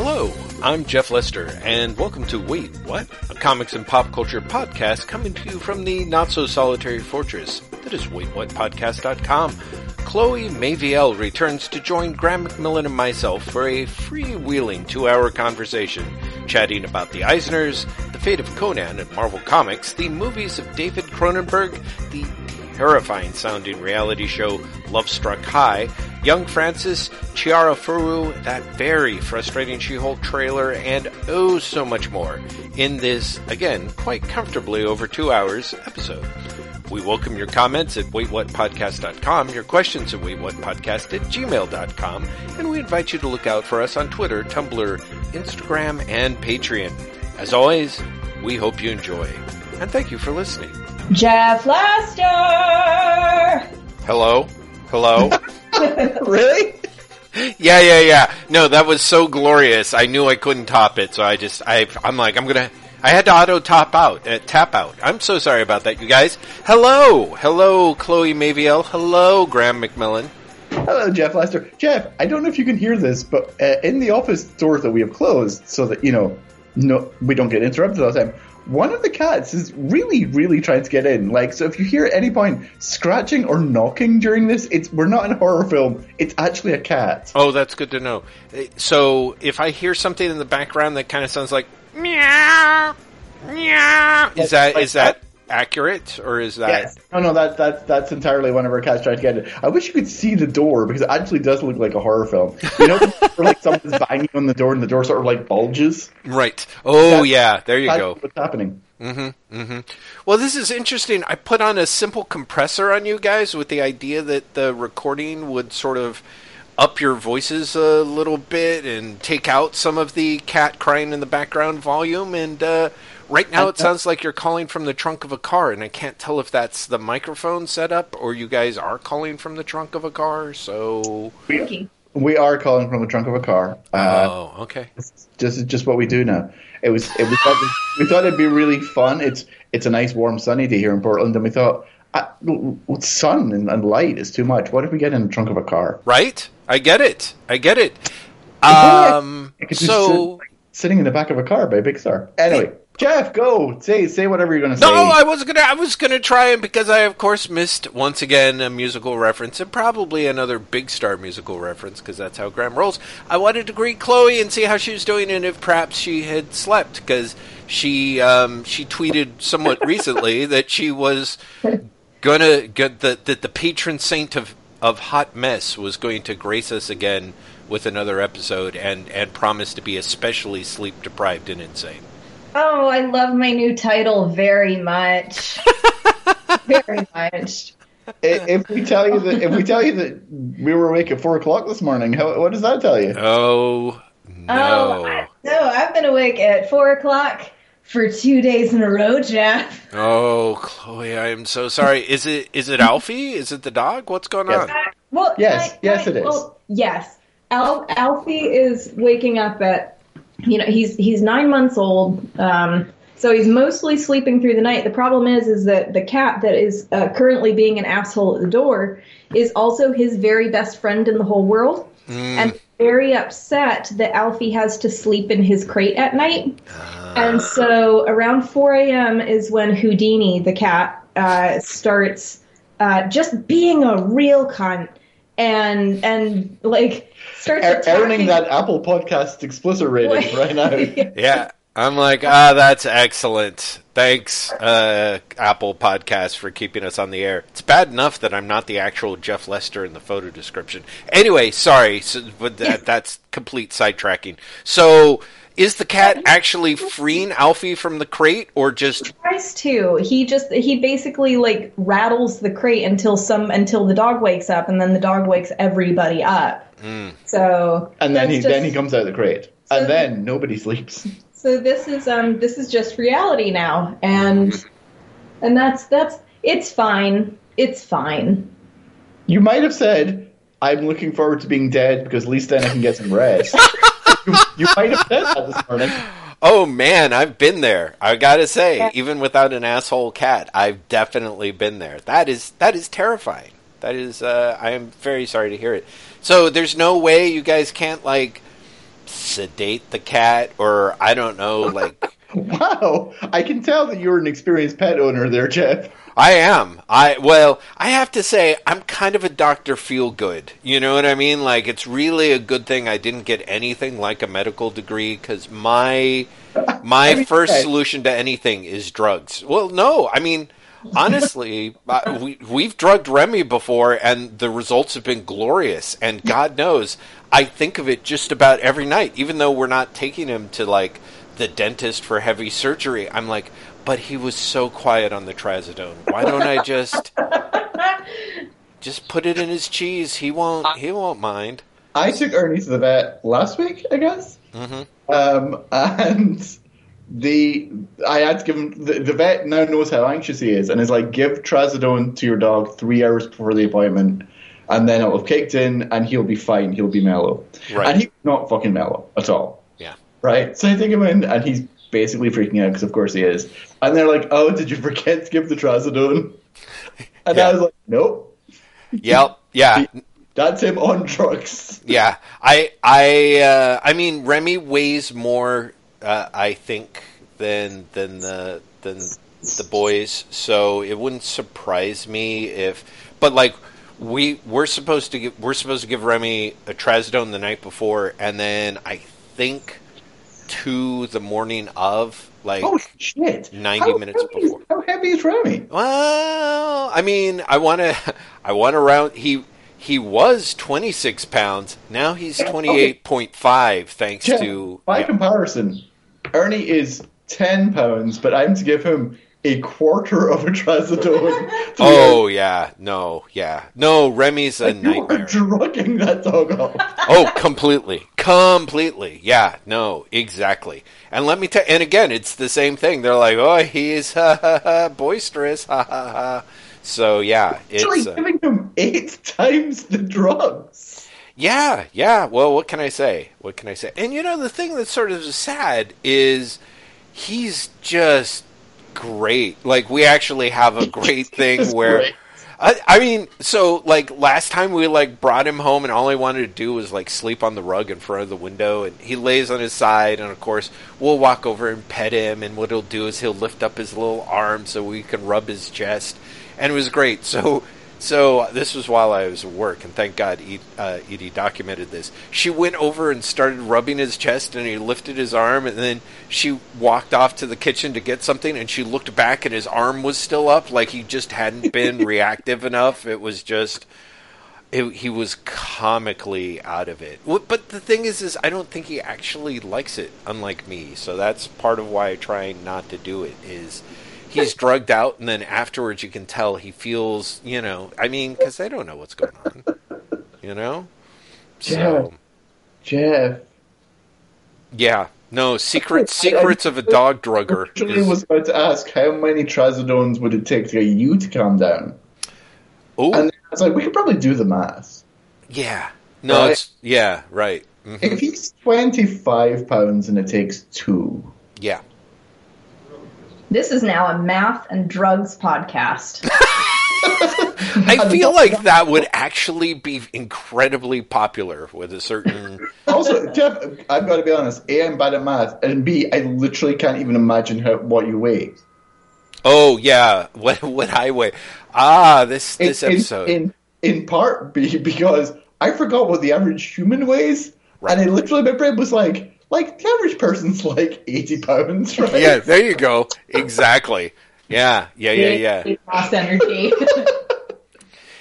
Hello, I'm Jeff Lester, and welcome to Wait What? A comics and pop culture podcast coming to you from the not so solitary fortress that is WaitWhatPodcast.com. Chloe Maveal returns to join Graham McMillan and myself for a freewheeling two hour conversation, chatting about the Eisners, the fate of Conan and Marvel Comics, the movies of David Cronenberg, the terrifying sounding reality show Lovestruck High, Young Frances, Chiara Furu, that very frustrating She-Hulk trailer, and oh so much more in this, again, quite comfortably over two hours episode. We welcome your comments at waitwhatpodcast.com, your questions at waitwhatpodcast at gmail.com, and we invite you to look out for us on Twitter, Tumblr, Instagram, and Patreon. As always, we hope you enjoy. And thank you for listening. Jeff Lester! Hello? Hello? really? Yeah, yeah, yeah. No, that was so glorious. I knew I couldn't top it, so I just, I, I'm like, I'm gonna, I had to auto top out, uh, tap out. I'm so sorry about that, you guys. Hello, hello, Chloe Maveal. Hello, Graham McMillan. Hello, Jeff Lester. Jeff, I don't know if you can hear this, but uh, in the office doors that we have closed, so that you know, no, we don't get interrupted all the time. One of the cats is really, really trying to get in. Like, so if you hear at any point scratching or knocking during this, it's we're not in a horror film. It's actually a cat. Oh, that's good to know. Uh, So, if I hear something in the background that kind of sounds like meow, meow, is that is that accurate or is that? Yes. No, no, that, that, that's entirely one of our cats trying to get in. I wish you could see the door because it actually does look like a horror film. You know, where, like someone's banging on the door and the door sort of like bulges. Right. Oh, That's- yeah. There you That's go. what's happening. Well, this is interesting. I put on a simple compressor on you guys with the idea that the recording would sort of up your voices a little bit and take out some of the cat crying in the background volume. And uh, right now, it sounds like you're calling from the trunk of a car, and I can't tell if that's the microphone setup or you guys are calling from the trunk of a car. So, Thinking. We are calling from the trunk of a car. Uh, oh, okay. It's just just what we do now. It was it, we, thought, we thought it'd be really fun. It's it's a nice warm sunny day here in Portland, and we thought uh, with sun and, and light is too much. What if we get in the trunk of a car? Right? I get it. I get it. Um, I so. sit, sitting in the back of a car by Big Star. Anyway, Jeff, go say say whatever you're going to say. No, I was gonna. I was gonna try it because I, of course, missed once again a musical reference and probably another big star musical reference because that's how Graham rolls. I wanted to greet Chloe and see how she was doing and if perhaps she had slept because she um, she tweeted somewhat recently that she was gonna get that that the patron saint of of hot mess was going to grace us again with another episode and and promised to be especially sleep deprived and insane. Oh, I love my new title very much. very much. If we tell you that if we tell you that we were awake at four o'clock this morning, how, what does that tell you? Oh no. Oh, I, no, I've been awake at four o'clock for two days in a row, Jeff. Oh, Chloe, I am so sorry. Is it is it Alfie? Is it the dog? What's going Yes. on? Well, Yes, I- yes, I- it is. Well, yes, Al- Alfie is waking up at, you know, he's he's nine months old. Um, so he's mostly sleeping through the night. The problem is, is that the cat that is uh, currently being an asshole at the door is also his very best friend in the whole world, and very upset that Alfie has to sleep in his crate at night. And so around 4 a.m. is when Houdini, the cat, uh, starts uh, just being a real cunt and and like starts Er- attacking. earning that Apple Podcast explicit rating right now. Yeah. I'm like, ah, that's excellent. Thanks, uh, Apple Podcast, for keeping us on the air. It's bad enough that I'm not the actual Jeff Lester in the photo description. Anyway, sorry, so, but that, that's complete sidetracking. So, is the cat actually freeing Alfie from the crate, or just tries to. He just he basically like rattles the crate until some until the dog wakes up, and then the dog wakes everybody up. So And then he just- then he comes out of the crate. So- And then nobody sleeps. So this is um this is just reality now, and and that's that's it's fine. It's fine. You might have said, I'm looking forward to being dead because at least then I can get some rest. you, you might have said that this morning. Oh man, I've been there. I gotta say, even without an asshole cat, I've definitely been there. That is that is terrifying. That is. Uh, I am very sorry to hear it. So there's no way you guys can't like sedate the cat, or I don't know, like. Wow, I can tell that you're an experienced pet owner there, Jeff. I am. I well, I have to say I'm kind of a Doctor Feel Good. You know what I mean? Like it's really a good thing I didn't get anything like a medical degree because my my first solution to anything is drugs. Well, no, I mean honestly, uh, we we've drugged Remy before, and the results have been glorious. And God knows, I think of it just about every night, even though we're not taking him to like the dentist for heavy surgery. I'm like, but he was so quiet on the trazodone. Why don't I just just put it in his cheese? He won't. He won't mind. I took Ernie to the vet last week, I guess. hmm Um, and the I had to give him the, the vet now knows how anxious he is and is like give trazodone to your dog three hours before the appointment and then it'll have kicked in and he'll be fine he'll be mellow Right. and he's not fucking mellow at all Yeah. right so I take him in and he's basically freaking out because of course he is and they're like oh did you forget to give the trazodone and Yeah. I was like nope Yep. Yeah. that's him on drugs Yeah. I. I. Uh, I mean, Remy weighs more. Uh, I think than than the than the boys. So it wouldn't surprise me if. But like. We we're supposed to give we're supposed to give Remy a trazodone the night before, and then I think to the morning of like oh shit 90 How minutes heavy before. how heavy is Remy Well, I mean, I want to. I want to round. He he was twenty six pounds. Now he's twenty eight point five, thanks Jeff, to. by yeah. comparison, Ernie is ten pounds, but I'm to give him a quarter of a trazodone. Oh yeah, no, yeah, no. Remy's a you are drugging that dog up. Oh, completely, completely. Yeah, no, exactly. And let me tell. And again, it's the same thing. They're like, oh, he's ha, ha, ha, boisterous. Ha ha ha. So yeah, Actually, it's. Uh, giving him eight times the drugs. Yeah, yeah. Well, what can I say? What can I say? And you know, the thing that's sort of sad is he's just great. Like we actually have a great thing where great. I, I mean, so like last time we like brought him home and all he wanted to do was like sleep on the rug in front of the window and he lays on his side and of course we'll walk over and pet him and what he'll do is he'll lift up his little arm so we can rub his chest and it was great. So so this was while I was at work, and thank God Ed- uh, Edie documented this. She went over and started rubbing his chest, and he lifted his arm, and then she walked off to the kitchen to get something, and she looked back, and his arm was still up, like he just hadn't been reactive enough. It was just. It, he was comically out of it, but the thing is, is I don't think he actually likes it. Unlike me, so that's part of why I try not to do it. Is he's drugged out, and then afterwards you can tell he feels, you know, I mean, because they don't know what's going on, you know. So Jeff. yeah, no secret secrets of a dog drugger. Actually, is- was about to ask how many trazodones would it take to get you to calm down, oh, and I was like, we could probably do the math. yeah, no, Right. it's yeah, right, hmm If he's twenty-five pounds and it takes two, yeah. This is now a math and drugs podcast. I feel like that would actually be incredibly popular with a certain. Also, Jeff, I've got to be honest. A, I'm bad at math, and B, I literally can't even imagine how what you weigh. Oh yeah, what what I weigh? Ah, this In, this in- episode. in, in part B because I forgot what the average human weighs, Right. and I literally my brain was like, like the average person's like eighty pounds, right? yeah, there you go. Exactly. Yeah, yeah, yeah, yeah. Lost energy.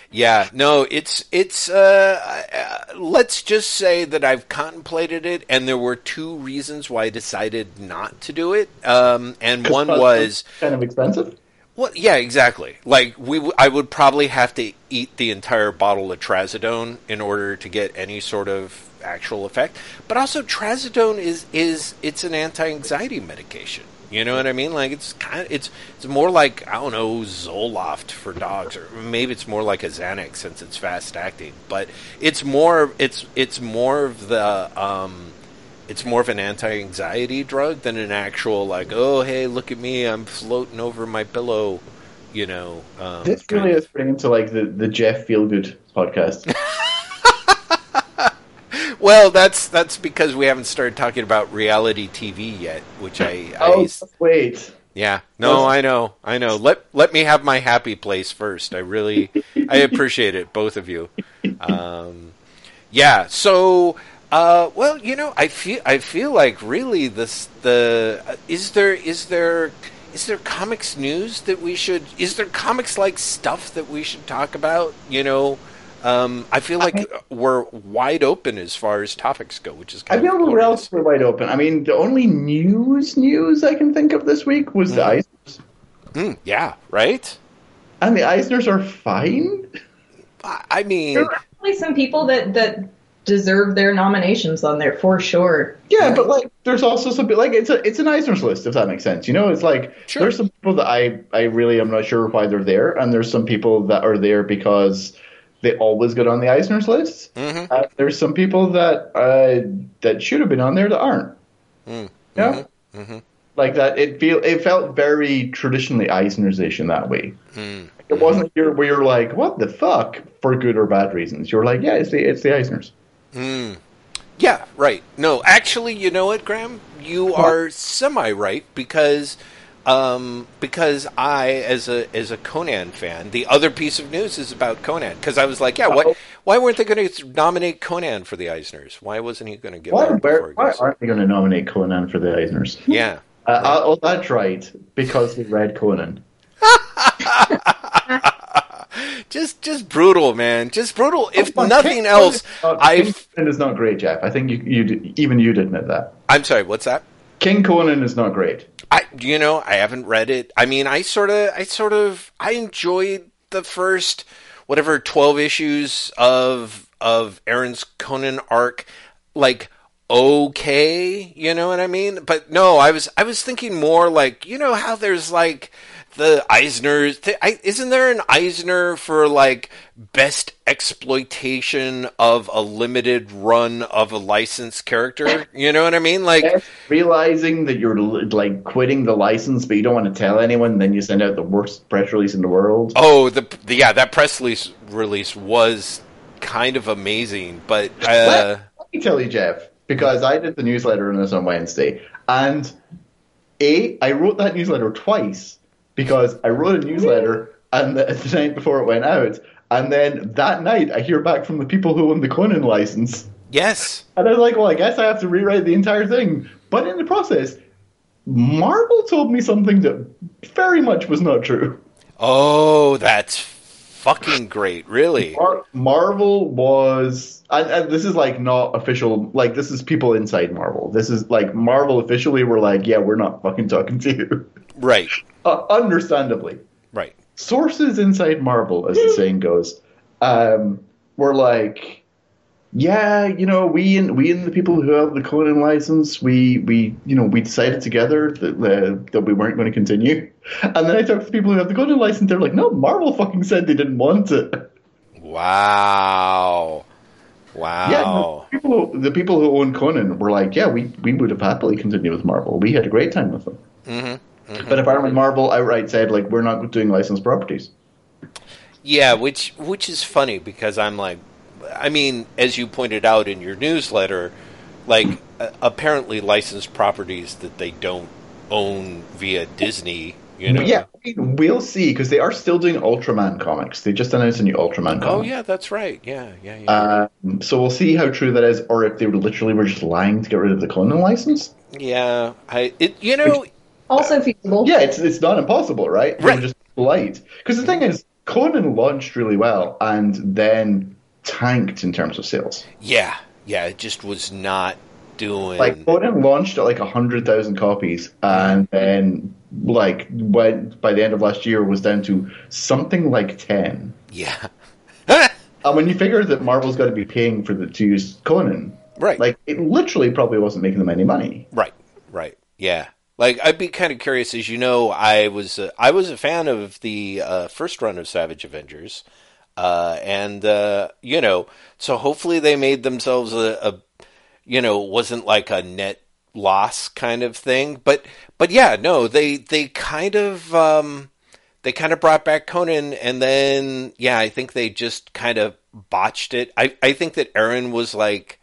Yeah, no, it's it's. Uh, uh, let's just say that I've contemplated it, and there were two reasons why I decided not to do it. Um, and one was, kind of expensive. well, yeah, exactly. Like we, w- I would probably have to eat the entire bottle of trazodone in order to get any sort of actual effect. But also, trazodone is is it's an anti-anxiety medication. You know what I mean? Like it's kind of it's it's more like I don't know Zoloft for dogs, or maybe it's more like a Xanax since it's fast acting. But it's more it's it's more of the um, it's more of an anti-anxiety drug than an actual like oh hey look at me I'm floating over my pillow, you know. Um, This really is turning into like the, the Jeff Feelgood podcast. well, that's that's because we haven't started talking about reality TV yet, which I, I Oh, wait. yeah. No, I know. I know. Let let me have my happy place first. I really I appreciate it, both of you. Um, yeah. So, uh, well, you know, I feel I feel like really this the uh, is there is there is there comics news that we should is there comics like stuff that we should talk about? You know. Um, I feel like we're wide open as far as topics go, which is I feel of we're glorious. relatively wide open. I mean, the only news news I can think of this week was the Eisners. Mm, yeah, right. And the Eisners are fine. I I mean, There are probably some people that that deserve their nominations on there for sure. Yeah, but like, there's also some like it's a it's an Eisner's list if that makes sense. You know, it's like Sure. there's some people that I I really am not sure why they're there, and there's some people that are there because they always get on the Eisner's list. Mhm. Uh, there's some people that uh, that should have been on there that aren't. Mm, Yeah, mhm. like that. It feel it felt very traditionally Eisner's-ish in that way. Mm. It wasn't here where you're like, what the fuck, for good or bad reasons. You're like, yeah, it's the it's the Eisners. Mm. Yeah, right. No, actually, you know what, Graham? You are semi right because um, because I, as a as a Conan fan, the other piece of news is about Conan because I was like, yeah, why Uh-oh. why weren't they going to nominate Conan for the Eisners? Why wasn't he going to get Why, where, he why aren't they going to nominate Conan for the Eisners? Yeah. Uh, uh, oh, that's right, because we read Conan. Just just brutal, man. Just brutal. If Come on, nothing King else, I Conan is not great, Jeff. I think you, you even you'd admit that. I'm sorry. What's that? King Conan is not great. I you know I haven't read it. I mean I sort of I sort of I enjoyed the first whatever twelve issues of of Aaron's Conan arc like okay, you know what I mean? But no, I was I was thinking more like you know how there's like the Eisners. th- I, isn't there an Eisner for like best exploitation of a limited run of a licensed character? You know what I mean? Like. Yes, realizing that you're like quitting the license, but you don't want to tell anyone, then you send out the worst press release in the world. Oh, the, the yeah, that press release release was kind of amazing, but uh, let, let me tell you, Jeff, because I did the newsletter on this on Wednesday, and a I wrote that newsletter twice because I wrote a newsletter and the, the night before it went out, and then that night I hear back from the people who own the Conan license, yes, and I was like, well, I guess I have to rewrite the entire thing. But in the process, Marvel told me something that very much was not true. oh, that's fucking great, really. Mar- Marvel was, and, and this is like not official. Like this is people inside Marvel. This is like Marvel officially were like, yeah, we're not fucking talking to you. Right, uh, understandably, right. sources inside Marvel, as the saying goes, um, were like, yeah, you know, we and we and the people who have the Conan license, we we you know we decided together that uh, that we weren't going to continue. And then I talked to people who have the Conan license. They're like, no, Marvel fucking said they didn't want it. Wow, Yeah, wow. the people, who, the people who own Conan were like, yeah, we, we would have happily continued with Marvel. We had a great time with them. Mm-hmm. But apparently, Marvel outright said, like, we're not doing licensed properties. Yeah, which which is funny because I'm like, I mean, as you pointed out in your newsletter, like apparently licensed properties that they don't own via Disney, you know. Yeah, I mean, we'll see because they are still doing Ultraman comics. They just announced a new Ultraman comic. Oh yeah, that's right. Yeah, yeah, yeah. Um, so we'll see how true that is, or if they were literally were just lying to get rid of the Conan license. yeah, I it you know Also feasible. Yeah, it's it's not impossible, right? They Right. were just polite. Because the thing is, Conan launched really well and then tanked in terms of sales. Yeah, yeah, it just was not doing. Like Conan launched at like hundred thousand copies, and then like went by the end of last year was down to something like ten. yeah, And when you figure that Marvel's got to be paying for the to use Conan, right, like it literally probably wasn't making them any money. right, right. Yeah, like I'd be kind of curious. As you know, I was uh, I was a fan of the uh, first run of Savage Avengers, uh, and uh, you know, so hopefully they made themselves a, a you know wasn't like a net loss kind of thing. But but yeah, no, they they kind of. Um, they kind of brought back Conan, and then yeah, I think they just kind of botched it. I I think that Aaron was like,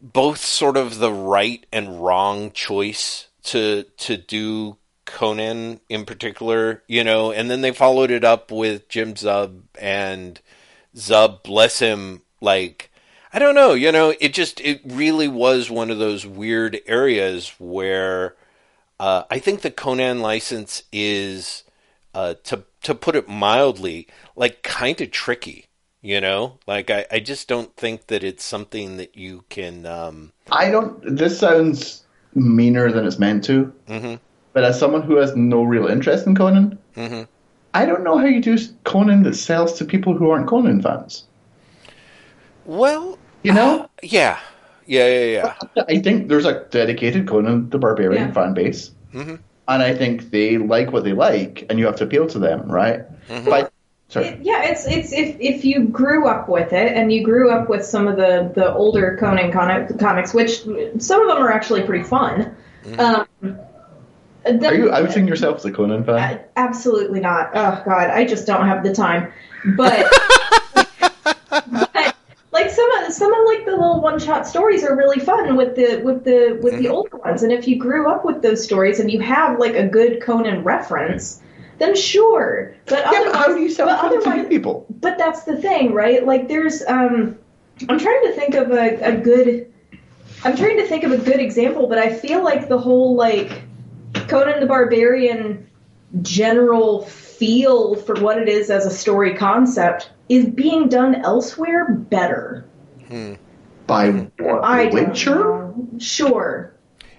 both sort of the right and wrong choice to to do Conan in particular, you know, and then they followed it up with Jim Zub and Zub, bless him, like I don't know, you know, it just it really was one of those weird areas where uh, I think the Conan license is uh, to to put it mildly, like kind of tricky. You know, like I, I just don't think that it's something that you can. Um... I don't. This sounds meaner than it's meant to. Mm-hmm. But as someone who has no real interest in Conan, mm-hmm. I don't know how you do Conan that sells to people who aren't Conan fans. Well, you know, uh, yeah, yeah, yeah, yeah. I think there's a dedicated Conan the Barbarian Yeah. fan base, mm-hmm. and I think they like what they like, and you have to appeal to them, right? Mhm. But It- yeah, it's it's if if you grew up with it and you grew up with some of the the older Conan comic, comics, which some of them are actually pretty fun. Um, then, are you outing yourself as a Conan fan? Absolutely not. Oh God, I just don't have the time. But, but like some of some of like the little one shot stories are really fun with the with the with the older ones. And if you grew up with those stories and you have like a good Conan reference, then sure. But yeah, but how otherwise- do you sell but to new people? but that's the thing, right? Like there's um I'm trying to think of a, a good I'm trying to think of a good example, but I feel like the whole like Conan the Barbarian general feel for what it is as a story concept is being done elsewhere better. By what? I Witcher? Sure.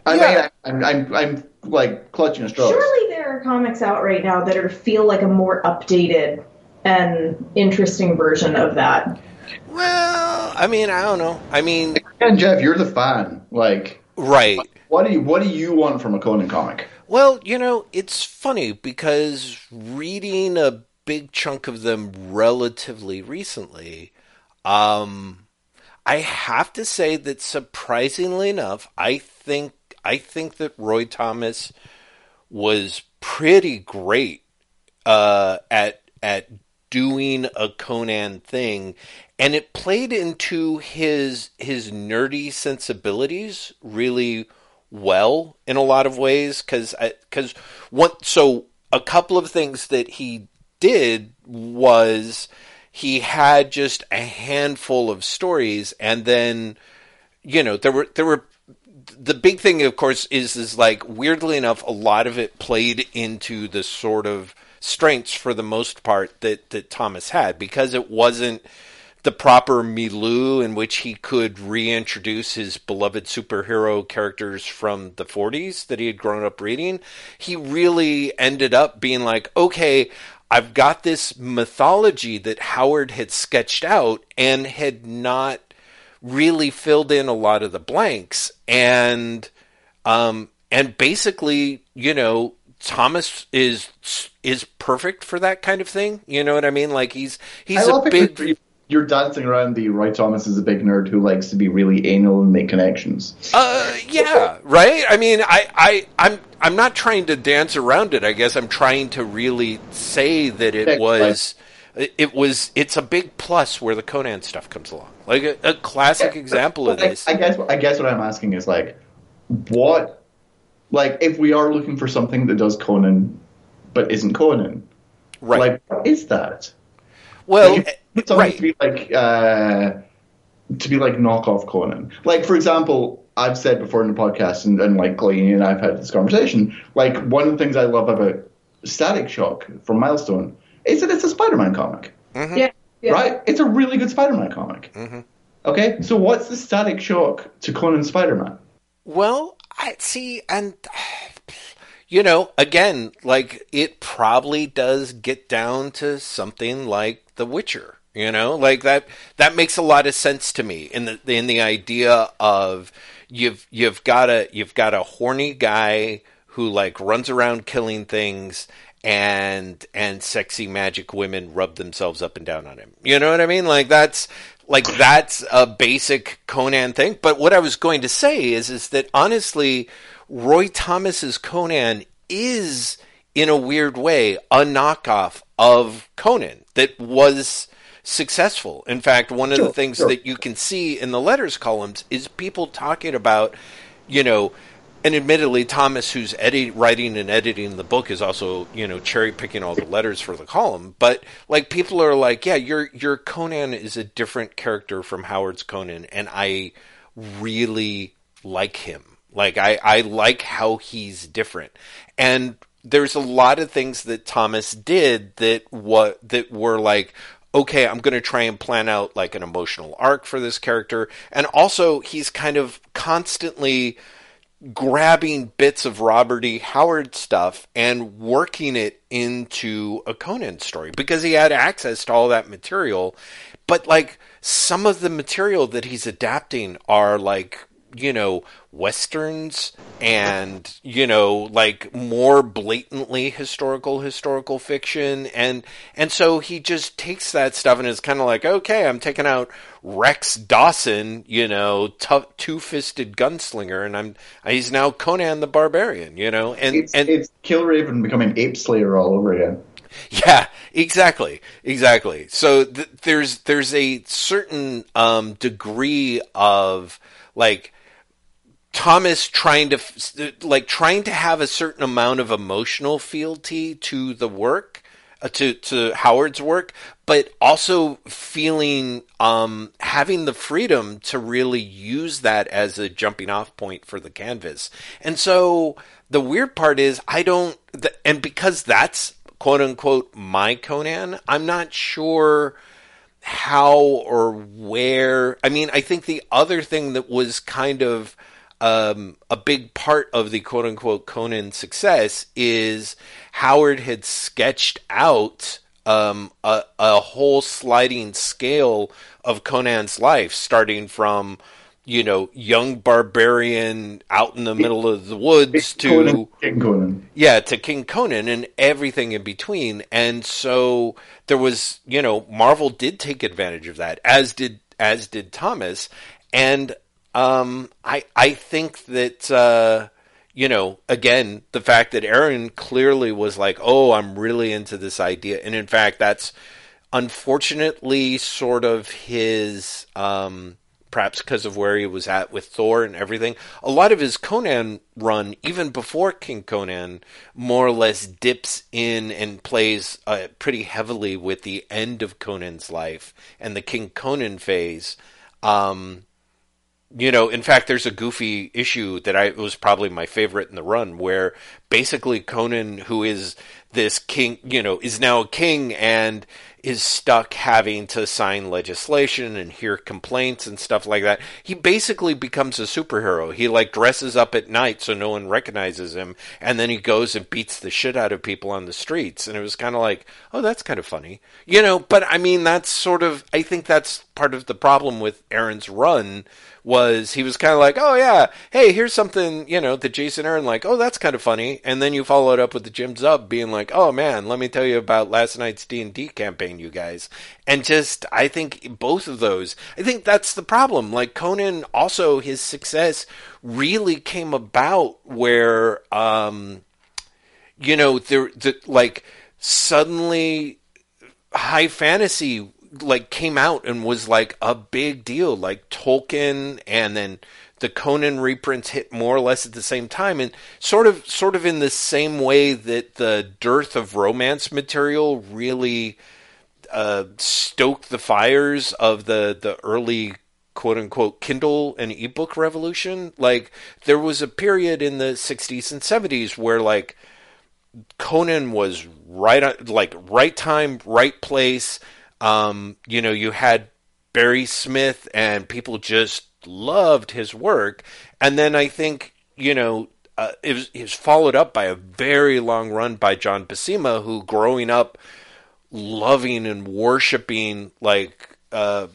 I Yeah. mean, I, I'm, I'm, I'm like clutching at straws. Surely there are comics out right now that are feel like a more updated and interesting version of that. Well, I mean, I don't know. I mean, And Jeff, you're the fan. Like, right. what do you, what do you want from a Conan comic? Well, you know, it's funny because reading a big chunk of them relatively recently, um, I have to say that surprisingly enough, I think I think that Roy Thomas was pretty great uh, at at doing a Conan thing, and it played into his his nerdy sensibilities really well in a lot of ways. Because because so a couple of things that he did was he had just a handful of stories and then you know there were there were the big thing of course is is like weirdly enough a lot of it played into the sort of strengths for the most part that that Thomas had because it wasn't the proper milieu in which he could reintroduce his beloved superhero characters from the 40s that he had grown up reading, he really ended up being like, okay, I've got this mythology that Howard had sketched out and had not really filled in a lot of the blanks and um and basically, you know, Thomas is is perfect for that kind of thing. You know what I mean? Like he's he's I a big You're dancing around the Roy Thomas is a big nerd who likes to be really anal and make connections. Uh, yeah, right. I mean, I, I, I'm, I'm not trying to dance around it. I guess I'm trying to really say that it Yeah, was, it was, it's a big plus where the Conan stuff comes along. Like a, a classic example of I- this. I, guess I guess what I'm asking is like, what, like if we are looking for something that does Conan, but isn't Conan, right. like what is that? well, Like, if something right. to be like uh, to be like knockoff Conan. Like for example, I've said before in the podcast, and, and like Glenn and I've had this conversation. Like one of the things I love about Static Shock from Milestone is that it's a Spider-Man comic, Mhm. Yeah. yeah. right? It's a really good Spider-Man comic. Mhm. Okay, so what's the Static Shock to Conan Spider-Man? Well, I see, and you know, again, like it probably does get down to something like The Witcher. You know, like that. That makes a lot of sense to me in the in the idea of you've you've got a you've got a horny guy who like runs around killing things and and sexy magic women rub themselves up and down on him. You know what I mean? Like that's like that's a basic Conan thing. But what I was going to say is is that honestly, Roy Thomas's Conan is in a weird way a knockoff of Conan that was successful. In fact, one of Sure, the things sure. that you can see in the letters columns is people talking about, you know, and admittedly, Thomas, who's edit, writing and editing the book, is also you know cherry picking all the letters for the column. But like people are like, yeah, your your Conan is a different character from Howard's Conan, and I really like him. Like I I like how he's different, and there's a lot of things that Thomas did that what that were like okay, I'm going to try and plan out like an emotional arc for this character. And also, he's kind of constantly grabbing bits of Robert E. Howard stuff and working it into a Conan story because he had access to all that material. But like some of the material that he's adapting are like, you know, westerns and, you know, like more blatantly historical historical fiction and and so he just takes that stuff and is kind of like, okay, I'm taking out Rex Dawson, you know, tough two-fisted gunslinger and I'm he's now Conan the Barbarian, you know. And It's, and it's Killraven becoming Ape Slayer all over again. yeah, exactly, exactly. So th- there's there's a certain um, degree of like Thomas trying to like trying to have a certain amount of emotional fealty to the work, uh, to to Howard's work, but also feeling um, having the freedom to really use that as a jumping off point for the canvas. And so the weird part is I don't, and because that's quote unquote my Conan, I'm not sure how or where. I mean, I think the other thing that was kind of um, a big part of the quote unquote Conan success is Howard had sketched out um, a, a whole sliding scale of Conan's life, starting from you know young barbarian out in the middle of the woods to Conan, King Conan. yeah, to King Conan and everything in between. And so there was, you know, Marvel did take advantage of that, as did as did Thomas. And um, I I think that uh, you know, again, the fact that Aaron clearly was like, "Oh, I'm really into this idea," and in fact, that's unfortunately sort of his. Um, perhaps because of where he was at with Thor and everything. A lot of his Conan run, even before King Conan, more or less dips in and plays uh, pretty heavily with the end of Conan's life and the King Conan phase. Um, you know, in fact, there's a goofy issue that I was probably my favorite in the run, where basically Conan, who is this king, you know, is now a king and is stuck having to sign legislation and hear complaints and stuff like that. He basically becomes a superhero. He like dresses up at night so no one recognizes him, and then he goes and beats the shit out of people on the streets. And it was kind of like, oh, that's kind of funny, you know. But I mean, that's sort of, I think that's part of the problem with Aaron's run was he was kind of like, oh yeah, hey, here's something, you know, that Jason Aaron like, oh, that's kind of funny, and then you follow it up with the Jim Zub being like, oh man, let me tell you about last night's D and D campaign, you guys, and just I think both of those, I think that's the problem. Like Conan, also his success really came about where, um, you know, there, the, like suddenly high fantasy like came out and was like a big deal. Like Tolkien and then the Conan reprints hit more or less at the same time. And sort of sort of in the same way that the dearth of romance material really uh, stoked the fires of the the early quote unquote Kindle and ebook revolution like there was a period in the 60s and 70s where like Conan was right on, like right time right place um, you know, you had Barry Smith, and people just loved his work. And then I think, you know, uh, it, was, it was followed up by a very long run by John Buscema, who growing up loving and worshiping like uh,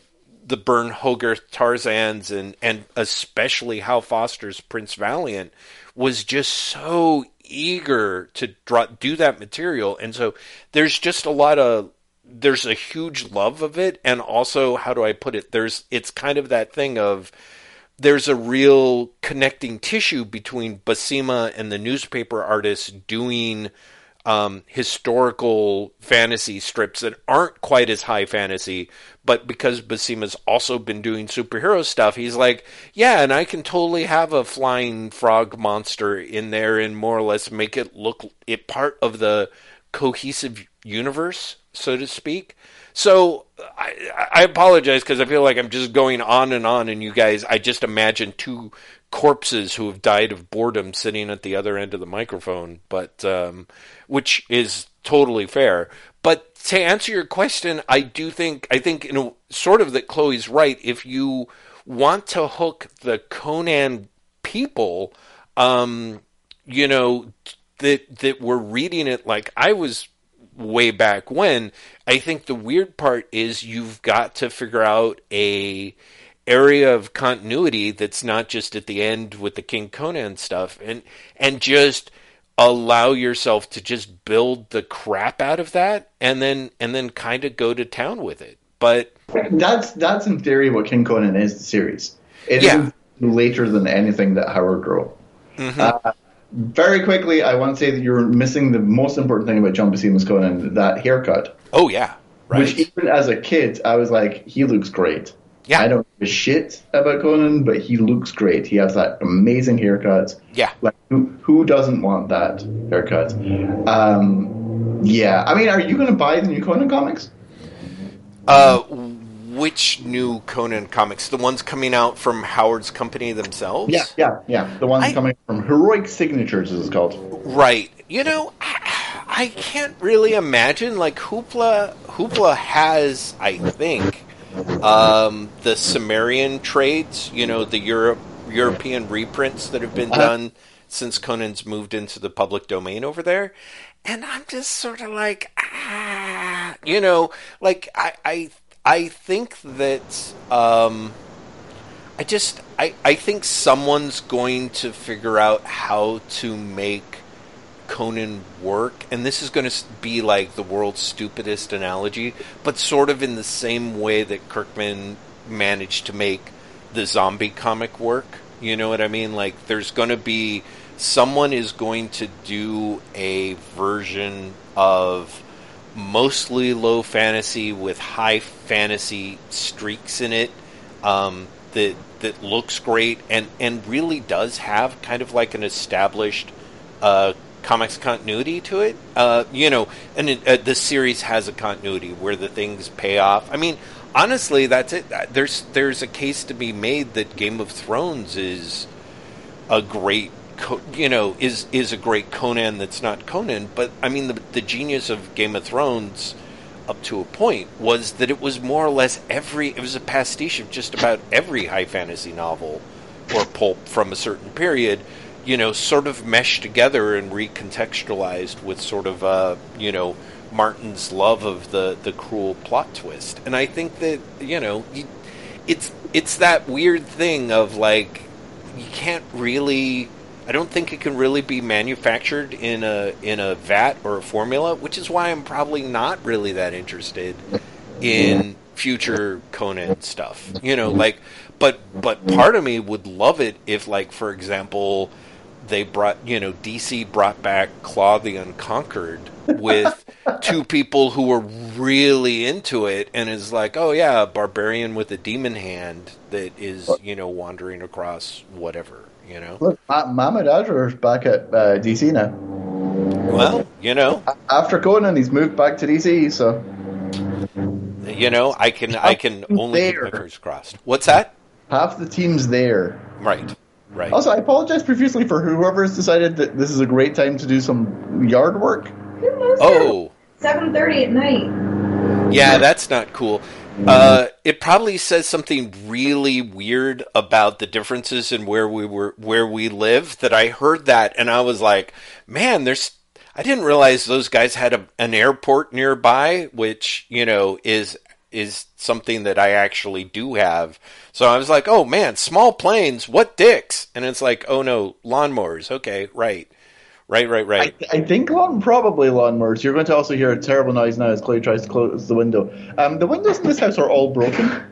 the Burne Hogarth Tarzans and and especially Hal Foster's Prince Valiant was just so eager to draw, do that material, and so there's just a lot of there's a huge love of it. And also how do i put it? There's it's kind of that thing of there's a real connecting tissue between Buscema and the newspaper artists doing um, historical fantasy strips that aren't quite as high fantasy, but because Buscema's also been doing superhero stuff, he's like, yeah, and I can totally have a flying frog monster in there and more or less make it look it part of the cohesive universe, so to speak. So I, I apologize because I feel like I'm just going on and on, and you guys, I just imagine two corpses who have died of boredom sitting at the other end of the microphone, but um, which is totally fair. But to answer your question, I do think I think sort of that Chloe's right. If you want to hook the Conan people, um, you know that that were reading it like I was way back when. I think the weird part is you've got to figure out a area of continuity that's not just at the end with the King Conan stuff and and just allow yourself to just build the crap out of that and then and then kind of go to town with it. But that's that's in theory what King Conan is the series. It Yeah. is later than anything that Howard wrote. Uh, very quickly, I want to say that you're missing the most important thing about John Buscema's Conan, that haircut. oh yeah, right. Which even as a kid, I was like, he looks great. Yeah. I don't give a shit about Conan, but he looks great. He has that amazing haircut. yeah. Like who who doesn't want that haircut? Um, yeah, I mean, are you going to buy the new Conan comics? Uh, which new Conan comics? The ones coming out from Howard's company themselves? Yeah, yeah, yeah. The ones I- coming from Heroic Signatures is called. Right. You know, I, I can't really imagine. Like Hoopla, Hoopla has, I think, um, the Cimmerian trades. You know, the Europe European reprints that have been Uh-huh. done since Conan's moved into the public domain over there. And I'm just sort of like, ah, you know, like I, I, I think that. Um, I just I, I think someone's going to figure out how to make Conan work and this is going to be like the world's stupidest analogy but sort of in the same way that Kirkman managed to make the zombie comic work you know what I mean like there's going to be someone is going to do a version of mostly low fantasy with high fantasy streaks in it um, that that looks great and and really does have kind of like an established uh, comics continuity to it. Uh, you know, and it, uh, the series has a continuity where the things pay off. I mean, honestly, that's it. There's there's a case to be made that Game of Thrones is a great co- you know is is a great Conan that's not Conan but I mean the the genius of Game of Thrones up to a point was that it was more or less every it was a pastiche of just about every high fantasy novel or pulp from a certain period you know sort of meshed together and recontextualized with sort of uh you know Martin's love of the the cruel plot twist. And I think that you know you, it's it's that weird thing of like you can't really I don't think it can really be manufactured in a in a vat or a formula, which is why I'm probably not really that interested in future Conan stuff. You know, like but but part of me would love it if like for example they brought you know DC brought back Claw the Unconquered with two people who were really into it and is like oh yeah a barbarian with a demon hand that is you know wandering across whatever you know Look, Ma- Mahmud Asrar's back at uh, DC now. well you know After Conan, he's moved back to DC, so you know I can I can only keep fingers crossed what's that half the team's there. right right Also, I apologize profusely for whoever has decided that this is a great time to do some yard work. oh Seven thirty at night. Yeah, that's not cool. Uh, it probably says something really weird about the differences in where we were, where we live. That I heard that, and I was like, "Man, there's." I didn't realize those guys had a, an airport nearby, which you know is is something that I actually do have. So I was like, "Oh man, small planes, what dicks?" And it's like, "Oh no, lawnmowers." Okay, right, right, right, right. I, I think lawn, probably lawnmowers. You're going to also hear a terrible noise now as Chloe tries to close the window. Um, the windows in this house are all broken.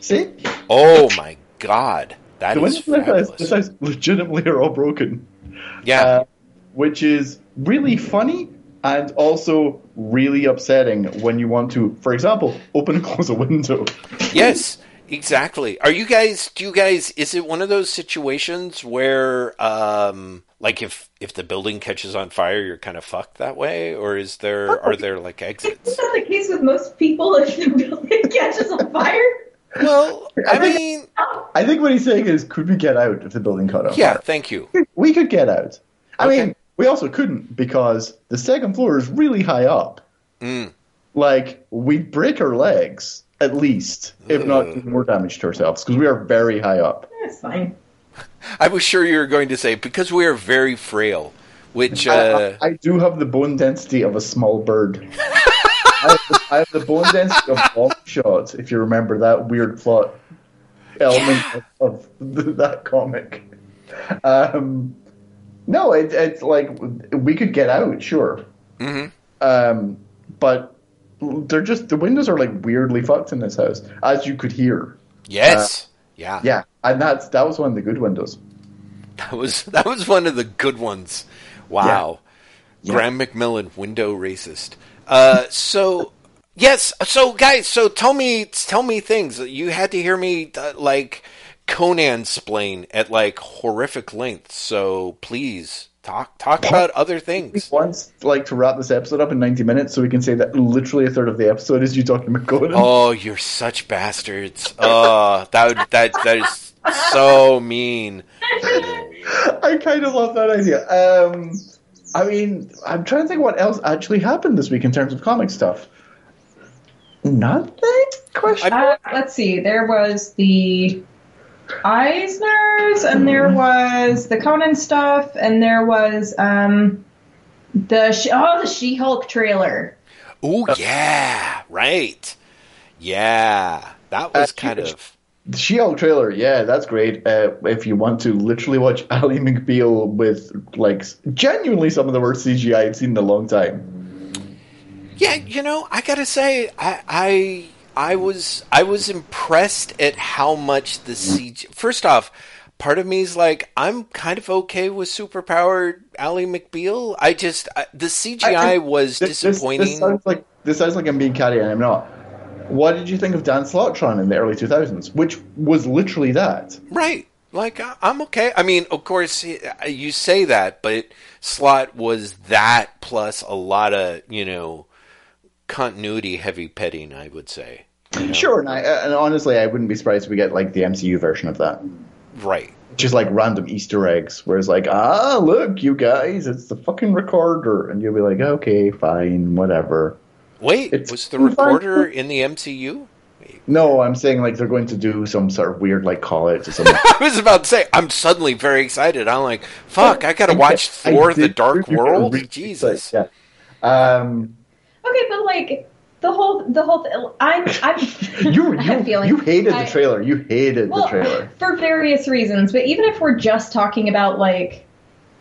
See? oh my god, that The is windows in this house, fabulous. this house legitimately are all broken. Yeah. Uh, which is really funny and also really upsetting when you want to, for example, open and close a window. Yes, exactly. Are you guys? Do you guys? Is it one of those situations where, um, like, if if the building catches on fire, you're kind of fucked that way, or is there are there like exits? Is that the case with most people if the building catches on fire? Well, I mean, I think what he's saying is, could we get out if the building caught on yeah. fire? Thank you. We could get out. I Okay. mean, we also couldn't because the second floor is really high up. Mm. Like, we'd break our legs, at least, if not more damage to ourselves, because we are very high up. That's fine. I was sure you were going to say because we are very frail, which I- uh, I, I do have the bone density of a small bird. I, have the, I have the bone density of long shot, if you remember that weird plot element Yeah. of, of that comic. Um, no, it, it's like we could get out, sure. mhm. Um, but they're just the windows are like weirdly fucked in this house, as you could hear. yes, yeah, Yeah, and that's that was one of the good windows. that was that was one of the good ones. Wow, Yeah. Graham McMillan, window racist. Uh, so yes, so guys, so tell me, tell me things. You had to hear me uh, like Conan splain at like horrific lengths. So please talk talk about other things. Once, like to wrap this episode up in ninety minutes, so we can say that literally a third of the episode is you talking about Conan. Oh, you're such bastards. Oh, that would, that that is so mean. I kind of love that idea. Um, I mean, I'm trying to think what else actually happened this week in terms of comic stuff. Nothing? Question. Uh, let's see. There was the Eisners, and there was the Conan stuff, and there was um the Sh- oh the She-Hulk trailer. Oh yeah, right. Yeah, that was Uh, kind of The She-Hulk trailer, yeah, that's great. Uh, if you want to literally watch Ally McBeal with like genuinely some of the worst CGI I've seen in a long time. yeah. You know, I gotta say, I I I was I was impressed at how much the CG. First off, part of me is like, I'm kind of okay with superpowered Ally McBeal. I just I, the CGI I- I- was This- this- disappointing. This, sounds like this sounds like I'm being catty, and I'm not. What did you think of Dan Slott's run in the early 2000s, which was literally that? Right. Like I'm okay. I mean, of course, you say that, but Slott was that plus a lot of you know continuity heavy petting. I would say. You know? Sure, and, I, and honestly, I wouldn't be surprised if we get like the MCU version of that. Right. Just like random Easter eggs, where it's like, ah, look, you guys, it's the fucking recorder, and you'll be like, okay, fine, whatever. Wait, It's was the fine. recorder in the MCU? No, I'm saying like they're going to do some sort of weird like call it to something. I was about to say, I'm suddenly very excited. I'm like, fuck, I gotta watch I Thor: The Dark World. excited, Jesus. Yeah. Um, Okay, but like the whole the whole th- I'm I'm you I have a you, feeling. you hated I- the trailer. You hated well, the trailer. for various reasons. But even if we're just talking about like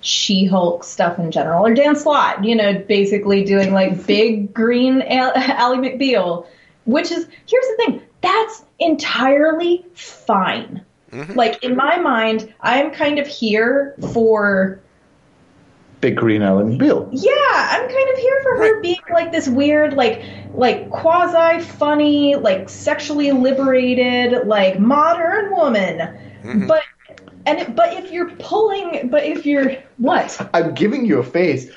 She-Hulk stuff in general, or Dan Slott, you know, basically doing like big green Al- Ally McBeal, which is here's the thing, that's entirely fine. Mm-hmm. Like in my mind, I'm kind of here for Big Green Ally McBeal. yeah, I'm kind of here for her being like this weird, like like quasi funny, like sexually liberated, like modern woman. Mhm. But and it, but if you're pulling, but if you're what? I'm giving you a face.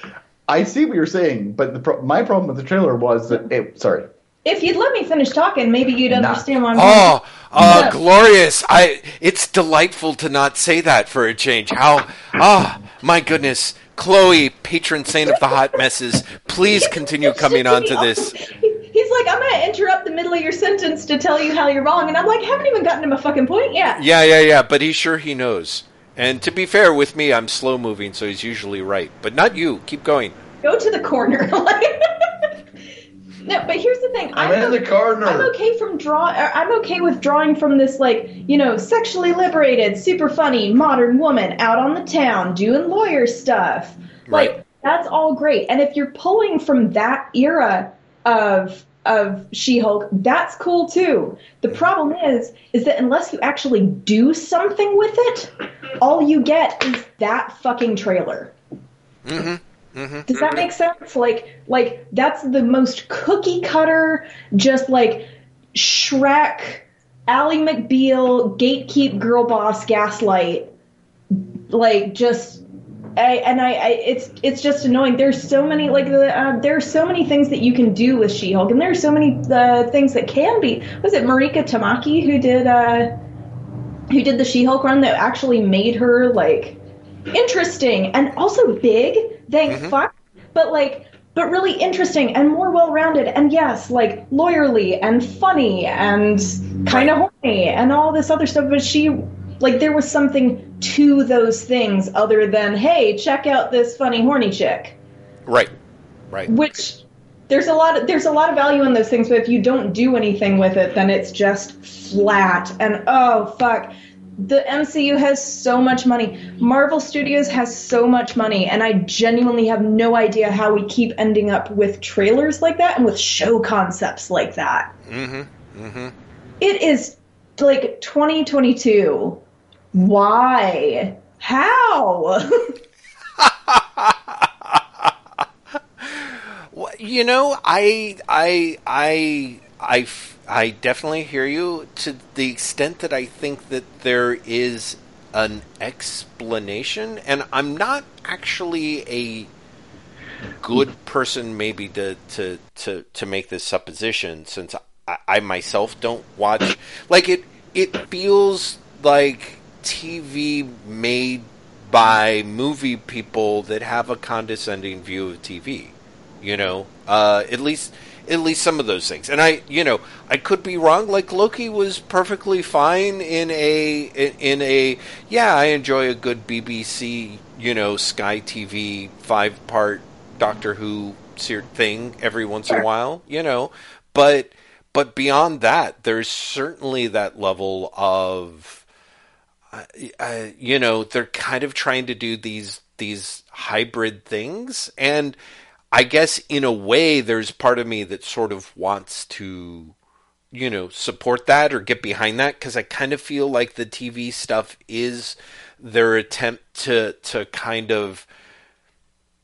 I see what you're saying, but the pro- my problem with the trailer was that it. Sorry. If you'd let me finish talking, maybe you'd Nah. understand why I'm. Oh, oh, Yeah. glorious! I. It's delightful to not say that for a change. How? Ah, my goodness, Chloe, patron saint of the hot messes. Please continue coming on to this. He's like, I'm gonna interrupt the middle of your sentence to tell you how you're wrong, and I'm like, haven't even gotten to my fucking point yet. Yeah, yeah, yeah. But he's sure he knows. And to be fair with me, I'm slow moving, so he's usually right. But not you. Keep going. Go to the corner. no, but here's the thing. I'm o- corner. I'm okay from draw. or I'm okay with drawing from this, like you know, sexually liberated, super funny modern woman out on the town doing lawyer stuff. Like that's all great. And if you're pulling from that era of of She-Hulk, that's cool too. The problem is, is that unless you actually do something with it, all you get is that fucking trailer. Mm-hmm. Does that make sense? Like, like that's the most cookie cutter, just like Shrek, Ally McBeal, gatekeep, girl boss, gaslight. Like, just I, and I, I, it's it's just annoying. There's so many like the uh, there are so many things that you can do with She-Hulk, and there are so many uh, things that can be. Was it Mariko Tamaki who did uh, who did the She-Hulk run that actually made her like interesting and also big? Thank mm-hmm. fuck. But like, but really interesting and more well-rounded, and yes, like lawyerly and funny and kind of horny and all this other stuff. But she like there was something to those things other than hey check out this funny horny chick right right which there's a lot of, there's a lot of value in those things but if you don't do anything with it then it's just flat and oh fuck the MCU has so much money. Marvel Studios has so much money, and I genuinely have no idea how we keep ending up with trailers like that and with show concepts like that. Mm-hmm. Mm-hmm. It is like 2022 why? How? you know, I, I, I, I, I definitely hear you to the extent that I think that there is an explanation, and I'm not actually a good person, maybe to to to to make this supposition, since I, I myself don't watch. Like it, it feels like TV made by movie people that have a condescending view of TV. You know, uh, at least at least some of those things. And I, you know, I could be wrong. Like Loki was perfectly fine in a in, a yeah. I enjoy a good BBC, you know, Sky TV five part Doctor Who thing every once in a while. You know, but but beyond that, there's certainly that level of uh, you know, they're kind of trying to do these these hybrid things, and I guess in a way, there's part of me that sort of wants to, you know, support that or get behind that because I kind of feel like the TV stuff is their attempt to to kind of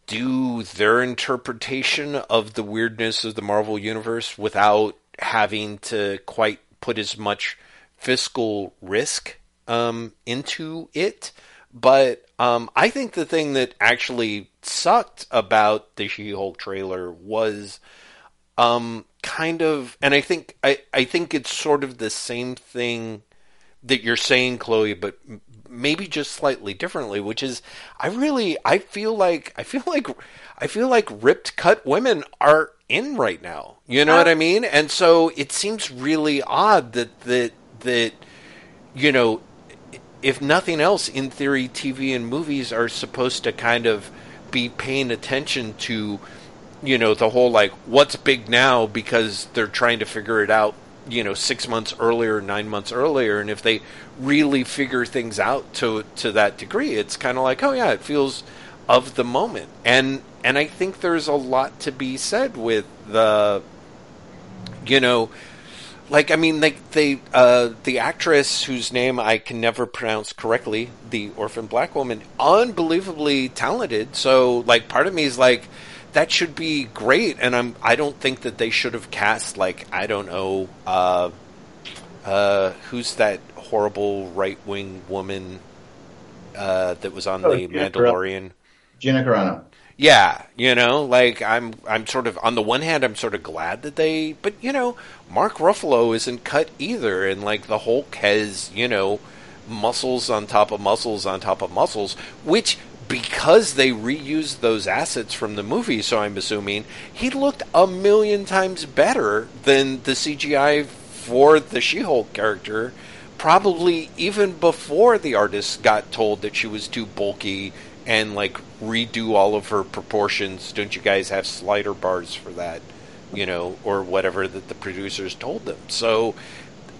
do their interpretation of the weirdness of the Marvel universe without having to quite put as much fiscal risk um, into it. But um, I think the thing that actually sucked about the She-Hulk trailer was um, kind of, and I think I, I think it's sort of the same thing that you're saying, Chloe, but maybe just slightly differently. Which is, I really I feel like I feel like I feel like ripped cut women are in right now. You know uh, what I mean? And so it seems really odd that that that you know if nothing else, in theory, TV and movies are supposed to kind of be paying attention to, you know, the whole like what's big now because they're trying to figure it out, you know, six months earlier, nine months earlier, and if they really figure things out to to that degree, it's kind of like, oh yeah, it feels of the moment, and and I think there's a lot to be said with the, you know like I mean, like they uh, the actress whose name I can never pronounce correctly, the orphan black woman, unbelievably talented. So like, part of me is like, that should be great, and I'm I don't think that they should have cast like I don't know, uh, uh, who's that horrible right wing woman uh, that was on oh, the Mandalorian. Gina Carano. Yeah, you know, like I'm I'm sort of on the one hand I'm sort of glad that they but you know, Mark Ruffalo isn't cut either and like the Hulk has, you know, muscles on top of muscles on top of muscles, which because they reused those assets from the movie, so I'm assuming he looked a million times better than the CGI for the She-Hulk character, probably even before the artist got told that she was too bulky and like redo all of her proportions. Don't you guys have slider bars for that? You know, or whatever that the producers told them. So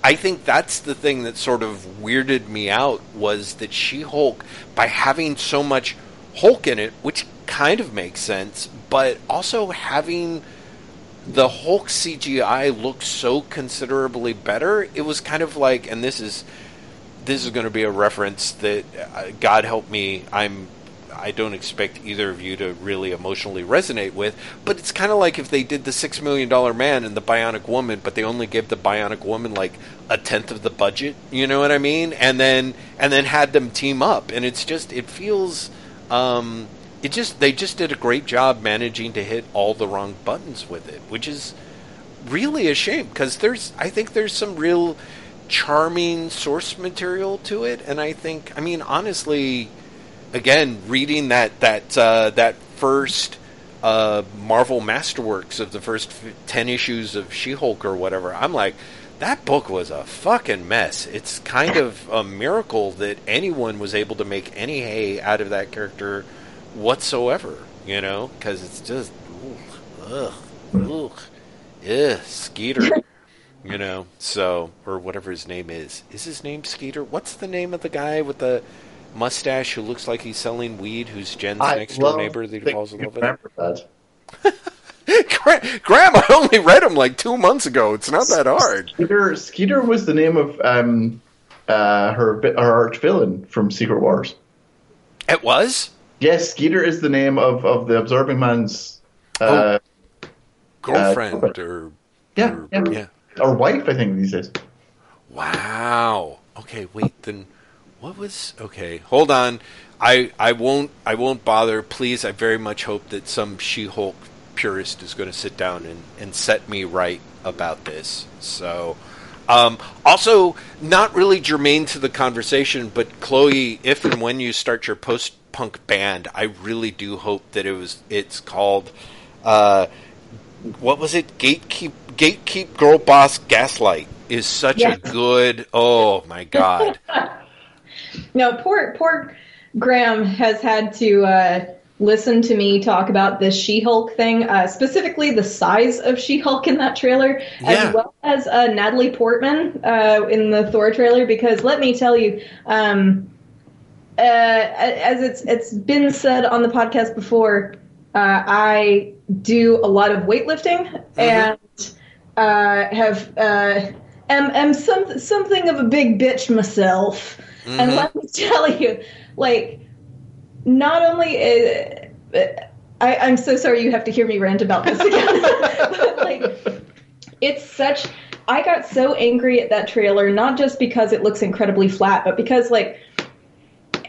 I think that's the thing that sort of weirded me out was that She Hulk, by having so much Hulk in it, which kind of makes sense, but also having the Hulk CGI look so considerably better, it was kind of like, and this is this is going to be a reference that uh, God help me, I'm I don't expect either of you to really emotionally resonate with. But it's kind of like if they did the Six Million Dollar Man and the Bionic Woman, but they only gave the Bionic Woman like a tenth of the budget. You know what I mean? And then and then had them team up, and it's just it feels. Um, it just they just did a great job managing to hit all the wrong buttons with it, which is really a shame because there's I think there's some real charming source material to it, and I think I mean honestly, again reading that that uh, that first uh, Marvel Masterworks of the first ten issues of She-Hulk or whatever, I'm like. That book was a fucking mess. It's kind of a miracle that anyone was able to make any hay out of that character whatsoever, you know, because it's just, ugh, ugh, ugh, Skeeter, you know, so, or whatever his name is. Is his name Skeeter? What's the name of the guy with the mustache who looks like he's selling weed, who's Jen's I next door neighbor that he falls in love with? remember that. Graham, I only read him like two months ago. It's not that hard. Skeeter, Skeeter was the name of um, uh, her her arch villain from Secret Wars. It was? Yes, Skeeter is the name of, of the Absorbing Man's uh, Girlfriend Uh, or, yeah, or yeah, yeah. or wife, I think these days. Wow. Okay, wait. Then what was? Okay, hold on. I I won't I won't bother. Please, I very much hope that some She-Hulk purist is going to sit down and and set me right about this. So. Um, also, not really germane to the conversation, but Chloe, if and when you start your post-punk band, I really do hope that it was it's called uh, what was it? Gatekeep Gatekeep Girl Boss Gaslight is such Yes. a good. Oh my god! No, poor poor Graham has had to uh, listen to me talk about this She-Hulk thing, uh, specifically the size of She-Hulk in that trailer, Yeah. as well as uh, Natalie Portman uh, in the Thor trailer. Because let me tell you, um, uh, as it's it's been said on the podcast before, uh, I do a lot of weightlifting and uh, have uh, am am some, something of a big bitch myself. And let me tell you, like, not only uh, I, I'm so sorry you have to hear me rant about this again, but like, it's such. I got so angry at that trailer, not just because it looks incredibly flat, but because like,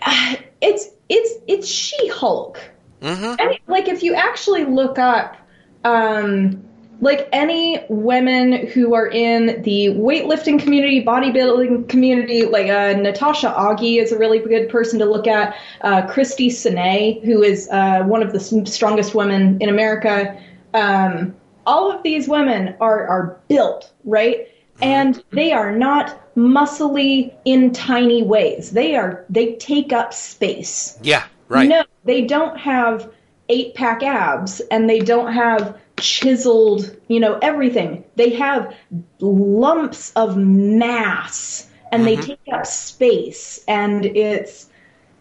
it's it's it's She-Hulk. And, like if you actually look up um like any women who are in the weightlifting community, bodybuilding community, like uh, Natasha Aughey is a really good person to look at. Uh, Christy Sine, who is uh, one of the strongest women in America. Um, all of these women are are built right, and they are not muscly in tiny ways. They are they take up space. Yeah, right. No, they don't have eight pack abs and they don't have chiseled, you know, everything. They have lumps of mass and they mm-hmm. take up space. And it's,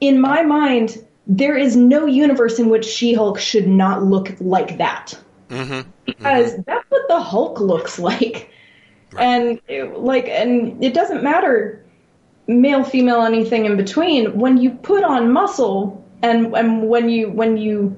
in my mind, there is no universe in which She Hulk should not look like that. Mm-hmm. Because mm-hmm. that's what the Hulk looks like. And it, like, and it doesn't matter male, female, anything in between. When you put on muscle, and and when you when you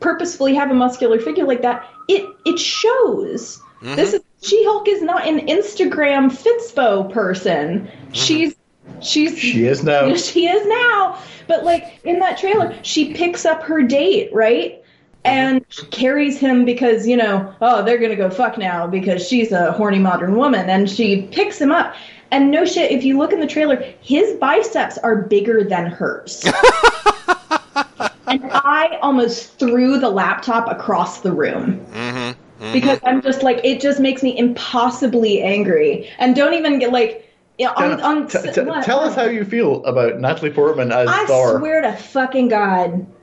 purposefully have a muscular figure like that, it it shows. Mm-hmm. This is She Hulk is not an Instagram Fitspo person. Mm-hmm. She's she's She is now. she is now. But like in that trailer, she picks up her date, right? Mm-hmm. And she carries him because, you know, oh, they're going to go fuck now because she's a horny modern woman. And she picks him up. And no shit, if you look in the trailer, his biceps are bigger than hers. and I almost threw the laptop across the room. Mm-hmm. Because I'm just like, it just makes me impossibly angry. And don't even get like, yeah, on, on, T- t- what- tell us how you feel about Natalie Portman as I Thor. swear to fucking God,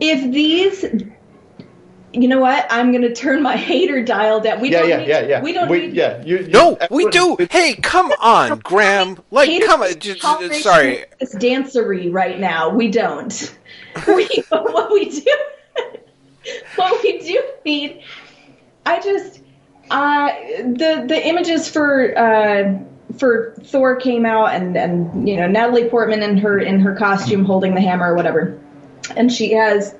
if these, you know what? I'm gonna turn my hater dial down. We yeah, don't yeah, need, yeah, yeah. We don't we, need. yeah. You, you, No, we do. Hey, come on, Graham. Like, come on. need Just, sorry. of This dancery right now. We don't. we, what we do, what we do need. I just, uh, the the images for. Uh, for Thor came out and and you know Natalie Portman in her in her costume holding the hammer or whatever. and she has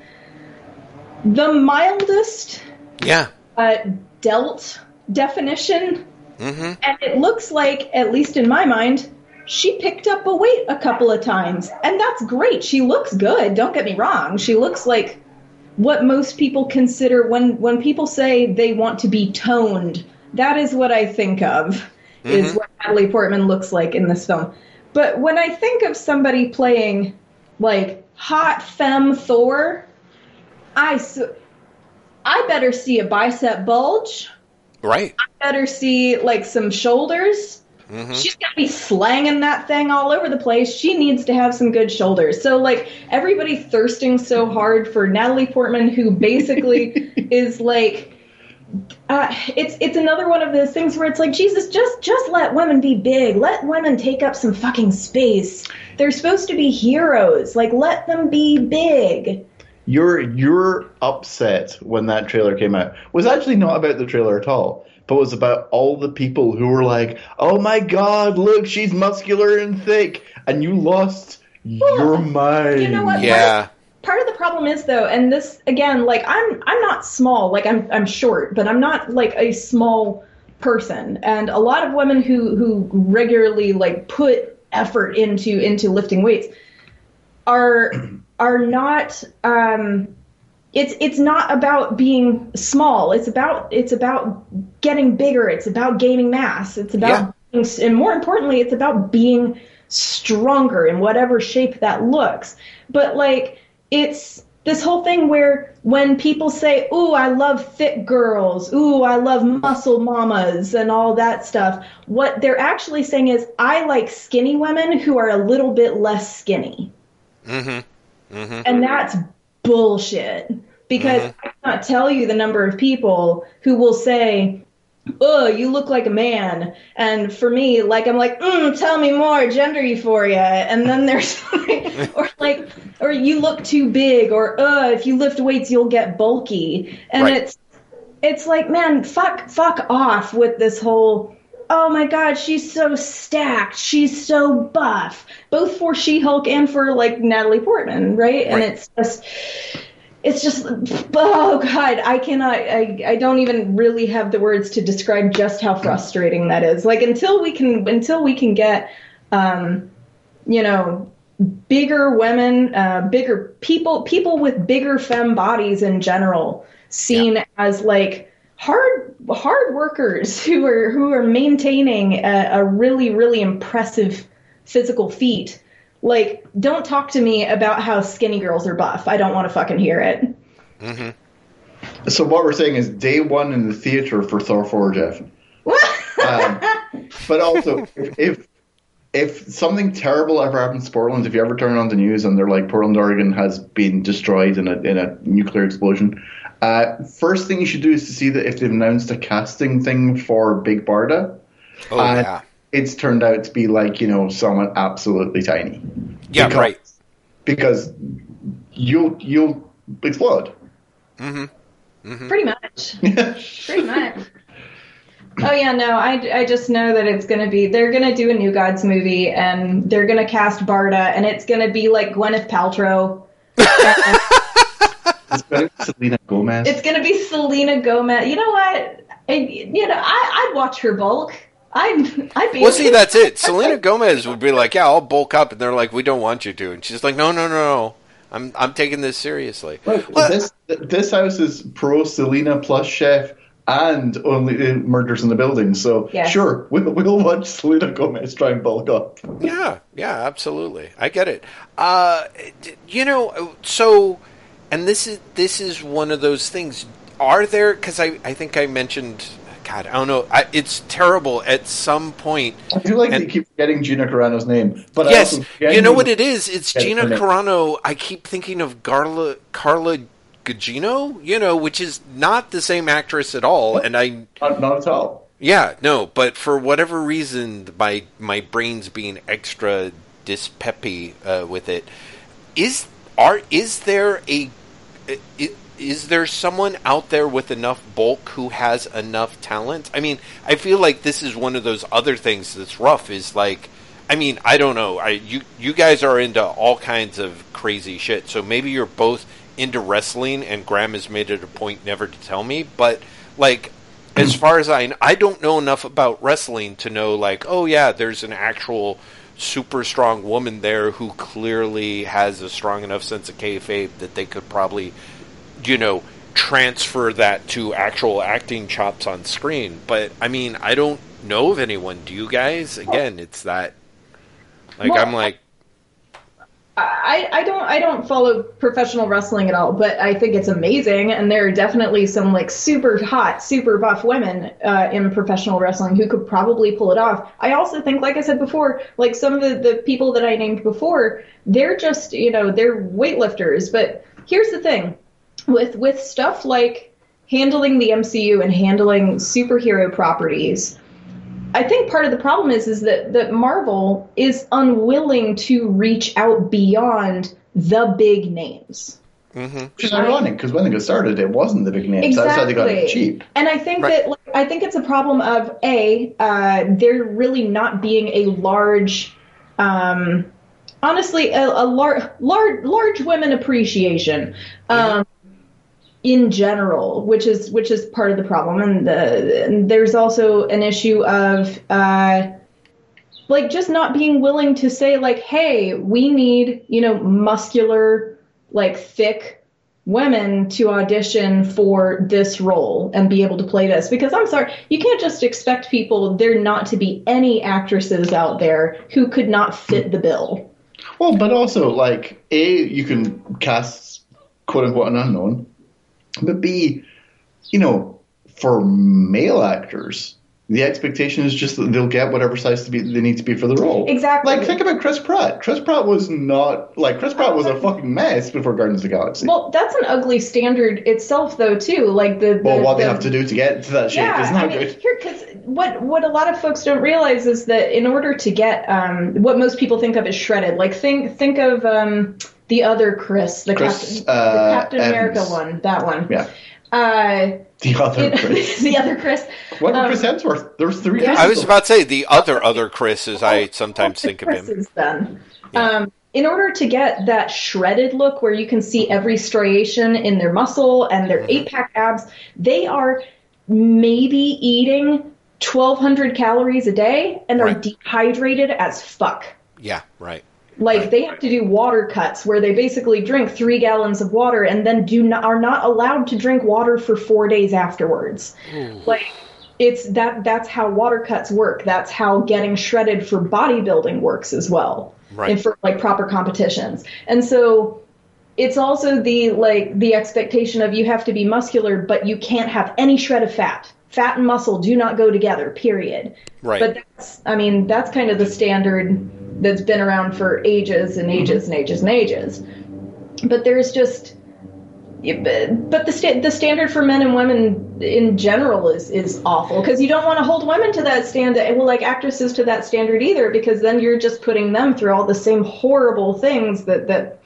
the mildest Yeah. uh, delt definition, Mm-hmm. and it looks like, at least in my mind, she picked up a weight a couple of times, and that's great. She looks good. Don't get me wrong. She looks like what most people consider when when people say they want to be toned. That is what I think of. Is mm-hmm. what Natalie Portman looks like in this film. But when I think of somebody playing like hot femme Thor, I I better see a bicep bulge. Right. I better see like some shoulders. She's gonna be slanging that thing all over the place. She needs to have some good shoulders. So like everybody thirsting so hard for Natalie Portman, who basically is like. Uh, it's it's another one of those things where it's like Jesus, just just let women be big. Let women take up some fucking space. They're supposed to be heroes. Like let them be big. Your your upset when that trailer came out was actually not about the trailer at all, but was about all the people who were like, "Oh my god, look, she's muscular and thick," and you lost your mind. You know what? Yeah. part of the problem is though and this again like i'm i'm not small like i'm i'm short but i'm not like a small person and a lot of women who who regularly like put effort into into lifting weights are are not um it's it's not about being small. It's about it's about getting bigger. It's about gaining mass. It's about being, and more importantly it's about being stronger in whatever shape that looks. But like it's this whole thing where when people say, "Ooh, I love thick girls," "Ooh, I love muscle mamas," and all that stuff, what they're actually saying is, "I like skinny women who are a little bit less skinny," Mm-hmm. Mm-hmm. and that's bullshit. Because I cannot tell you the number of people who will say, oh, you look like a man. And for me, like, I'm like, mm, tell me more, gender euphoria. And then there's or like, or you look too big, or, uh, if you lift weights, you'll get bulky. And Right. it's, it's like, man, fuck, fuck off with this whole, oh my god, she's so stacked, she's so buff, both for She-Hulk and for like Natalie Portman, right? And it's just, it's just oh god i cannot I, I don't even really have the words to describe just how frustrating that is. Like until we can until we can get um you know bigger women uh bigger people people with bigger femme bodies in general seen as like hard hard workers who are who are maintaining a, a really really impressive physical feat. Like don't talk to me about how skinny girls are buff. I don't want to fucking hear it. So what we're saying is day one in the theater for Thor 4, Jeff. Um, but also, if, if if something terrible ever happens to Portland, if you ever turn on the news and they're like Portland, Oregon has been destroyed in a in a nuclear explosion, uh, first thing you should do is to see that if they've announced a casting thing for Big Barda. Oh Uh, yeah. It's turned out to be like you know someone absolutely tiny. Yeah. because- Right. Because you'll you'll explode. pretty much pretty much oh yeah no I, I just know that it's gonna be they're gonna do a new gods movie and they're gonna cast barda and it's gonna be like gwyneth paltrow It's better than Selena Gomez. it's gonna be selena gomez you know what I, you know I, i'd watch her bulk i'd i'd be Well, see, that's it. Selena Gomez would be like, "Yeah, I'll bulk up," and they're like, "We don't want you to," and she's like, "No, no, no, no. I'm I'm taking this seriously." Look, Well, this this house is pro Selena plus chef and only uh, murders in the building. So Yes. sure, we'll, we'll watch Selena Gomez try and bulk up. Yeah, yeah, absolutely. I get it. Uh, you know, so, and this is this is one of those things. Are there? Because I I think I mentioned. God, I don't know. I, it's terrible. At some point, I feel like And- they keep forgetting Gina Carano's name, but yes, you know what it is. It's Gina. Carano. I keep thinking of Garla, Carla Gugino. You know, which is not the same actress at all. And I Not, not at all. Yeah, no, but for whatever reason, my my brain's being extra dispeppy uh, with it. Is are is there a is there someone out there with enough bulk who has enough talent? I mean, I feel like this is one of those other things that's rough. Is like, I mean, I don't know. I you you guys are into all kinds of crazy shit. So maybe you're both into wrestling, and Graham has made it a point never to tell me. But like, as far as I, I don't know enough about wrestling to know like, oh yeah, there's an actual super strong woman there who clearly has a strong enough sense of kayfabe that they could probably, you know, transfer that to actual acting chops on screen. But I mean, I don't know of anyone. Do you guys? Again, it's that. Like Well, I'm like, I, I don't I don't follow professional wrestling at all, but I think it's amazing, and there are definitely some like super hot, super buff women uh, in professional wrestling who could probably pull it off. I also think, like I said before, like some of the, the people that I named before, they're just you know they're weightlifters. But here's the thing, with with stuff like handling the MCU and handling superhero properties, I think part of the problem is is that that Marvel is unwilling to reach out beyond the big names. Which is ironic because when they got started, it wasn't the big names. That's how they got it cheap. And I think Right. that like, I think it's a problem of a uh, there really not being a large, um, honestly, a, a large large large women appreciation. Um, in general, which is which is part of the problem, and, the, and there's also an issue of uh, like just not being willing to say like, hey, we need you know muscular, like thick women to audition for this role and be able to play this. Because I'm sorry, you can't just expect people there not to be any actresses out there who could not fit the bill. Well, but also like a you can cast quote unquote an unknown, but b you know for male actors the expectation is just that they'll get whatever size to be they need to be for the role. Exactly. Like think about Chris Pratt. Chris Pratt was not like Chris Pratt was a fucking mess before Guardians of the Galaxy. Well, that's an ugly standard itself, though, too. Like the, the Well, what they have to do to get to that shape yeah, is not I mean, good. here because what what a lot of folks don't realize is that in order to get um, what most people think of as shredded, like think think of um, the other Chris, the Chris, Captain, uh, the Captain America one, that one. Yeah, Uh, the other it- Chris. the other Chris. What um, Chris Hemsworth? There's three. Yeah. I was about to say the other other Chris, as I Oh, sometimes think of him. Chris's Then. Um, in order to get that shredded look where you can see every striation in their muscle and their eight pack abs, they are maybe eating 1,200 calories a day and are Right. dehydrated as fuck. Yeah, right. Like they have to do water cuts where they basically drink three gallons of water and then do not are not allowed to drink water for four days afterwards. Like it's that that's how water cuts work. That's how getting shredded for bodybuilding works as well. Right. And for like proper competitions. And so it's also the like the expectation of you have to be muscular, but you can't have any shred of fat. Fat and muscle do not go together, period. Right. But that's, I mean, that's kind of the standard that's been around for ages and mm-hmm. ages and ages and ages. But there's just—but but the sta- the standard for men and women in general is is awful because you don't want to hold women to that standard, well, like actresses to that standard either, because then you're just putting them through all the same horrible things that that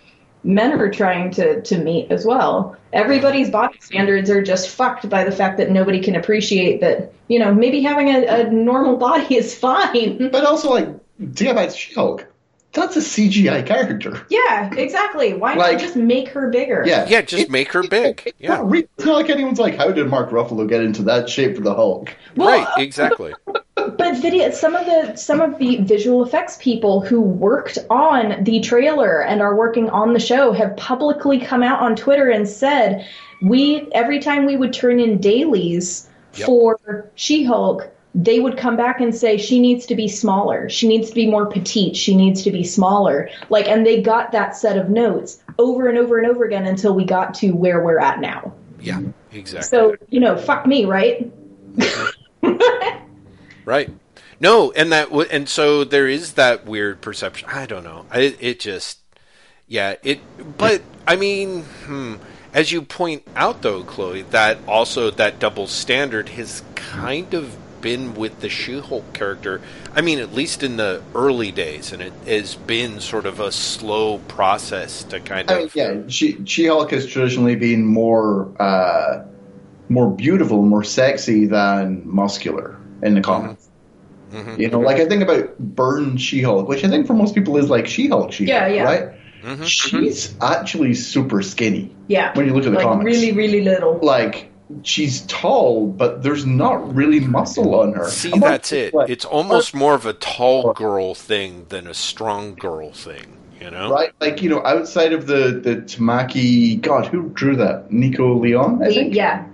men are trying to to meet as well. Everybody's body standards are just fucked by the fact that nobody can appreciate that. You know, maybe having a, a normal body is fine. But also, like, to get back to She-Hulk, that's a CGI character. Yeah, exactly. Why Like- not just make her bigger? Yeah, Yeah, just It- make her big. It's Yeah. not, it's not like anyone's like, how did Mark Ruffalo get into that shape for the Hulk? Well, right, uh, But video, some of the some of the visual effects people who worked on the trailer and are working on the show have publicly come out on Twitter and said we every time we would turn in dailies Yep. for She-Hulk, they would come back and say she needs to be smaller, she needs to be more petite, she needs to be smaller. Like, and they got that set of notes over and over and over again until we got to where we're at now. Yeah, exactly. So you know, fuck me, right? Right. No, and that w- and so there is that weird perception. I don't know. I, it just, yeah. It, but I mean, hmm, as you point out though, Chloe, that also that double standard has kind of been with the She-Hulk character. I mean, at least in the early days, and it has been sort of a slow process to kind of. I mean, yeah, she She-Hulk has traditionally been more uh, more beautiful, more sexy than muscular in the comics. Mhm. You know, like I think about Byrne She-Hulk, which I think for most people is like She-Hulk, She-Hulk, Yeah, yeah. right? Mhm. she's actually super skinny Yeah. when you look at the like comics. really, really little. like she's tall, but there's not really muscle on her. See, I'm that's it. like- It's almost more of a tall girl thing than a strong girl thing. You know? right, like you know, outside of the the Tamaki. God, who drew that? Nico Leon, I think. Yeah.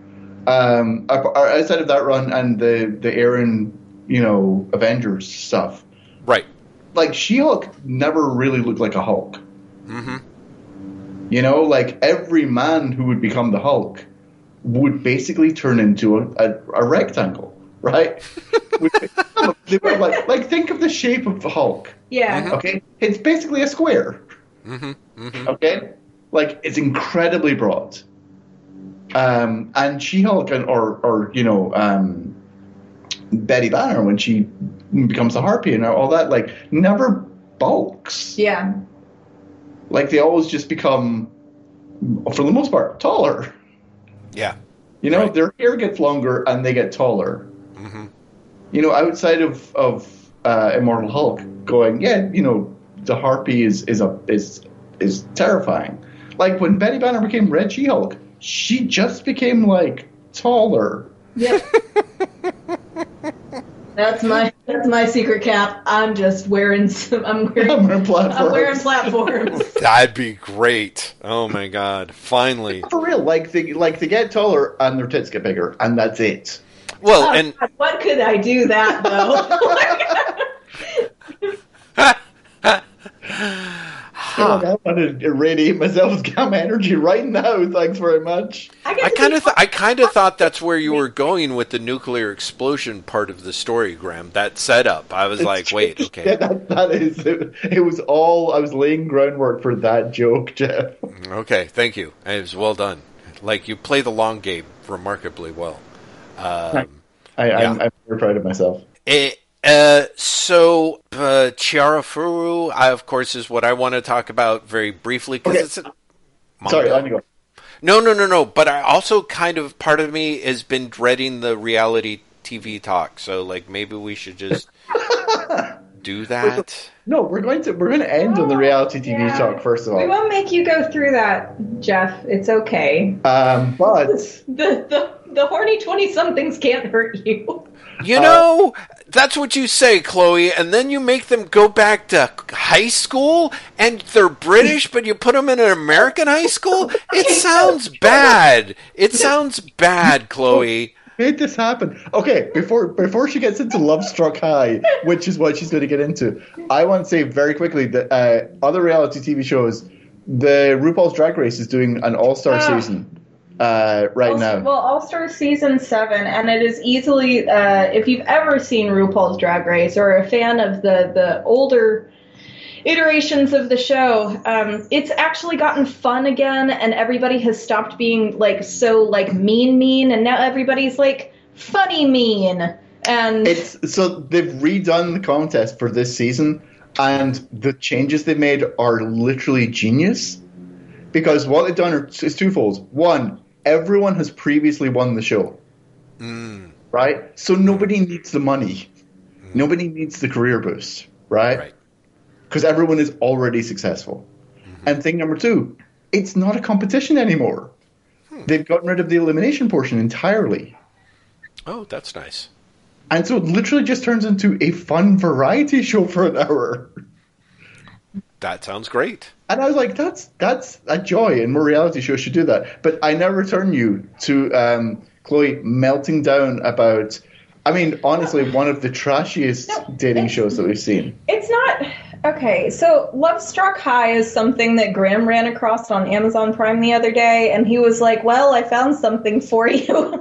Um, uh, outside of that run and the the Aaron, you know, Avengers stuff. Right. Like She-Hulk never really looked like a Hulk. hmm You know, like every man who would become the Hulk would basically turn into a, a, a rectangle, right? They were like, like think of the shape of the Hulk. Yeah. Okay, it's basically a square. hmm hmm Okay, like it's incredibly broad. Um, and She-Hulk and or or you know um, Betty Banner when she becomes a harpy and all that, like never bulks. Yeah. Like they always just become, for the most part, taller. Yeah. You know, Right. their hair gets longer and they get taller. hmm You know, outside of of uh, Immortal Hulk, going, yeah, you know, the harpy is is a is is terrifying. Like when Betty Banner became Red She Hulk, she just became like taller. Yep. that's my that's my secret cap. I'm just wearing some. I'm wearing. I'm wearing platforms. I'm wearing platforms. That'd be great. Oh my god! Finally. For real, like they like they get taller and their tits get bigger, and that's it. Well, Oh, and God, what could I do that though? Like, I want to irradiate myself with gamma energy right now. Thanks very much. I, get I to kind of, th- I kind of thought that's where you were going with the nuclear explosion part of the story, Graham. That setup. I was like, wait, Yeah, okay, that, that is it. It was all I was laying groundwork for that joke, Jeff. okay, thank you. It was well done. Like you play the long game remarkably well. Um, I, I'm, Yeah. I'm very proud of myself. Eh, uh, so, uh, Chiarafuru, I, of course, is what I want to talk about very briefly because Okay. it's a Sorry, let me go. No, no, no, no. But I also kind of part of me has been dreading the reality TV talk. So, like, maybe we should just do that. No, we're going to we're going to end on the reality TV Yeah. talk first of all. We won't make you go through that, Jeff. It's okay. Um, but The the the horny twenty somethings can't hurt you. You know, that's what you say, Chloe, and then you make them go back to high school, and they're British, but you put them in an American high school. It sounds bad. It sounds bad, Chloe. made this happen. Okay, before before she gets into Lovestruck High, which is what she's going to get into, I want to say very quickly that uh, other reality TV shows, the RuPaul's Drag Race is doing an All Star Ah. season uh, right All- now. Well, All Star season seven, and it is easily uh, if you've ever seen RuPaul's Drag Race or a fan of the the older iterations of the show, um, it's actually gotten fun again, and everybody has stopped being like so like mean mean, and now everybody's like funny mean. And It's so they've redone the contest for this season, and the changes they made are literally genius. Because what they've done is twofold. One, everyone has previously won the show, Mm, right? So mm. nobody needs the money, mm. nobody needs the career boost, right? right. Because everyone is already successful. Mm-hmm. And thing number two, it's not a competition anymore. Hmm. They've gotten rid of the elimination portion entirely. Oh, that's nice. And so it literally just turns into a fun variety show for an hour. That sounds great. And I was like, that's that's a joy, and more reality shows should do that. But I now return you to um, Chloe melting down about. I mean, honestly, one of the trashiest No, dating shows that we've seen. It's not okay. So, Lovestruck High is something that Graham ran across on Amazon Prime the other day, and he was like, "Well, I found something for you."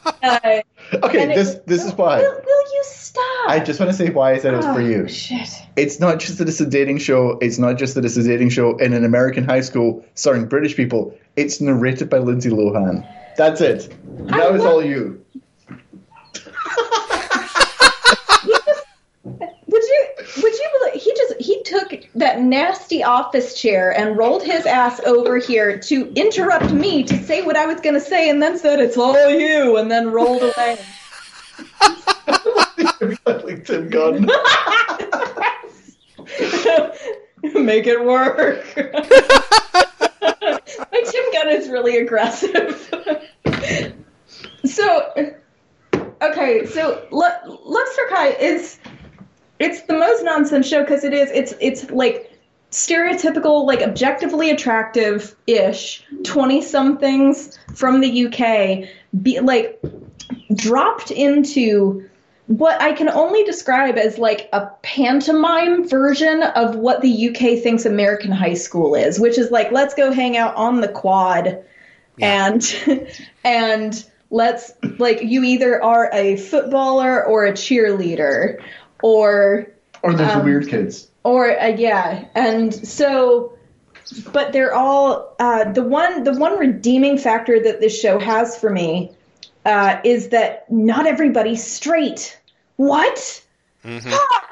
uh, Okay, and it- this this is why. Will, will you stop? I just want to say why I said it was for Oh, you. Shit. It's not just that it's a dating show. It's not just that it's a dating show in an American high school starring British people. It's narrated by Lindsay Lohan. That's it. That was love- all you. Would you? Believe He just he took that nasty office chair and rolled his ass over here to interrupt me to say what I was going to say, and then said it's all you, and then rolled away. like Tim Gunn. make it work. My Tim Gunn is really aggressive. so, okay, so Le- Lovestruck High is it's most show because it is it's it's like stereotypical like objectively attractive ish 20 somethings from the UK be like dropped into what I can only describe as like a pantomime version of what the UK thinks American high school is, which is like let's go hang out on the quad and and let's like you either are a footballer or a cheerleader or Or there's Um, the weird kids. or uh, yeah and so but they're all uh, the one the one redeeming factor that this show has for me uh, is that not everybody's straight. What? Ah,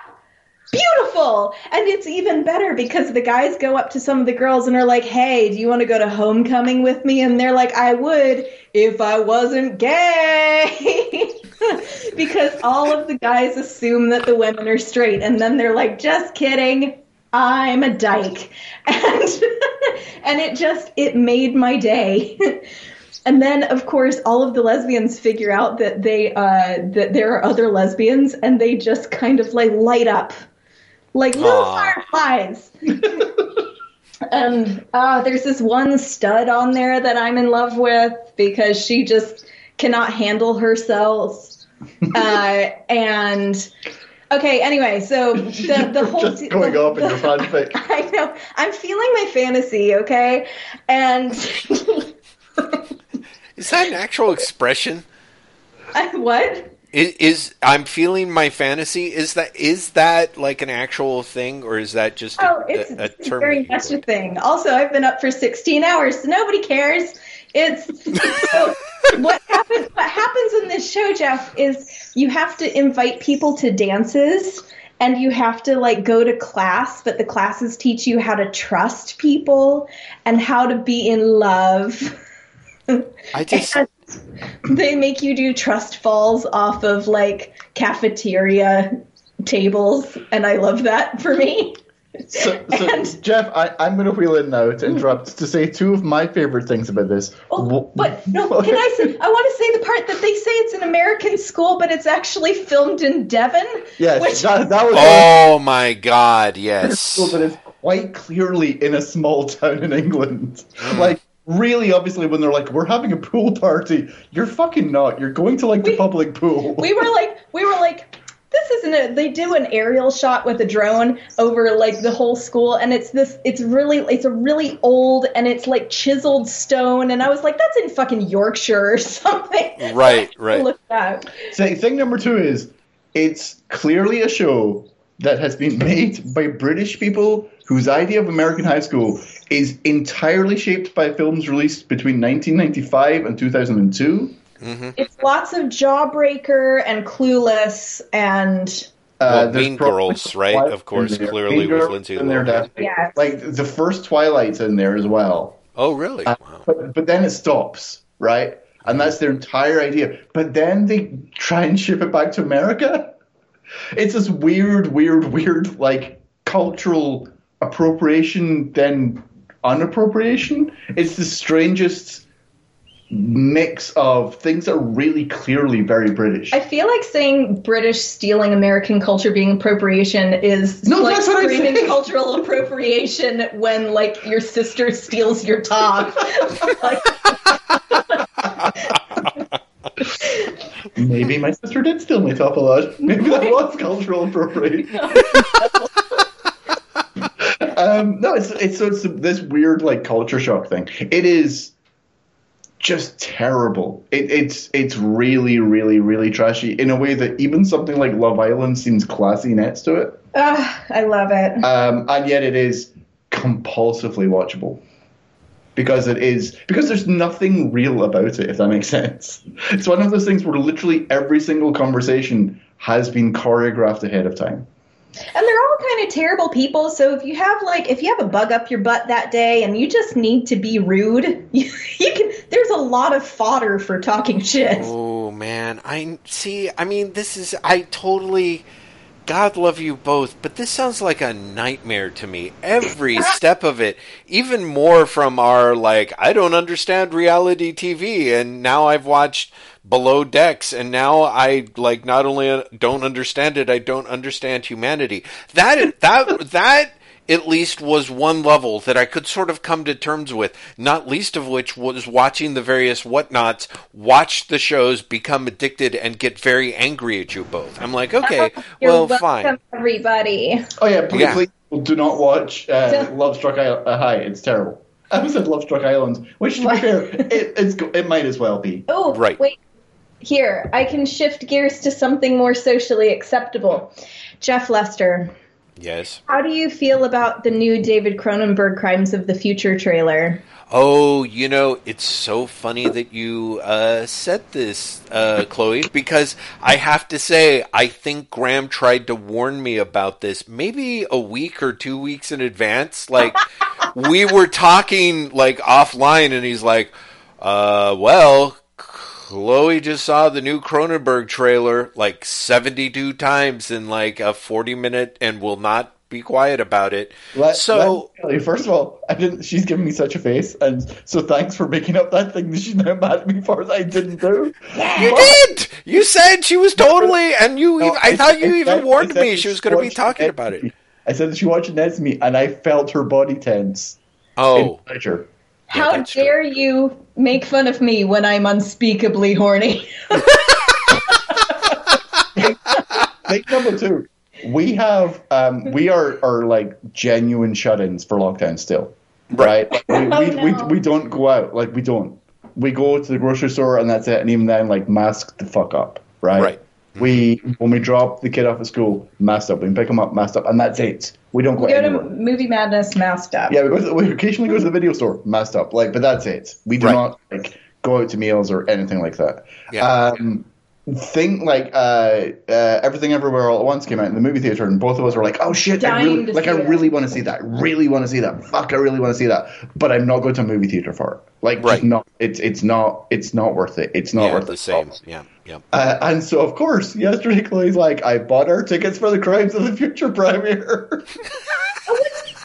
beautiful! And it's even better because the guys go up to some of the girls and are like hey do you want to go to homecoming with me? And they're like i would if i wasn't gay because all of the guys assume that the women are straight and then they're like just kidding. I'm a dyke. And and it just it made my day. And then of course all of the lesbians figure out that they uh that there are other lesbians and they just kind of like light up. Like little Aw. fireflies. And uh, there's this one stud on there that I'm in love with because she just cannot handle herself. Uh, and okay, anyway, so the the whole Just going the, up in your fanfic. I know I'm feeling my fantasy, okay, and Is that an actual expression? what? Is, is I'm feeling my fantasy? Is that is that like an actual thing, or is that just a, Oh, it's, a, a term? very much a thing. Also, I've been up for 16 hours, so nobody cares. It's so what happens. What happens in this show, Jeff, is you have to invite people to dances, and you have to like go to class, but the classes teach you how to trust people and how to be in love. I just they make you do trust falls off of like cafeteria tables, and I love that for me. So, so And- Jeff, I, I'm going to wheel in now to hmm. interrupt to say two of my favorite things about this. Oh, but no, can I say? I want to say the part that they say it's an American school, but it's actually filmed in Devon. Yes, which that, that was Oh my god, yes. school that is quite clearly in a small town in England. Mm. Like, really, obviously, when they're like, "We're having a pool party," you're fucking not. You're going to like the public pool. we were like, we were like, this isn't a. They do an aerial shot with a drone over like the whole school, and it's this. It's really, it's a really old, and it's like chiseled stone, and I was like, that's in fucking Yorkshire or something. Right, right. Look that. Say, thing number two is it's clearly a show that has been made by British people whose idea of American high school is entirely shaped by films released between 1995 and 2002. Mm-hmm. It's lots of Jawbreaker and Clueless and uh, Well, there's Mean probably Girls, right? Twilight Of course, clearly Mean with Lindsay in there, Lohan. definitely. Yes. Like the first Twilight's in there as well. Oh, really? Uh, Wow. But but then it stops, right? And mm-hmm. that's their entire idea. But then they try and ship it back to America. It's this weird, weird, weird, like cultural appropriation, then unappropriation. It's the strangest mix of things that are really clearly very British. I feel like saying British stealing American culture being appropriation is No, like that's what screaming cultural appropriation when like your sister steals your top. like, Maybe my sister did steal my top a lot. Maybe that was cultural appropriation. um, no, it's it's so it's this weird like culture shock thing. It is just terrible. It, it's it's really really really trashy in a way that even something like Love Island seems classy next to it, ah, I love it. um, and yet it is compulsively watchable. Because it is because there's nothing real about it, if that makes sense. It's one of those things where literally every single conversation has been choreographed ahead of time. And they're all kind of terrible people. So if you have like if you have a bug up your butt that day and you just need to be rude, you, you can. There's a lot of fodder for talking shit. Oh man, I see. I mean, this is. I totally God love you both, but this sounds like a nightmare to me. Every step of it, even more from our like I don't understand reality TV and now I've watched Below Decks and now I like not only uh, don't understand it, I don't understand humanity. That that that at least was one level that I could sort of come to terms with, not least of which was watching the various whatnots watch the shows, become addicted, and get very angry at you both. I'm like, okay, You're well, welcome, fine. everybody. Oh yeah, please, Yeah. please do not watch uh, Love Struck Island. Uh, hi, it's terrible. I said Love Struck Island, which to be What? fair, it, it's it might as well be. Oh, Right. wait. Here, I can shift gears to something more socially acceptable. Jeff Lester, Yes. how do you feel about the new David Cronenberg Crimes of the Future trailer? Oh, you know, it's so funny that you uh, said this, uh, Chloe, because I have to say, I think Graham tried to warn me about this maybe a week or two weeks in advance. Like, we were talking, like, offline, and he's like, uh, well, Chloe just saw the new Cronenberg trailer like 72 times in like a 40 minute and will not be quiet about it. Let, so, let you, first of all, I didn't. She's giving me such a face, and so thanks for making up that thing that she's now mad at me for that I didn't do. You did. You said she was totally, and you. No, even, I, thought you said- even I warned me she was going to be talking about it. I said that she watched Ned's Me, and I felt her body tense oh. in Oh, pleasure. How that's true. dare you make fun of me when I'm unspeakably horny? Thing number two, we have um, we are are like genuine shut-ins for lockdown still, right? Like, we, Oh, we, we, we don't go out, like we don't. We go to the grocery store and that's it, and even then, like mask the fuck up, right? Right. We when we drop the kid off at school, masked up. We can pick him up, masked up, and that's it. We don't go, We go to. Movie Madness masked up. Yeah, we, go to, we occasionally go to the video store, masked up, like, but that's it. We do Right. not like go out to meals or anything like that. Yeah. Um, thing like uh, uh, everything everywhere all at once came out in the movie theater, and both of us were like, "Oh shit! I really like. I it. really want to see that. Really want to see that. Fuck! I really want to see that. But I'm not going to a movie theater for it. Like, Right. not. It's it's not. It's not worth it. It's not yeah, worth the it. same. Yeah, yeah. Uh, and so, of course, yesterday Chloe's like, "I bought our tickets for the Crimes of the Future premiere."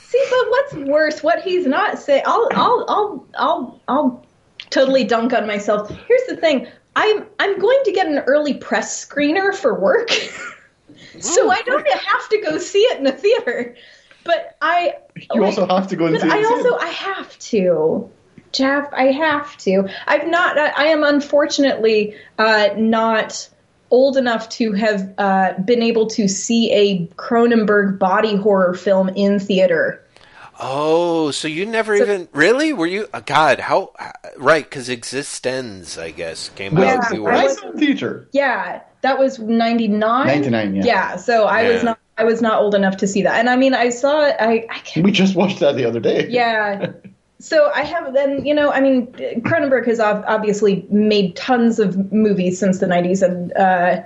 See, but what's worse? What he's not saying. I'll, I'll, I'll, I'll, I'll totally dunk on myself. Here's the thing. I'm, I'm going to get an early press screener for work, so I don't have to go see it in the theater. But I, you like, also have to go see it. I also, I have to. Jeff, I have to. I've not. I I am unfortunately uh, not old enough to have uh, been able to see a Cronenberg body horror film in theater. Oh, so you never So- even really were you? Uh, God, how? Right, because Existenz, I guess, came theater. out. Yeah, You I was- Crimes of the Future. Yeah, that was ninety nine. 99, yeah. Yeah, so I was not. I was not old enough to see that, and I mean, I saw it. I, I can't We just watched that the other day. Yeah. So I have then, you know, I mean, Cronenberg has obviously made tons of movies since the 90s, and uh,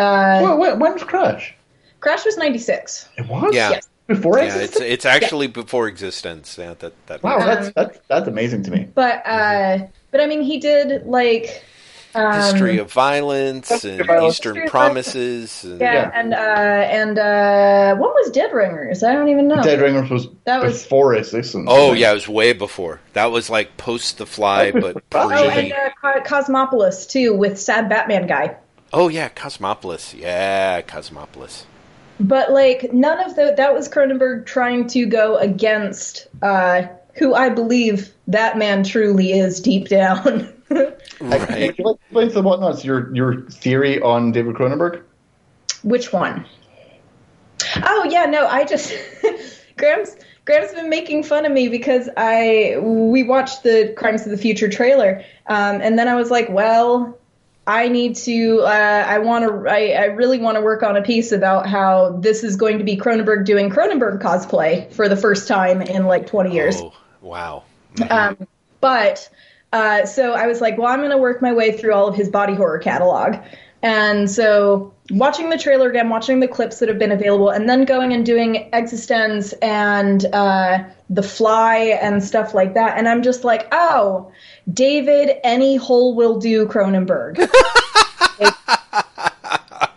uh, Well, when, when was Crash? Crash was 96. It was. Yeah. Yes. Before yeah, Existenz? it's it's actually before Existenz. Yeah, that that. Wow, Um, that's, that's that's amazing to me. But uh, but I mean, he did like um, History of violence History and of violence. Eastern History promises. And, yeah, Yeah. and uh, and uh, what was Dead Ringers? I don't even know. Dead Ringers was That was- before Existenz. Oh yeah, it was way before. That was like post The Fly, but Oh, Oh, and uh, Cosmopolis too, with sad Batman guy. Oh yeah, Cosmopolis. Yeah, Cosmopolis. But like none of the that was Cronenberg trying to go against uh, who I believe that man truly is deep down. Right. Would you like to explain to the whatnots your your theory on David Cronenberg? Which one? Oh yeah, no, I just Graham's Graham's been making fun of me because I we watched the Crimes of the Future trailer, um, and then I was like, well, I need to. Uh, I want to. I, I really want to work on a piece about how this is going to be Cronenberg doing Cronenberg cosplay for the first time in like 20 years. Oh wow. Um, but uh, so I was like, well, I'm going to work my way through all of his body horror catalog. And so watching the trailer again, watching the clips that have been available, and then going and doing Existenz and uh, The Fly and stuff like that. And I'm just like, oh, David, any hole will do Cronenberg.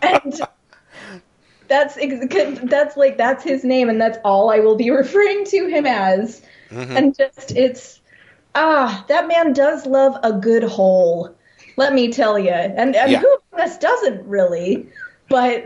and That's that's like that's his name, and that's all I will be referring to him as. Mm-hmm. And just it's ah, that man does love a good hole. Let me tell you, and, and Yeah. who of us doesn't really? But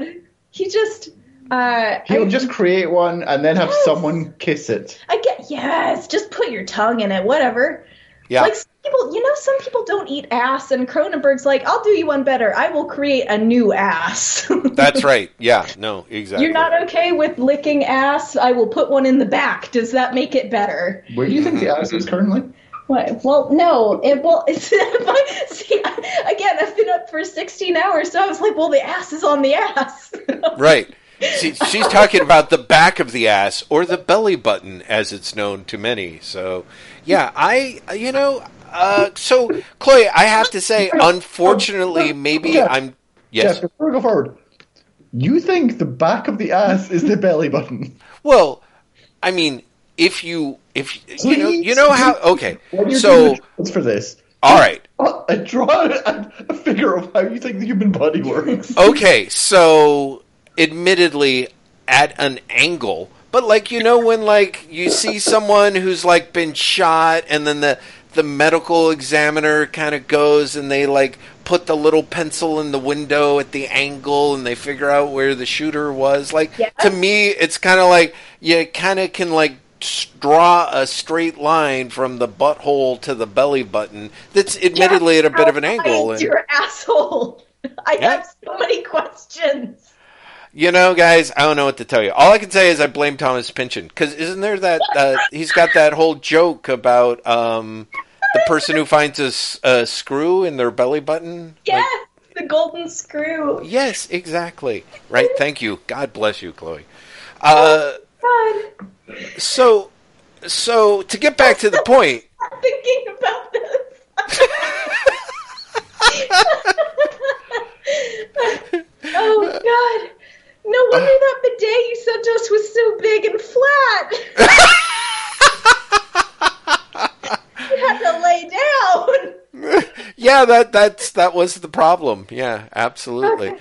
he just. Uh, He'll I- just create one and then have Yes. someone kiss it. I get yes, just put your tongue in it, whatever. Yeah. Like some people, you know, some people don't eat ass, and Cronenberg's like, I'll do you one better. I will create a new ass. That's right. Yeah. No. Exactly. You're not okay with licking ass. I will put one in the back. Does that make it better? Where do you think the mm-hmm. ass is currently? What? Well, no. It well, it's see again. I've been up for 16 hours, so I was like, well, the ass is on the ass. Right. She, she's talking about the back of the ass or the belly button, as it's known to many. So, yeah, I, you know, uh, so Chloe, I have to say, unfortunately, maybe Jeff, I'm. Yes. Jeff, before we go forward, you think the back of the ass is the belly button? Well, I mean, if you, if you know, you know how. Okay. So, drawings for this, all right. uh, draw a, a figure of how you think the human body works. Okay, so admittedly at an angle, but like you know when like you see someone who's like been shot and then the the medical examiner kind of goes and they like put the little pencil in the window at the angle and they figure out where the shooter was like Yes. to me it's kind of like you kind of can like draw a straight line from the butthole to the belly button that's admittedly at a bit of an angle and your asshole? I Yeah. have so many questions. You know, guys, I don't know what to tell you. All I can say is I blame Thomas Pynchon because isn't there that uh, he's got that whole joke about um, the person who finds a screw in their belly button? Yes, Like, the golden screw. yes, exactly. Right. Thank you. God bless you, Chloe. Uh, God, so, so to get back to the point, I'm thinking about this. oh God! No uh. wonder that bidet you sent us was so big and flat. you had to lay down. yeah, that that's that was the problem. Yeah, absolutely.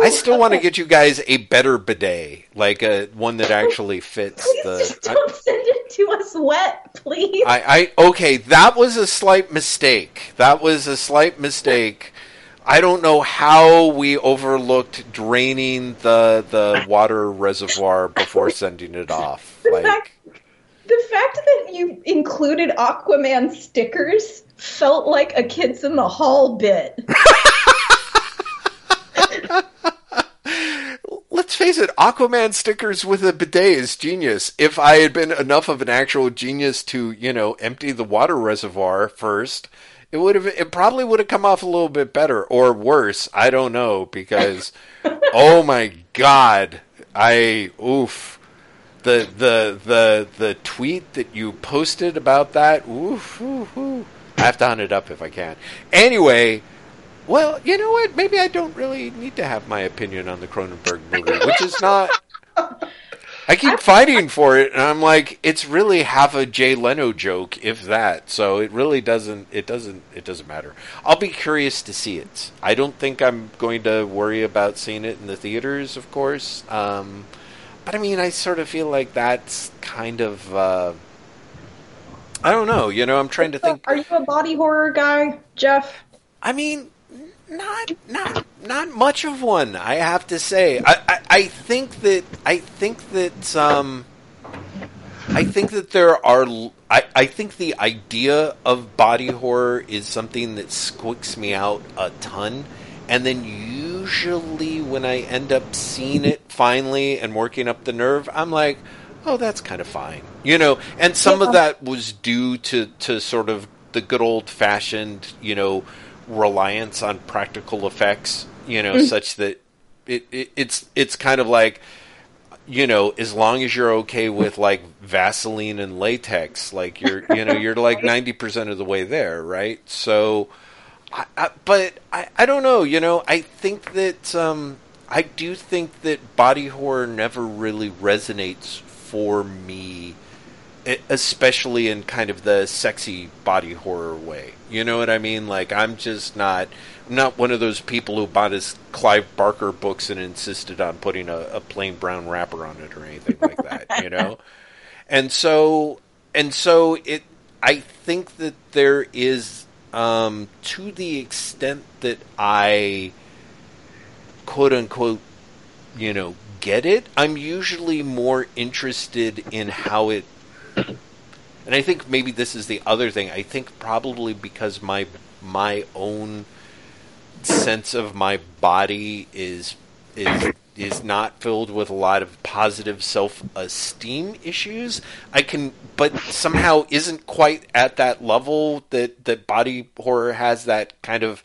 I still want to get you guys a better bidet, like a one that actually fits Please the. just don't send it to us wet, please. I, I okay, that was a slight mistake. That was a slight mistake. I don't know how we overlooked draining the the water reservoir before sending it off. The Like, fact, the fact that you included Aquaman stickers felt like a kids in the hall bit. let's face it, Aquaman stickers with a bidet is genius. If I had been enough of an actual genius to, you know, empty the water reservoir first, it would have it probably would have come off a little bit better or worse. I don't know because oh my god, I oof. The the the the tweet that you posted about that, oof, oof, oof. I have to hunt it up if I can. Anyway, well, you know what? Maybe I don't really need to have my opinion on the Cronenberg movie, which is not. I keep fighting for it, and I'm like, it's really half a Jay Leno joke, if that. So it really doesn't. It doesn't. It doesn't matter. I'll be curious to see it. I don't think I'm going to worry about seeing it in the theaters, of course. Um, but I mean, I sort of feel like that's kind of. Uh, I don't know. You know, I'm trying to think. Are you a body horror guy, Jeff? I mean, not not not much of one. I have to say. I, I, I think that I think that um, I think that there are. I, I think the idea of body horror is something that squicks me out a ton, and then usually when I end up seeing it finally and working up the nerve, I'm like, oh, that's kind of fine, you know. And some of that was due to to sort of the good old fashioned, you know, reliance on practical effects, you know, such that it, it it's it's kind of like you know, as long as you're okay with like Vaseline and latex, like you're, you know, you're like ninety percent of the way there, right? So, I, I, but I, I don't know, you know, I think that um, I do think that body horror never really resonates for me especially in kind of the sexy body horror way. You know what I mean? Like I'm just not I'm not one of those people who bought his Clive Barker books and insisted on putting a, a plain brown wrapper on it or anything like that. You know, and so and so it. I think that there is um, to the extent that I quote unquote, you know, get it, I'm usually more interested in how it. And I think maybe this is the other thing. I think probably because my my own sense of my body is is is not filled with a lot of positive self-esteem issues. I can, but somehow isn't quite at that level that that body horror has that kind of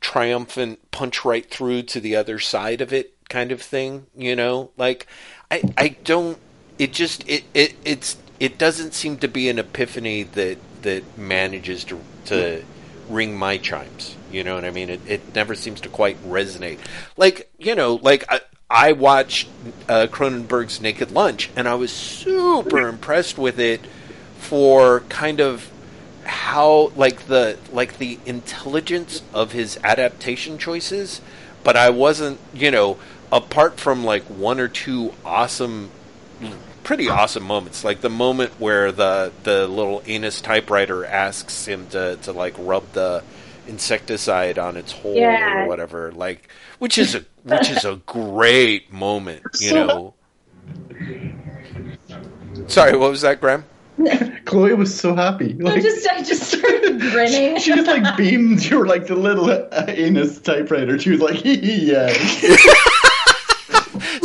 triumphant punch right through to the other side of it kind of thing. You know, like I I don't. It just it it it's it doesn't seem to be an epiphany that that manages to to ring my chimes. You know what I mean? It, it never seems to quite resonate. Like, you know, like I, I watched uh, Cronenberg's Naked Lunch, and I was super impressed with it for kind of how like the like the intelligence of his adaptation choices. But I wasn't, you know, apart from like one or two awesome pretty awesome moments like the moment where the the little anus typewriter asks him to to like rub the insecticide on its hole Yeah. or whatever like which is a which is a great moment you know sorry what was that graham Chloe was so happy. I just I just started grinning. she just like beamed your like the little uh, anus typewriter. She was like, yeah.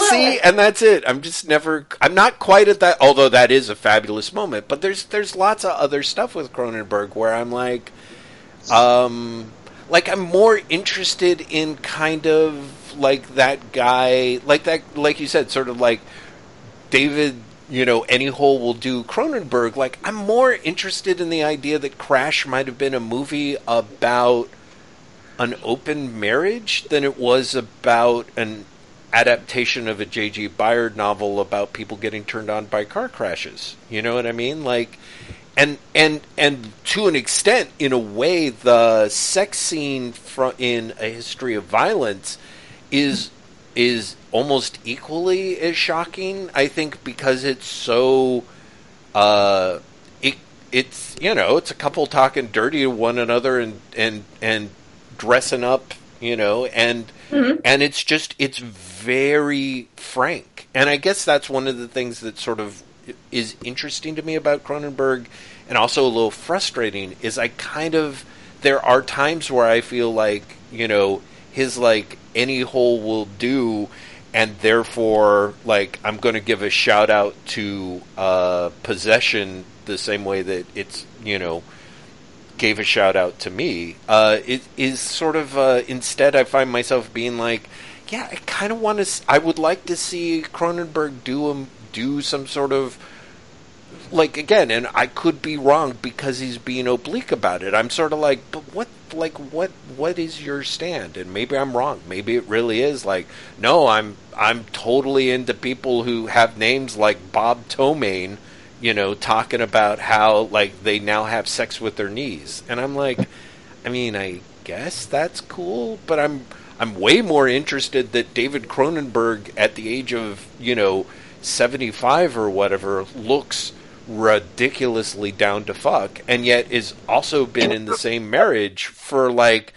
See, and that's it. I'm just never. I'm not quite at that. Although that is a fabulous moment, but there's there's lots of other stuff with Cronenberg where I'm like, um, like I'm more interested in kind of like that guy, like that, like you said, sort of like David. You know, any hole will do. Cronenberg. Like I'm more interested in the idea that Crash might have been a movie about an open marriage than it was about an adaptation of a J.G. Ballard novel about people getting turned on by car crashes. You know what I mean? Like, and and and to an extent, in a way, the sex scene fro- in A History of Violence is is almost equally as shocking. I think because it's so. Uh, it, it's you know it's a couple talking dirty to one another and and and dressing up you know and and it's just it's very frank. And i guess that's one of the things that sort of is interesting to me about cronenberg and also a little frustrating is i kind of there are times where i feel like you know his like any hole will do and therefore like i'm going to give a shout out to uh possession the same way that it's you know gave a shout out to me. Uh, it is sort of uh, instead I find myself being like, yeah, I kind of want to. I would like to see Cronenberg do him do some sort of like again, and I could be wrong because he's being oblique about it. I'm sort of like, but what, like, what, what is your stand? And maybe I'm wrong. Maybe it really is like, no, I'm, I'm totally into people who have names like Bob Tomaine, you know, talking about how like they now have sex with their knees, and I'm like, I mean, I guess that's cool, but I'm, I'm way more interested that David Cronenberg, at the age of you know 75 or whatever, looks ridiculously down to fuck, and yet is also been in the same marriage for like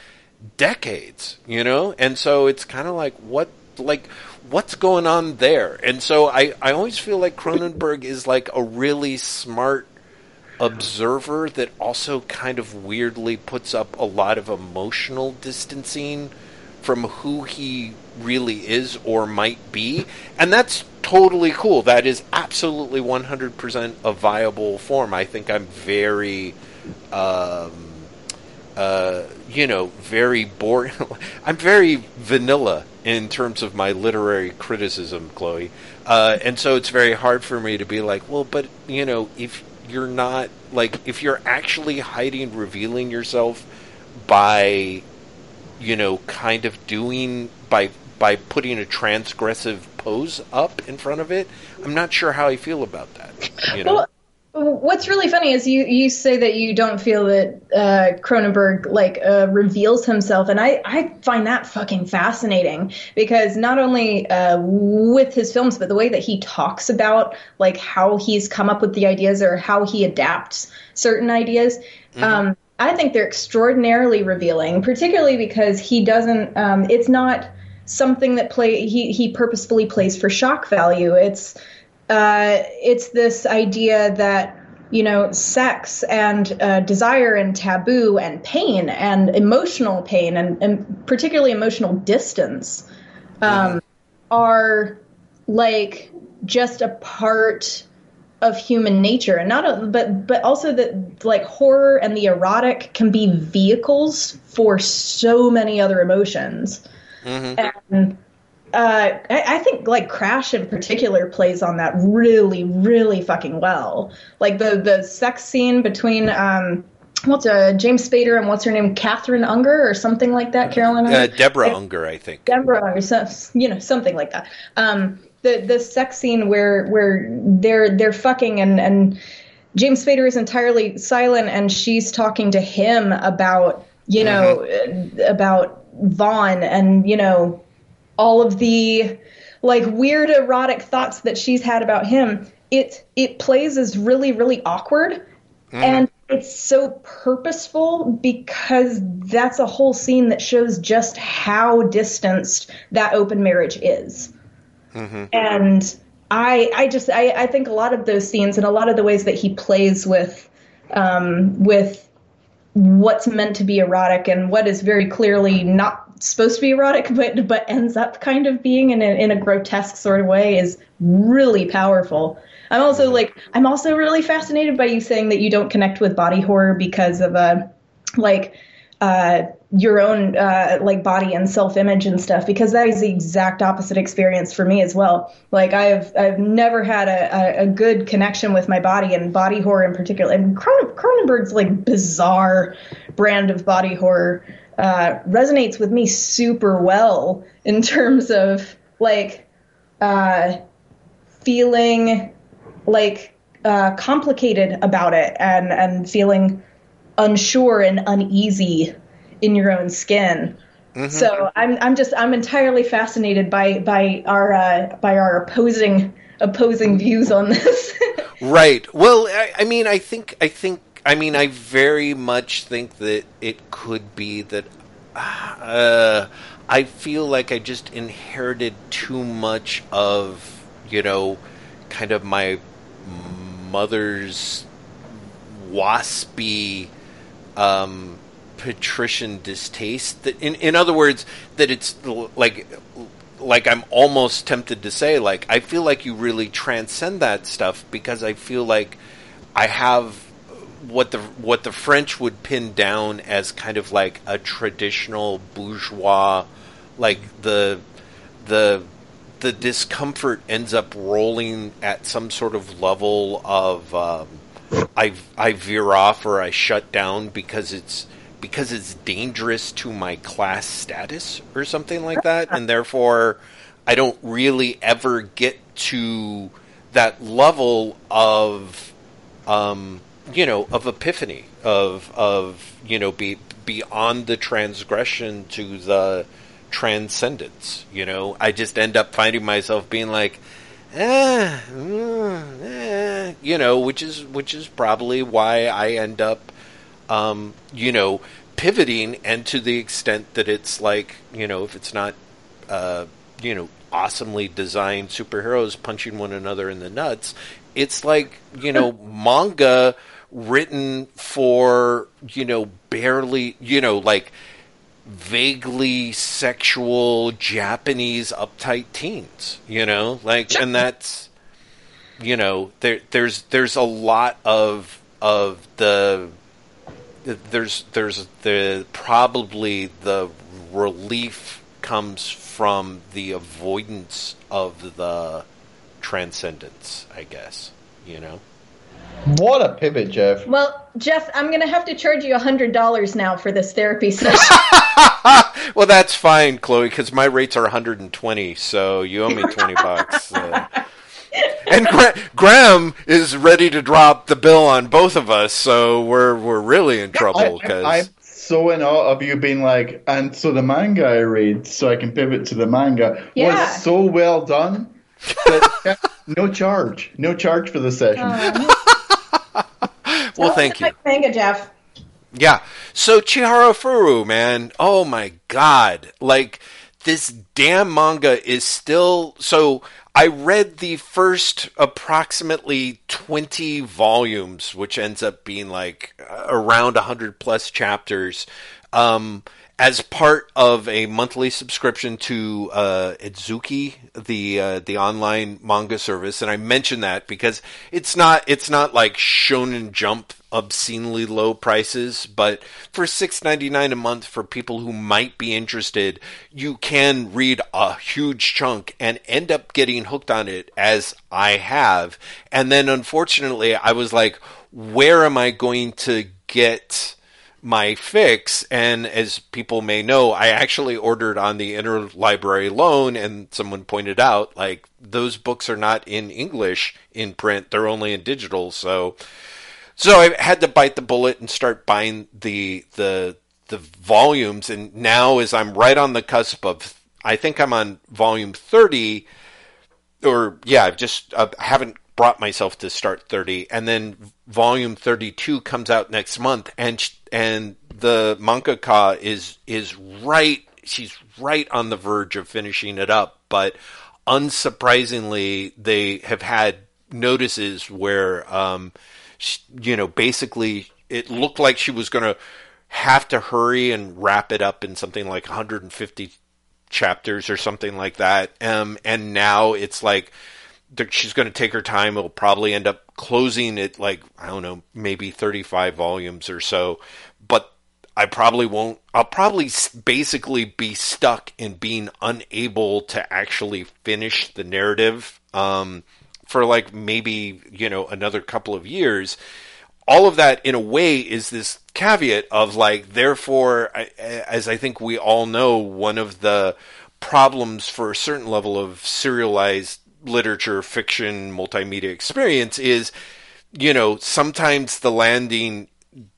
decades, you know? And so it's kind of like what like what's going on there? And so I I always feel like Cronenberg is like a really smart observer that also kind of weirdly puts up a lot of emotional distancing from who he really is or might be. And that's totally cool. That is absolutely 100% a viable form. I think I'm very, um, uh, you know, very boring. I'm very vanilla in terms of my literary criticism, Chloe. Uh, and so it's very hard for me to be like, well, but, you know, if you're not, like, if you're actually hiding, revealing yourself by you know, kind of doing by by putting a transgressive pose up in front of it. I'm not sure how I feel about that. You know, Well, What's really funny is you you say that you don't feel that uh, Cronenberg like uh, reveals himself, and I I find that fucking fascinating because not only uh, with his films, but the way that he talks about like how he's come up with the ideas or how he adapts certain ideas. Mm-hmm. Um, I think they're extraordinarily revealing, particularly because he doesn't. Um, it's not something that play he he purposefully plays for shock value. It's uh, it's this idea that you know sex and uh, desire and taboo and pain and emotional pain and, and particularly emotional distance um, mm-hmm. are like just a part of human nature and not a, but but also that like horror and the erotic can be vehicles for so many other emotions mm-hmm. and uh, I, I, think like Crash in particular plays on that really, really fucking well. Like the the sex scene between um, what's uh, James Spader and what's her name, Catherine Unger or something like that, Carolyn. Uh, Deborah Unger, I think. Deborah Unger, so, you know, something like that. Um, the the sex scene where where they're they're fucking and and James Spader is entirely silent and she's talking to him about you know mm-hmm. about Vaughan and you know all of the like weird erotic thoughts that she's had about him it it plays as really really awkward mm-hmm. and it's so purposeful because that's a whole scene that shows just how distanced that open marriage is mm-hmm. and i i just I, I think a lot of those scenes and a lot of the ways that he plays with um, with what's meant to be erotic and what is very clearly not supposed to be erotic, but but ends up kind of being in a, in a grotesque sort of way is really powerful. I'm also like I'm also really fascinated by you saying that you don't connect with body horror because of uh like uh your own uh, like body and self image and stuff because that is the exact opposite experience for me as well. Like I've I've never had a, a, a good connection with my body and body horror in particular. And Cronenberg's like bizarre brand of body horror uh, resonates with me super well in terms of like uh, feeling like uh, complicated about it and and feeling unsure and uneasy in your own skin. Mm-hmm. So I'm I'm just I'm entirely fascinated by by our uh, by our opposing opposing views on this. right. Well, I, I mean, I think I think I mean, I very much think that it could be that uh, I feel like I just inherited too much of, you know, kind of my mother's waspy um, patrician distaste. That, in in other words, that it's like like I'm almost tempted to say like I feel like you really transcend that stuff because I feel like I have what the what the French would pin down as kind of like a traditional bourgeois, like the the the discomfort ends up rolling at some sort of level of um, I I veer off or I shut down because it's because it's dangerous to my class status or something like that, and therefore I don't really ever get to that level of um, you know, of epiphany, of of you know, be beyond the transgression to the transcendence. You know, I just end up finding myself being like, eh, mm, eh, you know, which is which is probably why I end up, um, you know, pivoting, and to the extent that it's like, you know, if it's not, uh, you know, awesomely designed superheroes punching one another in the nuts, it's like you know, manga written for you know barely you know like vaguely sexual Japanese uptight teens, you know, like, and that's, you know, there, there's, there's a lot of, of the, there's, there's the, probably the relief comes from the avoidance of the transcendence, I guess, you know? What a pivot, Jeff. Well, Jeff, I'm going to have to charge you $100 now for this therapy session. well, that's fine, Chloe, because my rates are 120, so you owe me 20 bucks. Uh, and Gra- Graham is ready to drop the bill on both of us, so we're we're really in trouble because I, am so in awe of you being like, and so the manga I read, so I can pivot to the manga, Yeah. was so well done. that- no charge, no charge for the session. Oh. well, thank you. Manga, Jeff. Yeah. So Chihayafuru, man. Oh my god. Like this damn manga is still so I read the first approximately 20 volumes, which ends up being like around 100 plus chapters, um, as part of a monthly subscription to uh, Azuki, the uh, the online manga service, and I mention that because it's not it's not like Shonen Jump obscenely low prices, but for six ninety nine a month for people who might be interested, you can read a huge chunk and end up getting hooked on it as I have. And then unfortunately I was like, where am I going to get my fix and as people may know i actually ordered on the interlibrary loan and someone pointed out like those books are not in english in print they're only in digital so so i had to bite the bullet and start buying the the the volumes and now as i'm right on the cusp of i think i'm on volume 30 or yeah i've just uh, haven't brought myself to start 30 and then volume 32 comes out next month and and the mangaka is is right she's right on the verge of finishing it up but unsurprisingly they have had notices where um she, you know basically it looked like she was going to have to hurry and wrap it up in something like 150 chapters or something like that um and now it's like she's going to take her time. It'll probably end up closing it like I don't know, maybe 35 volumes or so. But I probably won't. I'll probably basically be stuck in being unable to actually finish the narrative um, for like maybe you know another couple of years. All of that, in a way, is this caveat of like, therefore, as I think we all know, one of the problems for a certain level of serialized literature, fiction, multimedia experience is, you know, sometimes the landing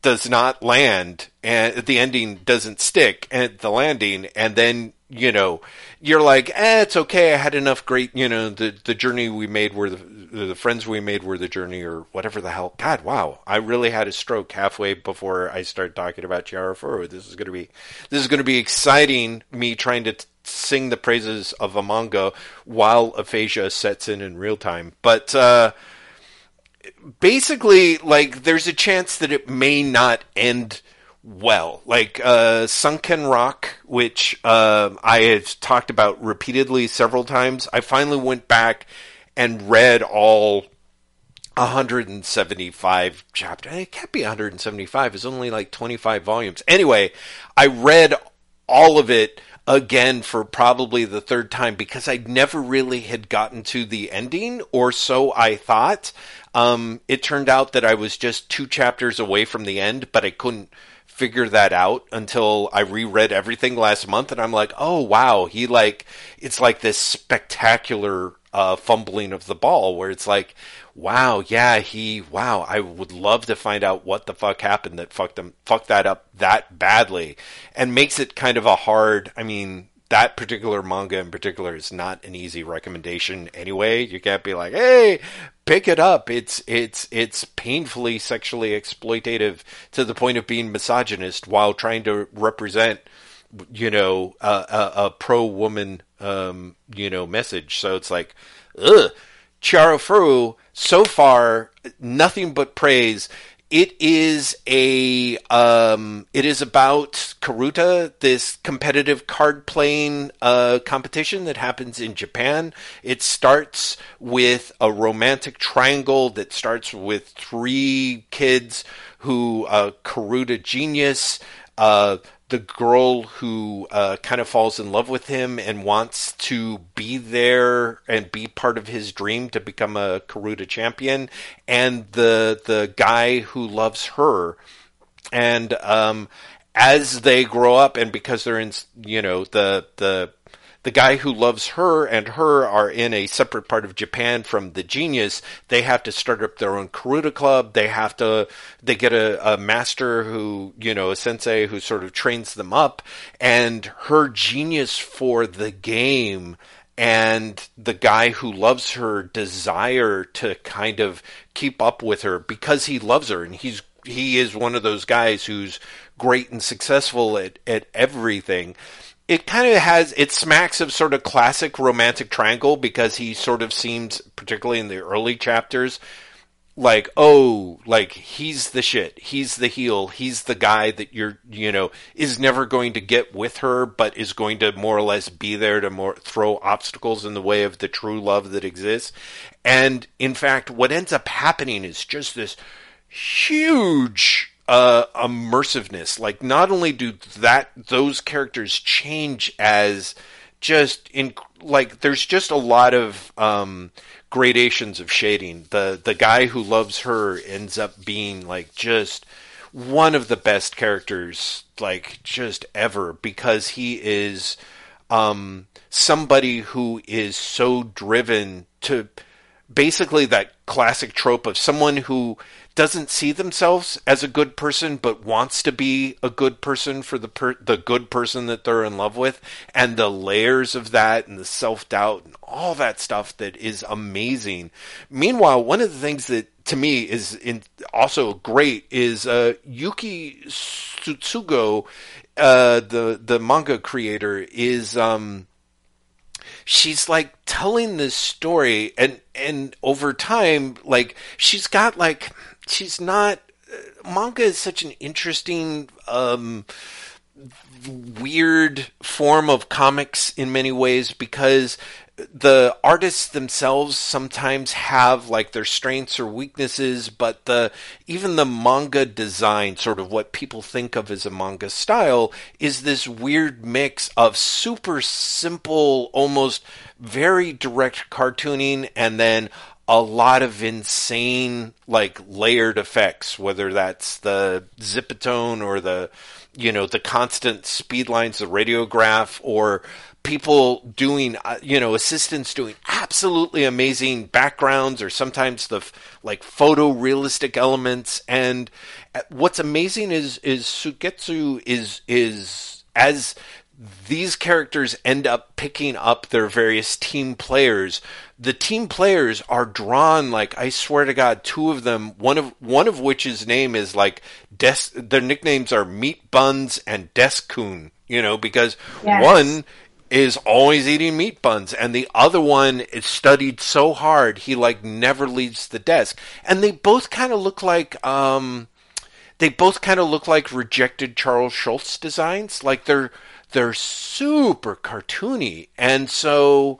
does not land and the ending doesn't stick at the landing and then you know you're like eh it's okay. I had enough great you know the the journey we made were the the friends we made were the journey or whatever the hell. God wow. I really had a stroke halfway before i started talking about Chihayafuru. this is going to be this is going to be exciting me trying to t- sing the praises of a manga while aphasia sets in in real time. But uh basically like there's a chance that it may not end well. Like uh Sun-Ken Rock which uh, i have talked about repeatedly several times i finally went back and read all 175 chapters. It can't be 175 it's only like 25 volumes. Anyway i read all of it again for probably the third time because I never really had gotten to the ending, or so I thought. Um, it turned out that I was just two chapters away from the end, but I couldn't figure that out until I reread everything last month, and I'm like, oh wow, he like it's like this spectacular uh, fumbling of the ball where it's like, wow, yeah, he, wow, I would love to find out what the fuck happened that fucked them, fucked that up that badly, and makes it kind of a hard. I mean, that particular manga in particular is not an easy recommendation anyway. You can't be like, hey, pick it up. It's it's it's painfully sexually exploitative to the point of being misogynist while trying to represent you know a, a, a pro woman um, you know message. So it's like, ugh. Chihayafuru, so far nothing but praise. It is a um, it is about Karuta, this competitive card playing uh, competition that happens in Japan. It starts with a romantic triangle that starts with three kids who uh, Karuta genius. Uh, the girl who uh, kind of falls in love with him and wants to be there and be part of his dream to become a Karuta champion, and the the guy who loves her, and um, as they grow up and because they're in you know the the the guy who loves her and her are in a separate part of Japan from the genius. They have to start up their own Karuta club. They have to, they get a, a master who, you know, a sensei who sort of trains them up and her genius for the game and the guy who loves her desire to kind of keep up with her because he loves her and he's he is one of those guys who's great and successful at, at everything. It kind of has, it smacks of sort of classic romantic triangle because he sort of seems, particularly in the early chapters, like, oh, like he's the shit. He's the heel. He's the guy that you're, you know, is never going to get with her, but is going to more or less be there to more throw obstacles in the way of the true love that exists. And in fact, what ends up happening is just this huge uh, immersiveness. Like, not only do that those characters change as just in like, there's just a lot of um, gradations of shading. The the guy who loves her ends up being like just one of the best characters, like just ever, because he is um, somebody who is so driven to basically that classic trope of someone who doesn't see themselves as a good person but wants to be a good person for the per- the good person that they're in love with and the layers of that and the self-doubt and all that stuff that is amazing. Meanwhile, one of the things that to me is in, also great is uh, Yuki Suetsugu, uh, the the manga creator, is um, she's like telling this story and and over time like she's got like she's not manga is such an interesting um weird form of comics in many ways because the artists themselves sometimes have like their strengths or weaknesses, but the even the manga design, sort of what people think of as a manga style, is this weird mix of super simple, almost very direct cartooning, and then a lot of insane like layered effects, whether that's the zipatone or the you know the constant speed lines, the Rapidograph, or people doing, uh, you know, assistants doing absolutely amazing backgrounds or sometimes the like photorealistic elements. And uh, what's amazing is, is Suetsugu is, is as these characters end up picking up their various team players. The team players are drawn like I swear to God, two of them, one of one of which's name is like Des. Their nicknames are Meat Buns and Deskun. You know, because yes. one is always eating meat buns and the other one is studied so hard he like never leaves the desk. And they both kind of look like um they both kind of look like rejected Charles Schulz designs. Like they're they're super cartoony. And so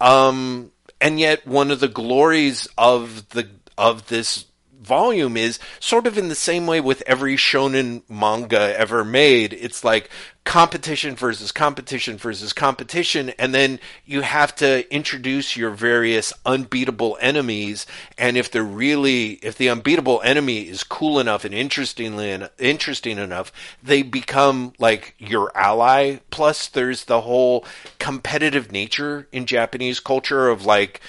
um and yet one of the glories of the of this volume is sort of in the same way with every shonen manga ever made. It's like competition versus competition versus competition, and then you have to introduce your various unbeatable enemies. And if they're really, if the unbeatable enemy is cool enough and interestingly interesting enough, they become like your ally. Plus, there's the whole competitive nature in Japanese culture of like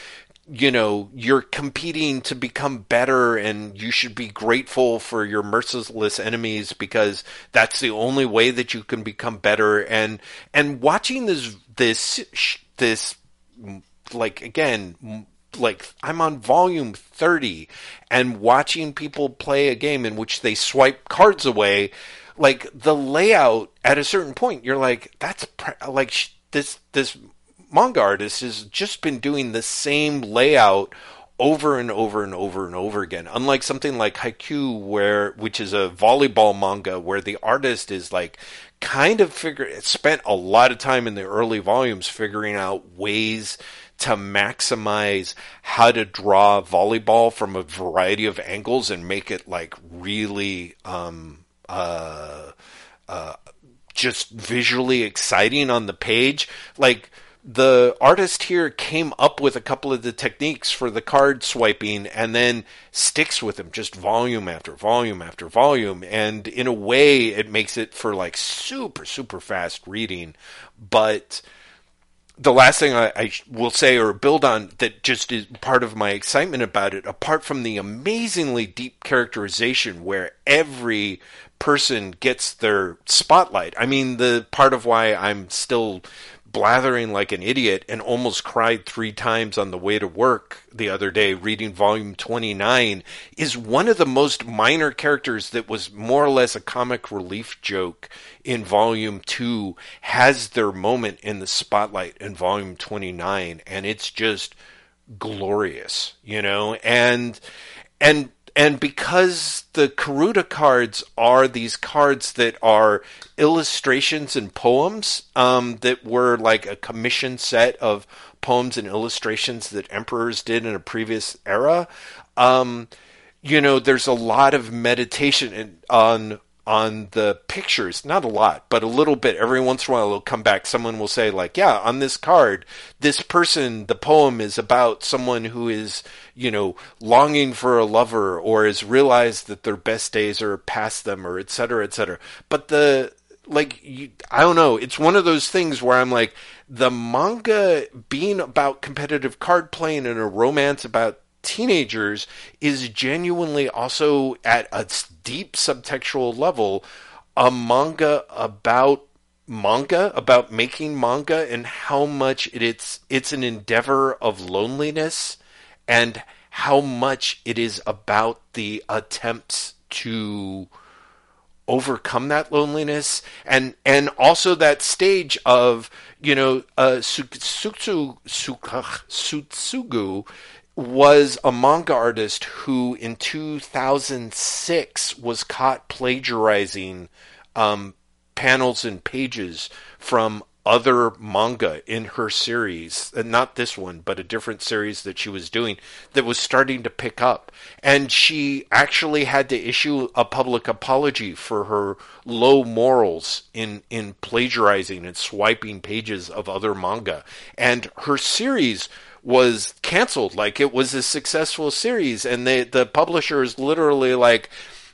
you know, you're competing to become better and you should be grateful for your merciless enemies because that's the only way that you can become better. And, and watching this, this, this, like, again, like I'm on volume 30 and watching people play a game in which they swipe cards away, like the layout at a certain point, you're like, that's pre- like this, this manga artist has just been doing the same layout over and over and over and over again. Unlike something like Haikyuu, where which is a volleyball manga, where the artist is like kind of figure spent a lot of time in the early volumes figuring out ways to maximize how to draw volleyball from a variety of angles and make it like really um, uh, uh, just visually exciting on the page. Like the artist here came up with a couple of the techniques for the card swiping and then sticks with them just volume after volume after volume and in a way it makes it for like super super fast reading but the last thing I, I, will say or build on that just is part of my excitement about it, apart from the amazingly deep characterization where every person gets their spotlight. I mean, the part of why I'm still blathering like an idiot and almost cried three times on the way to work the other day reading volume 29 is one of the most minor characters that was more or less a comic relief joke in volume 2 has their moment in the spotlight in volume 29 and it's just glorious you know? And and and because the Karuta cards are these cards that are illustrations and poems um, that were like a commission set of poems and illustrations that emperors did in a previous era, um, you know, there's a lot of meditation on on the pictures, not a lot, but a little bit. Every once in a while, it'll come back. Someone will say, like, yeah, on this card, this person, the poem is about someone who is, you know, longing for a lover or has realized that their best days are past them or et cetera, et cetera. But the, like, you, I don't know. It's one of those things where I'm like, the manga being about competitive card playing and a romance about teenagers is genuinely also at a deep subtextual level a manga about manga about making manga and how much it, it's it's an endeavor of loneliness and how much it is about the attempts to overcome that loneliness and and also that stage of you know uh Suetsugu was a manga artist who in 2006 was caught plagiarizing um, panels and pages from other manga in her series, uh, not this one, but a different series that she was doing that was starting to pick up. And she actually had to issue a public apology for her low morals in, in plagiarizing and swiping pages of other manga. And her series was canceled. Like it was a successful series, and they, the publisher is literally like,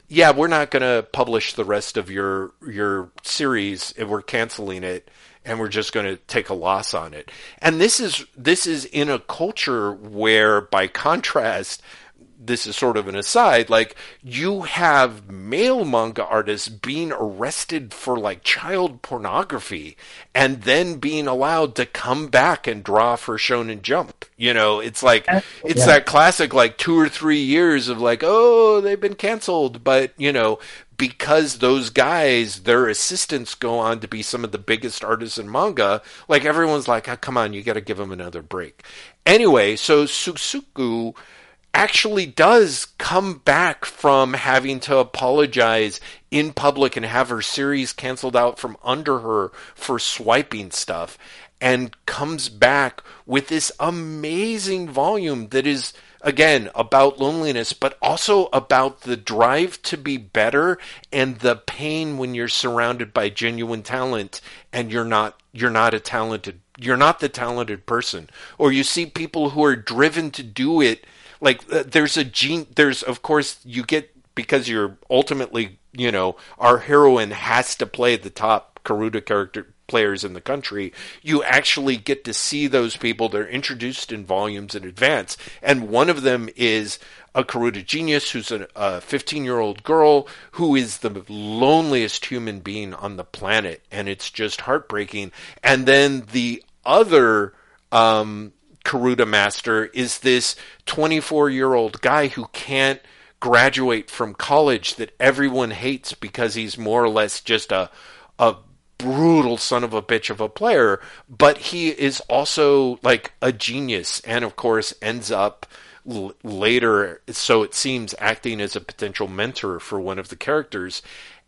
"Yeah, we're not going to publish the rest of your your series, and we're canceling it." and we're just going to take a loss on it. And this is this is in a culture where by contrast this is sort of an aside, like you have male manga artists being arrested for like child pornography and then being allowed to come back and draw for Shonen Jump. You know, it's like it's yeah. that classic like two or three years of like, oh, they've been canceled, but you know, because those guys, their assistants go on to be some of the biggest artists in manga, like everyone's like, oh, come on, you got to give them another break. Anyway, so Suetsugu actually does come back from having to apologize in public and have her series canceled out from under her for swiping stuff and comes back with this amazing volume that is again about loneliness but also about the drive to be better and the pain when you're surrounded by genuine talent and you're not you're not a talented you're not the talented person. Or you see people who are driven to do it like uh, there's a gene there's of course you get because you're ultimately you know our heroine has to play the top Karuta character players in the country, you actually get to see those people. They're introduced in volumes in advance. And one of them is a Karuta genius who's a 15 year old girl who is the loneliest human being on the planet. And it's just heartbreaking. And then the other um, Karuta Master is this 24 year old guy who can't graduate from college that everyone hates because he's more or less just a a brutal son of a bitch of a player, but he is also like a genius and of course ends up l- later so it seems acting as a potential mentor for one of the characters.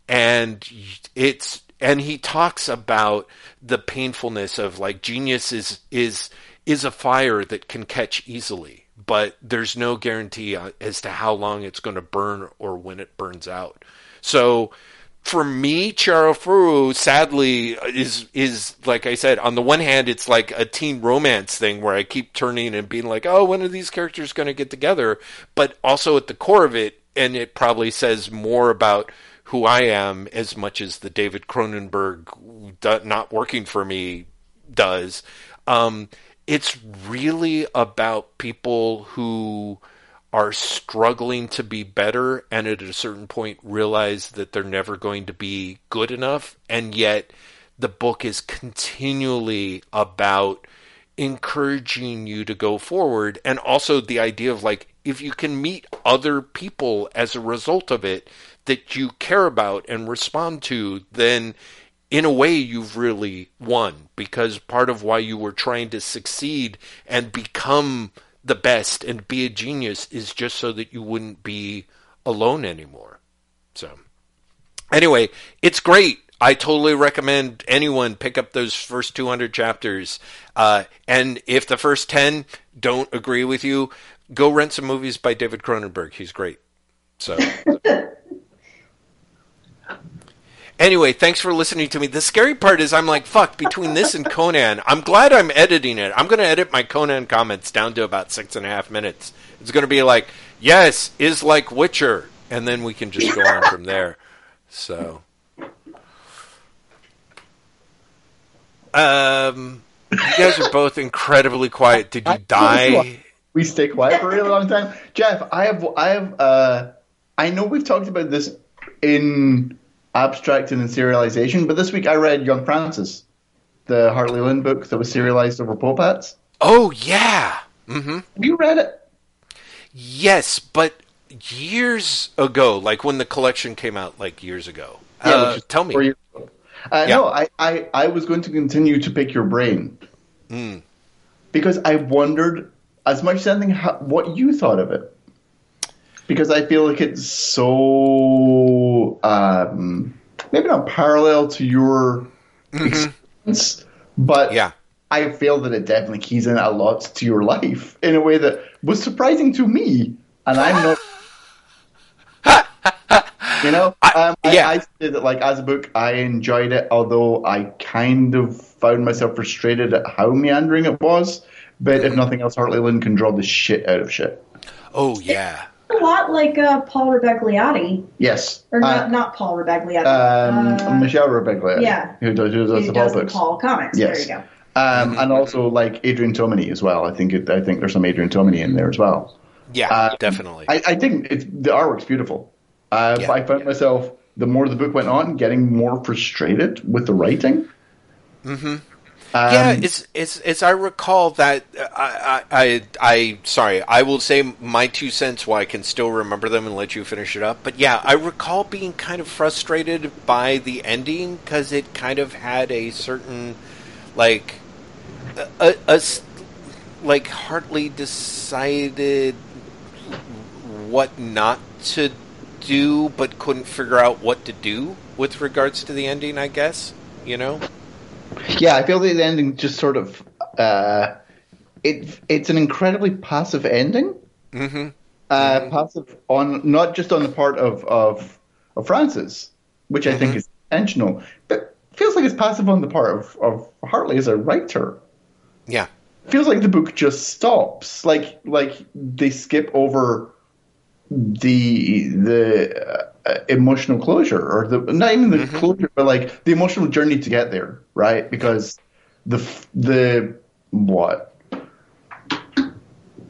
And it's and he talks about the painfulness of like genius is is is a fire that can catch easily, but there's no guarantee uh, as to how long it's going to burn or when it burns out. So for me, Chihayafuru sadly is is like I said. On the one hand, it's like a teen romance thing where I keep turning and being like, "Oh, when are these characters going to get together?" But also at the core of it, and it probably says more about who I am as much as the David Cronenberg not working for me does Um, it's really about people who are struggling to be better and at a certain point realize that they're never going to be good enough. And yet the book is continually about encouraging you to go forward. And also the idea of like if you can meet other people as a result of it that you care about and respond to then in a way you've really won because part of why you were trying to succeed and become the best and be a genius is just so that you wouldn't be alone anymore so anyway it's great I totally recommend anyone pick up those first 200 chapters. Uh, and if the first 10 don't agree with you, go rent some movies by David Cronenberg. He's great. So. Anyway, thanks for listening to me. The scary part is I'm like, fuck, between this and Conan, I'm glad I'm editing it. I'm going to edit my Conan comments down to about six and a half minutes. It's going to be like, yes, is like Witcher. And then we can just go on from there. So. Um, you guys are both incredibly quiet. Did you die? We stay quiet for a really long time. Jeff, I have, I have, uh, I know we've talked about this in abstract and in serialization, but this week I read Young Frances, the Hartley Lin book that was serialized over Pope hats. Oh yeah. Mm-hmm. Have you read it? Yes, but years ago, like when the collection came out, like years ago. Yeah, uh, tell me. Uh, Yeah. No, I, I, I was going to continue to pick your brain Mm. because I wondered, as much as anything, how, what you thought of it. Because I feel like it's so um, maybe not parallel to your experience, but Mm-hmm. Yeah. I feel that it definitely keys in a lot to your life in a way that was surprising to me, and I'm not. you know, I- um, I, yeah. I say that like as a book, I enjoyed it, although I kind of found myself frustrated at how meandering it was. But if nothing else, Hartley Lin can draw the shit out of shit. Oh yeah. A lot like uh, Paul Rabagliati, Yes, or not Uh, not Paul Rabagliati. um, uh, Michelle Rebecca, yeah. who does, who does who the does Paul the books. Paul comics. Yes. There you go. Um, and also like Adrian Tomine as well. I think it, I think there's some Adrian Tomine in there as well. Yeah, Uh, definitely. I, I think it's, the artwork's beautiful. Uh, Yeah. I found myself the more the book went on, getting more frustrated with the writing. Mhm. Um, yeah, it's it's it's. I recall that uh, I, I I I sorry. I will say my two cents why I can still remember them and let you finish it up. But yeah, I recall being kind of frustrated by the ending because it kind of had a certain like a, a, a like Hartley decided what not to do, but couldn't figure out what to do with regards to the ending. I guess you know. Yeah, I feel that the ending just sort of uh, it it's an incredibly passive ending. Mm-hmm. uh, passive on not just on the part of of, of Frances, which I think is intentional, but feels like it's passive on the part of, of Hartley as a writer. Yeah. Feels like the book just stops, like like they skip over the the uh, Uh, emotional closure or the not even the mm-hmm. closure, but like the emotional journey to get there, right? Because the the what?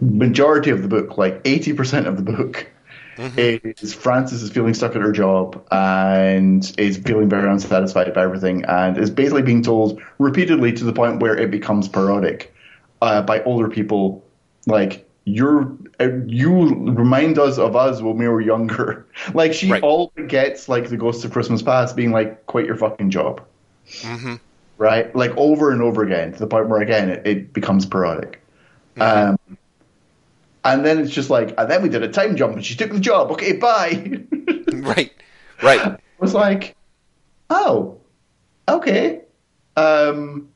Majority of the book, like 80% of the book, mm-hmm. is Frances is feeling stuck at her job and is feeling very unsatisfied by everything and is basically being told repeatedly to the point where it becomes parodic uh, by older people like you're uh, you remind us of us when we were younger like she Right. all gets like the ghost of christmas past being like quit your fucking job Mm-hmm. right? Like over and over again to the point where again it, it becomes parodic. Um, and then it's just like, and then we did a time jump and she took the job. Okay, bye. Right. Right. I was like, oh, okay, um,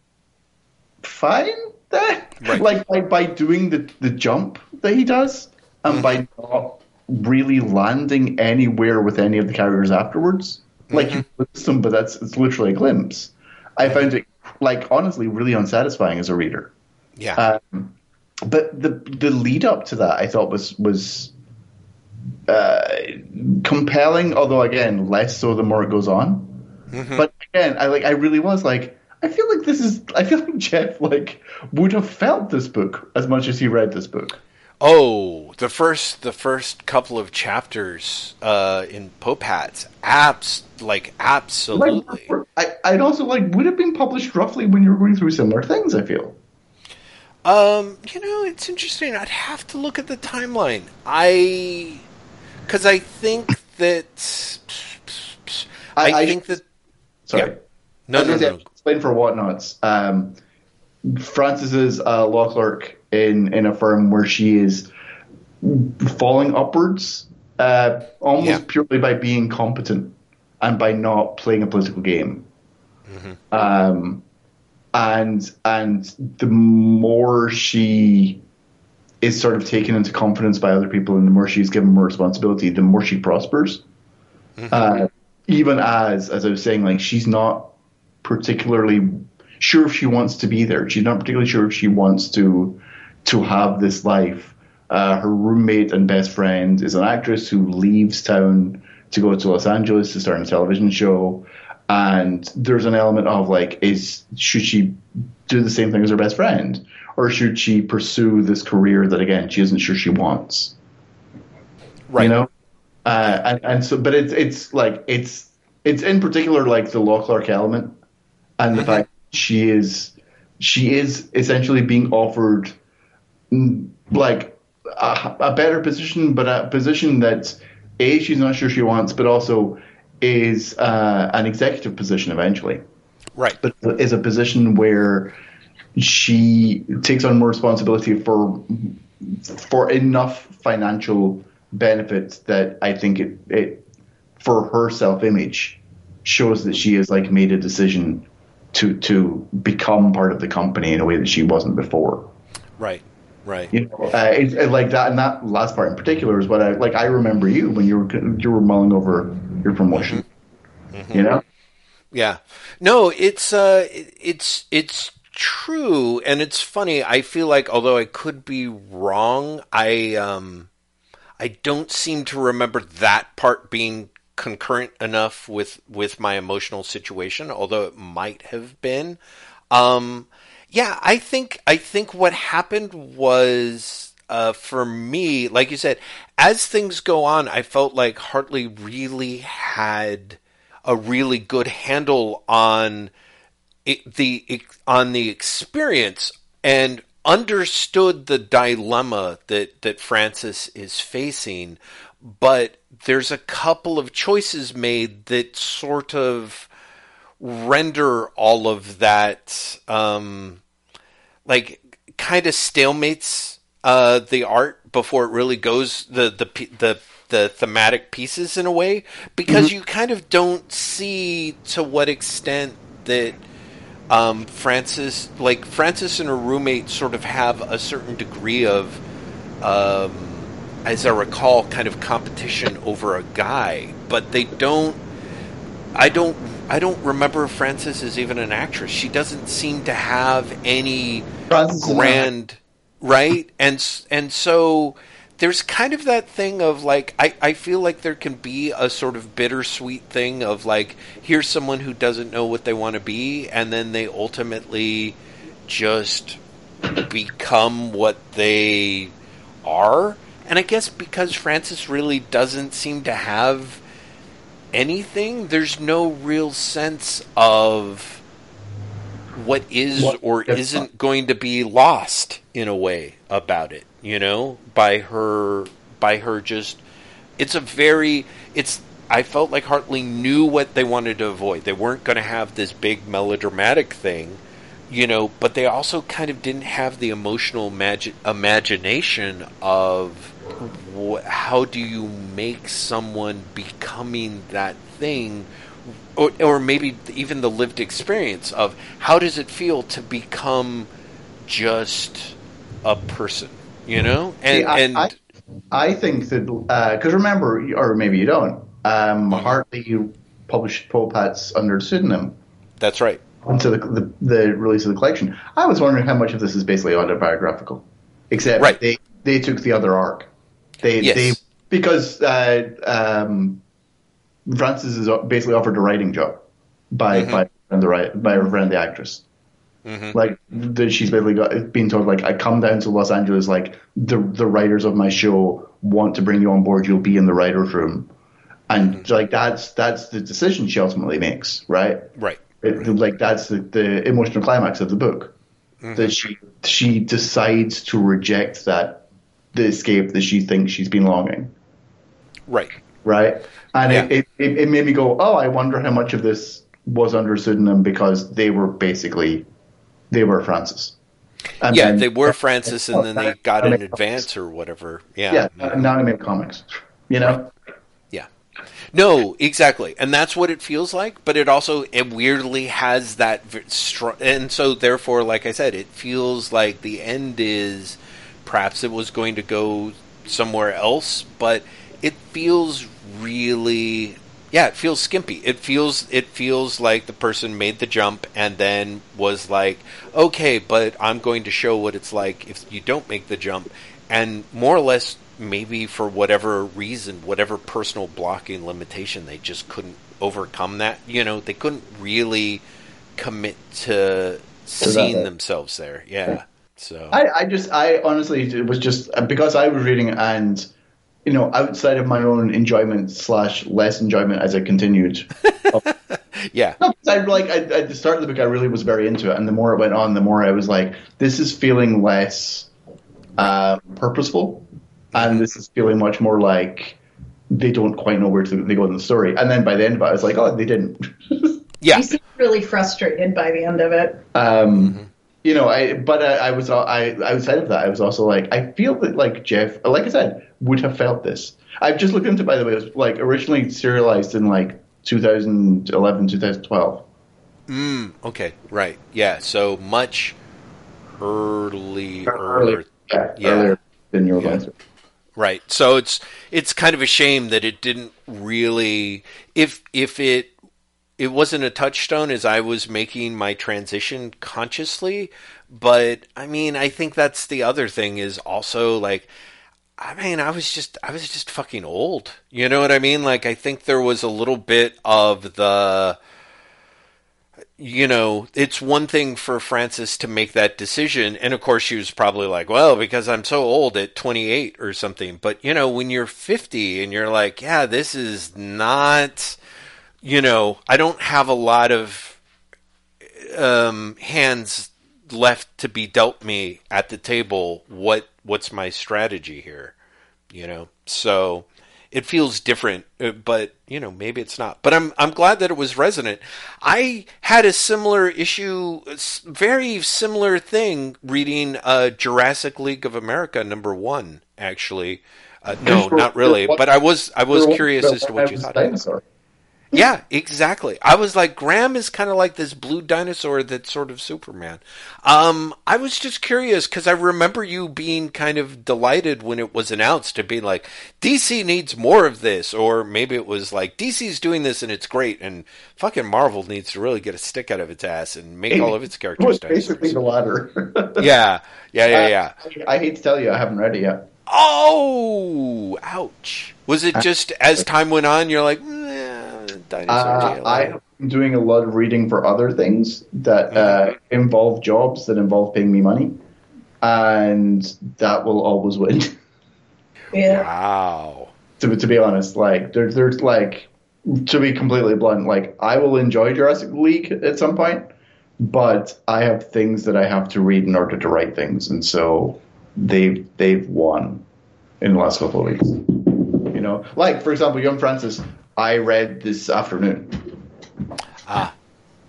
fine then. Right. Like by, by doing the the jump that he does, and by not really landing anywhere with any of the characters afterwards. Like you glimpse them, but that's it's literally a glimpse. I found it like honestly really unsatisfying as a reader. Yeah. Um, but the the lead up to that I thought was was uh, compelling, although again less so the more it goes on. But again, I like I really was like I feel like this is. I feel like Jeff like would have felt this book as much as he read this book. Oh, the first the first couple of chapters uh, in Pope Hats, abs like absolutely. Like, I, I'd also like would have been published roughly when you were going through similar things. I feel. Um, you know, it's interesting. I'd have to look at the timeline. I, because I think that I, I think that. Sorry. Yeah. No, no, no. Explain for whatnots. Um, Frances is a law clerk in in a firm where she is falling upwards, uh, almost Yeah. purely by being competent and by not playing a political game. Mm-hmm. Um, and and the more she is sort of taken into confidence by other people, and the more she's given more responsibility, the more she prospers. Uh, even as, as I was saying, like she's not particularly sure if she wants to be there. She's not particularly sure if she wants to to have this life. Uh, her roommate and best friend is an actress who leaves town to go to Los Angeles to start a television show. And there's an element of like, is should she do the same thing as her best friend, or should she pursue this career that again she isn't sure she wants? Right. You know, uh, and and so, but it's it's like it's it's in particular like the law clerk element, and the fact she is she is essentially being offered like a, a better position, but a position that a she's not sure she wants, but also is uh, an executive position eventually, Right. but is a position where she takes on more responsibility for for enough financial benefits that I think it, it for her self image shows that she has like made a decision to to become part of the company in a way that she wasn't before. Right. Right. You know, uh, it's it, like that, and that last part in particular is what I like. I remember you when you were you were mulling over your promotion. You know, Yeah. No, it's uh it's it's true and it's funny. I feel like although I could be wrong, I um I don't seem to remember that part being concurrent enough with with my emotional situation, although it might have been. Um yeah, I think I think what happened was uh, for me, like you said, as things go on, I felt like Hartley really had a really good handle on it, the on the experience and understood the dilemma that that Frances is facing, but there's a couple of choices made that sort of render all of that um, like kind of stalemates uh, the art before it really goes the the the the thematic pieces in a way because you kind of don't see to what extent that um, Frances like Frances and her roommate sort of have a certain degree of um, as I recall kind of competition over a guy but they don't I don't I don't remember if Frances is even an actress. She doesn't seem to have any Frances grand right? And and so there's kind of that thing of like I, I feel like there can be a sort of bittersweet thing of like here's someone who doesn't know what they want to be and then they ultimately just become what they are and I guess because Frances really doesn't seem to have anything there's no real sense of what is What- or isn't going to be lost in a way about it you know? By her by her just it's a very it's i felt like hartley knew what they wanted to avoid. They weren't going to have this big melodramatic thing you know but they also kind of didn't have the emotional imagi- imagination of how do you make someone becoming that thing or, or maybe even the lived experience of how does it feel to become just a person you know and See, I, and I, I think that because remember, or maybe you don't. Um, Hartley published Pope Hats under a pseudonym that's right until the, the the release of the collection. I was wondering how much of this is basically autobiographical, except Right. they they took the other arc. They Yes. they because uh, um, Frances is basically offered a writing job by Mm-hmm. by friend, the by her friend, the actress. Mhm. Like that, she's basically got being told like, I come down to Los Angeles, like the the writers of my show want to bring you on board. You'll be in the writers' room, and like that's that's the decision she ultimately makes, right? Right. It, like that's the, the emotional climax of the book. That she she decides to reject that the escape that she thinks she's been longing Right. right? And Yeah. it, it, it made me go, oh, I wonder how much of this was under pseudonym because they were basically they were Frances. And Yeah, then- they were Frances, and then they got an advance or whatever. Yeah. comics. Yeah, now they comics. You know, Yeah. No, exactly, and that's what it feels like. But it also it weirdly has that v- str- and so therefore, like I said, it feels like the end is perhaps it was going to go somewhere else, but it feels really yeah, it feels skimpy. It feels it feels like the person made the jump and then was like, okay, but I'm going to show what it's like if you don't make the jump, and more or less maybe for whatever reason, whatever personal blocking limitation, they just couldn't overcome that. You know, they couldn't really commit to seeing uh, themselves there. Yeah. So I, I just I honestly it was just because I was reading and you know outside of my own enjoyment slash less enjoyment as it continued. yeah, No, 'cause I like I, at the start of the book, I really was very into it, and the more it went on, the more I was like, this is feeling less uh, purposeful, and this is feeling much more like they don't quite know where to they go in the story. And then by the end of it, I was like, oh, they didn't. yeah, You seem really frustrated by the end of it. um, You know, I but I, I was I outside of that, I was also like, I feel that like Jeff, like I said, would have felt this. I've just looked into, by the way, it was like originally serialized in like 2011, 2012. Mm, okay, right. Yeah, so much earlier. Earlier, yeah, Yeah. earlier than your Yeah. Right. So it's it's kind of a shame that it didn't really if if it it wasn't a touchstone as I was making my transition consciously, but I mean, I think that's the other thing is also like I mean, I was just I was just fucking old. You know what I mean? Like I think there was a little bit of the you know, it's one thing for Frances to make that decision. And of course, she was probably like, well, because I'm so old at 28 or something. But, you know, when you're 50 and you're like, yeah, this is not, you know, I don't have a lot of um, hands left to be dealt me at the table. What, what's my strategy here? You know, so it feels different, uh, but you know maybe it's not. But I'm I'm glad that it was resonant. I had a similar issue, very similar thing reading uh, Jurassic League of America number one. Actually, uh, no, not really. But I was I was curious as to what you thought. It. Yeah, exactly. I was like, Graham is kind of like this blue dinosaur that's sort of Superman. Um, I was just curious because I remember you being kind of delighted when it was announced to be like, DC needs more of this, or maybe it was like DC's doing this and it's great, and fucking Marvel needs to really get a stick out of its ass and make all of its It characters was basically dinosaurs. the latter. Yeah, yeah, yeah, yeah. I, I hate to tell you, I haven't read it yet. Oh, ouch! Was it just as time went on, you're like, eh, dinosaur Uh, jail? I have been doing a lot of reading for other things that uh, involve jobs that involve paying me money, and that will always win. Yeah. Wow. to, to be honest, like there, there's like to be completely blunt, like I will enjoy Jurassic League at some point, but I have things that I have to read in order to write things, and so they've they've won in the last couple of weeks. You know, like for example, Young Frances, I read this afternoon. Ah,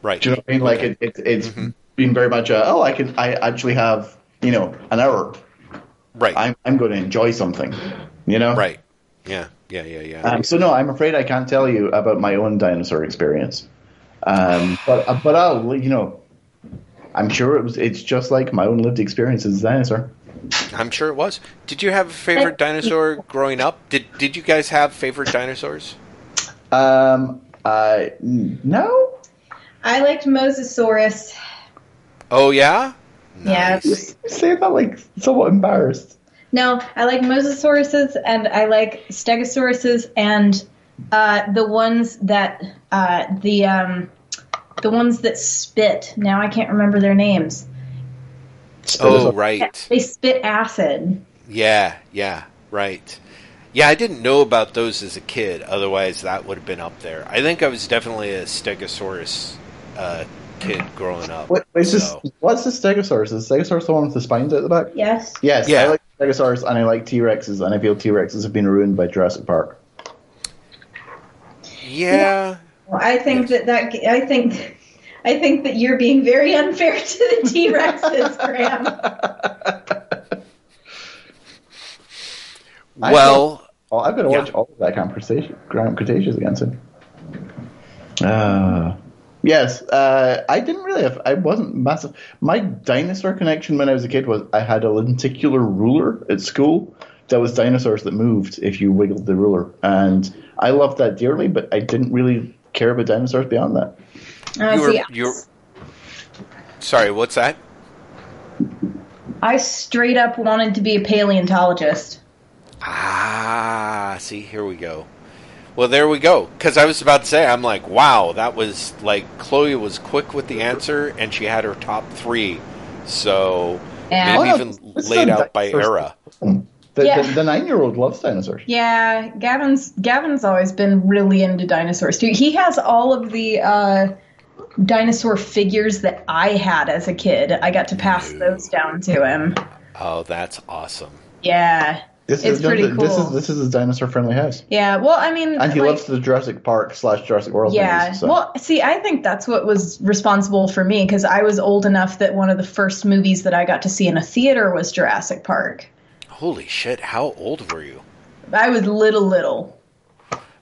right. Do you know what I mean? Like it, it it's been very much a, oh, I can I actually have you know an hour. Right. I'm I'm going to enjoy something. You know, right. Yeah. Yeah. Yeah. Yeah. Um, so no, I'm afraid I can't tell you about my own dinosaur experience. Um, but uh, but I'll you know, I'm sure it was. It's just like my own lived experience as a dinosaur. I'm sure it was. Did you have a favorite dinosaur growing up? Did Did you guys have favorite dinosaurs? Um, uh, no, I liked Mosasaurus. Oh yeah. Yeah. you say that like somewhat embarrassed. No, I like Mosasauruses and I like Stegosauruses and uh, the ones that uh, the um, the ones that spit. Now I can't remember their names. Oh, right. They spit acid. Yeah, yeah, right. Yeah, I didn't know about those as a kid. Otherwise, that would have been up there. I think I was definitely a Stegosaurus uh, kid growing up. Wait, wait, so. just, what's the Stegosaurus? Is the Stegosaurus the one with the spines out the back? Yes. Yes, Yeah. I like Stegosaurus and I like T Rexes, and I feel T Rexes have been ruined by Jurassic Park. Yeah. Well, I think that that I think I think that you're being very unfair to the T Rexes, Graham. Well, Oh, I've got to Yeah. watch all of that conversation, Cretaceous, Camp Cretaceous again soon. Uh, yes, uh, I didn't really have, I wasn't massive. My dinosaur connection when I was a kid was I had a lenticular ruler at school that was dinosaurs that moved if you wiggled the ruler. And I loved that dearly, but I didn't really care about dinosaurs beyond that. Uh, you were, see, you're. Sorry, what's that? I straight up wanted to be a paleontologist. Ah, see, here we go. Well, there we go. Because I was about to say, I'm like, wow, that was like Chloe was quick with the answer, and she had her top three. So Yeah. maybe Oh, no, even laid out by dinosaur era. The, Yeah. the, the nine year old loves dinosaurs. Yeah, Gavin's Gavin's always been really into dinosaurs too. He has all of the uh, dinosaur figures that I had as a kid. I got to pass those down to him. Oh, that's awesome. Yeah, This It's is pretty This cool. is this is a dinosaur friendly house, yeah. Well, I mean, and he like- loves the Jurassic Park slash Jurassic World. Yeah. movies, so. Well, see, I think that's what was responsible for me because I was old enough that one of the first movies that I got to see in a theater was Jurassic Park. Holy shit, how old were you? I was little, little.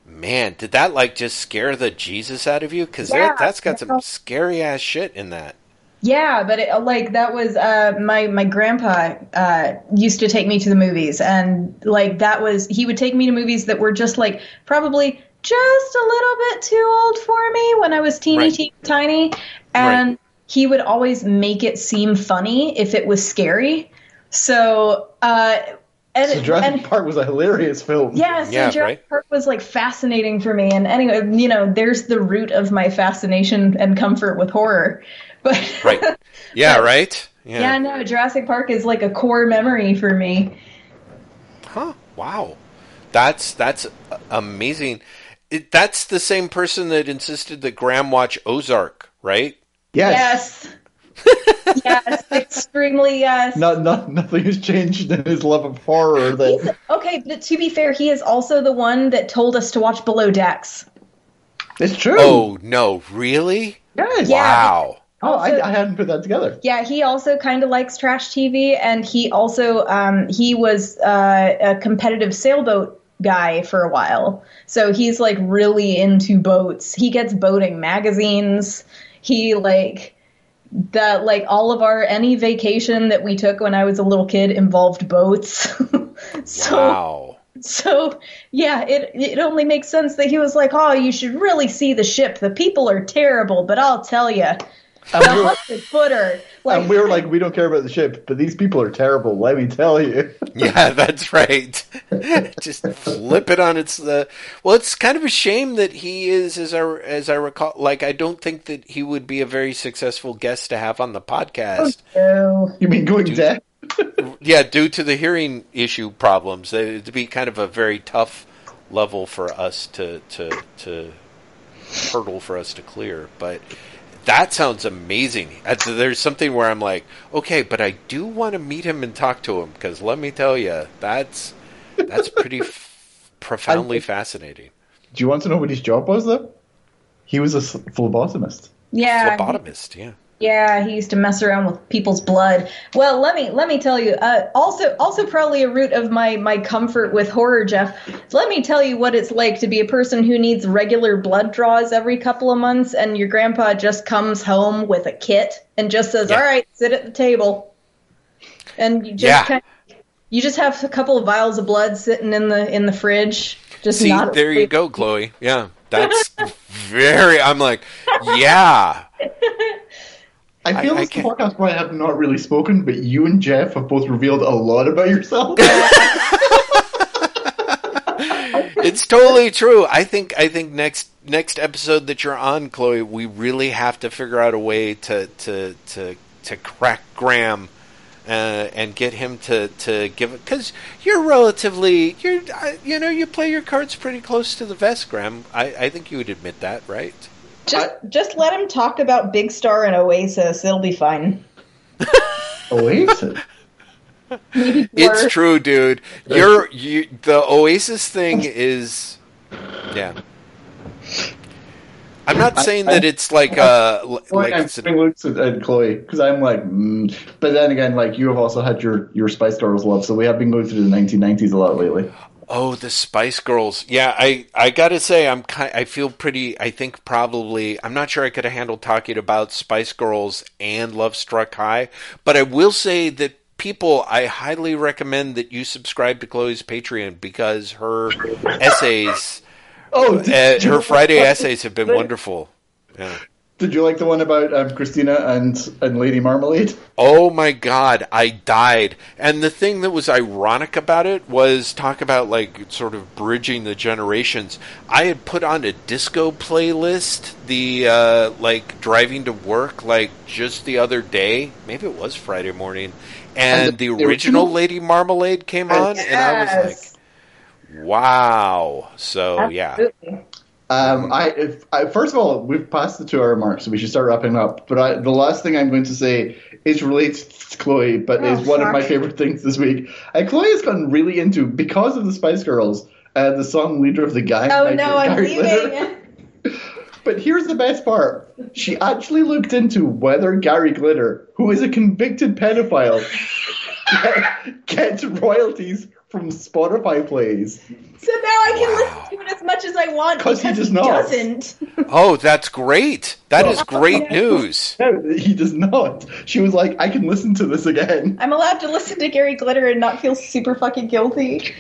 Man, did that like just scare the Jesus out of you? Because Yeah, that's got some scary ass shit in that. Yeah, but it, like that was uh, my my grandpa uh, used to take me to the movies, and like that was he would take me to movies that were just like probably just a little bit too old for me when I was teeny Right. teeny tiny, and Right. he would always make it seem funny if it was scary. So uh, and So Jurassic and Park was a hilarious film. yeah, so Yeah, Jurassic right. Park was like fascinating for me, and anyway, you know, there's the root of my fascination and comfort with horror, but Right. Yeah, right? Yeah. Yeah, no, Jurassic Park is like a core memory for me. Huh. Wow. That's that's amazing. It, that's the same person that insisted that Graham watch Ozark, right? Yes. Yes. yes, extremely yes. Not, not, nothing has changed in his love of horror. He's, okay, but to be fair, he is also the one that told us to watch Below Decks. it's true. Oh no, really? yes. Yeah. Wow. Oh, Also- I, I hadn't put that together. Yeah, he also kind of likes trash TV, and he also um, he was uh, a competitive sailboat guy for a while. So he's like really into boats. He gets boating magazines. He like that like all of our any vacation that we took when I was a little kid involved boats. so Wow. so yeah, it it only makes sense that he was like, "Oh, you should really see the ship. The people are terrible, but I'll tell you, And the we, were, hundred footer." Like, and we were like, we don't care about the ship, but these people are terrible. Let me tell you. Yeah, that's right. Just flip it on its. Uh, well, it's kind of a shame that he is, as I as I recall. Like, I don't think that he would be a very successful guest to have on the podcast. oh, You mean going deaf? Yeah, due to the hearing issue problems, uh, it'd be kind of a very tough level for us to to to hurdle for us to clear. But that sounds amazing. There's something where I'm like, okay, but I do want to meet him and talk to him because let me tell you, that's that's pretty f- profoundly fascinating. Do you want to know what his job was, though? He was a phlebotomist. yeah, Phlebotomist, yeah. Yeah. He used to mess around with people's blood. Well, let me let me tell you. Uh, also, also probably a root of my my comfort with horror, Jeff. Let me tell you what it's like to be a person who needs regular blood draws every couple of months, and your grandpa just comes home with a kit and just says, Yeah. "All right, sit at the table," and you just Yeah. kind you just have a couple of vials of blood sitting in the in the fridge. Just See, there you go, Chloe. Yeah, that's very. I'm like, yeah. I feel I this can't- podcast why I have not really spoken, but you and Jeff have both revealed a lot about yourself. it's totally true. I think I think next next episode that you're on, Chloe, we really have to figure out a way to to to to crack Graham. Uh, and get him to, to give it because you're relatively you're uh, you know you play your cards pretty close to the vest, Graham. I, I think you would admit that, right? Just just let him talk about Big Star and Oasis. It'll be fine. Oasis. It's true, dude. You're you the Oasis thing is yeah. I'm not saying that it's like uh like Like I'm it's an- giving looks at, at Chloe because I'm like, mm. but then again, like you have also had your your Spice Girls love, so we have been going through the 1990s a lot lately. Oh the Spice Girls. Yeah, I I got to say I'm kind I feel pretty I think probably I'm not sure I could have handled talking about Spice Girls and Lovestruck High, but I will say that people I highly recommend that you subscribe to Chloe's Patreon because her essays Oh, uh, her Friday essays have been wonderful. Yeah. Did you like the one about um, Christina and and Lady Marmalade? Oh my god, I died. And the thing that was ironic about it was talk about like sort of bridging the generations. I had put on a disco playlist the uh like driving to work like just the other day. Maybe it was Friday morning. And, And the, the- the original original- Lady Marmalade came on and I was like wow. So yeah. Um, I, if, I first of all, we've passed the two-hour mark, so we should start wrapping up. But I, the last thing I'm going to say is related to Chloe, but Oh, is one of my favorite things this week. And Chloe has gotten really into because of the Spice Girls, uh, the song "Leader of the Gang." Oh no, I'm leaving. But here's the best part: she actually looked into whether Gary Glitter, who is a convicted pedophile, gets royalties from Spotify plays. So now I can Wow. listen to it as much as I want 'Cause he because does not. doesn't. Oh, that's great. That is oh. great news. No, he does not. She was like, I can listen to this again. I'm allowed to listen to Gary Glitter and not feel super fucking guilty.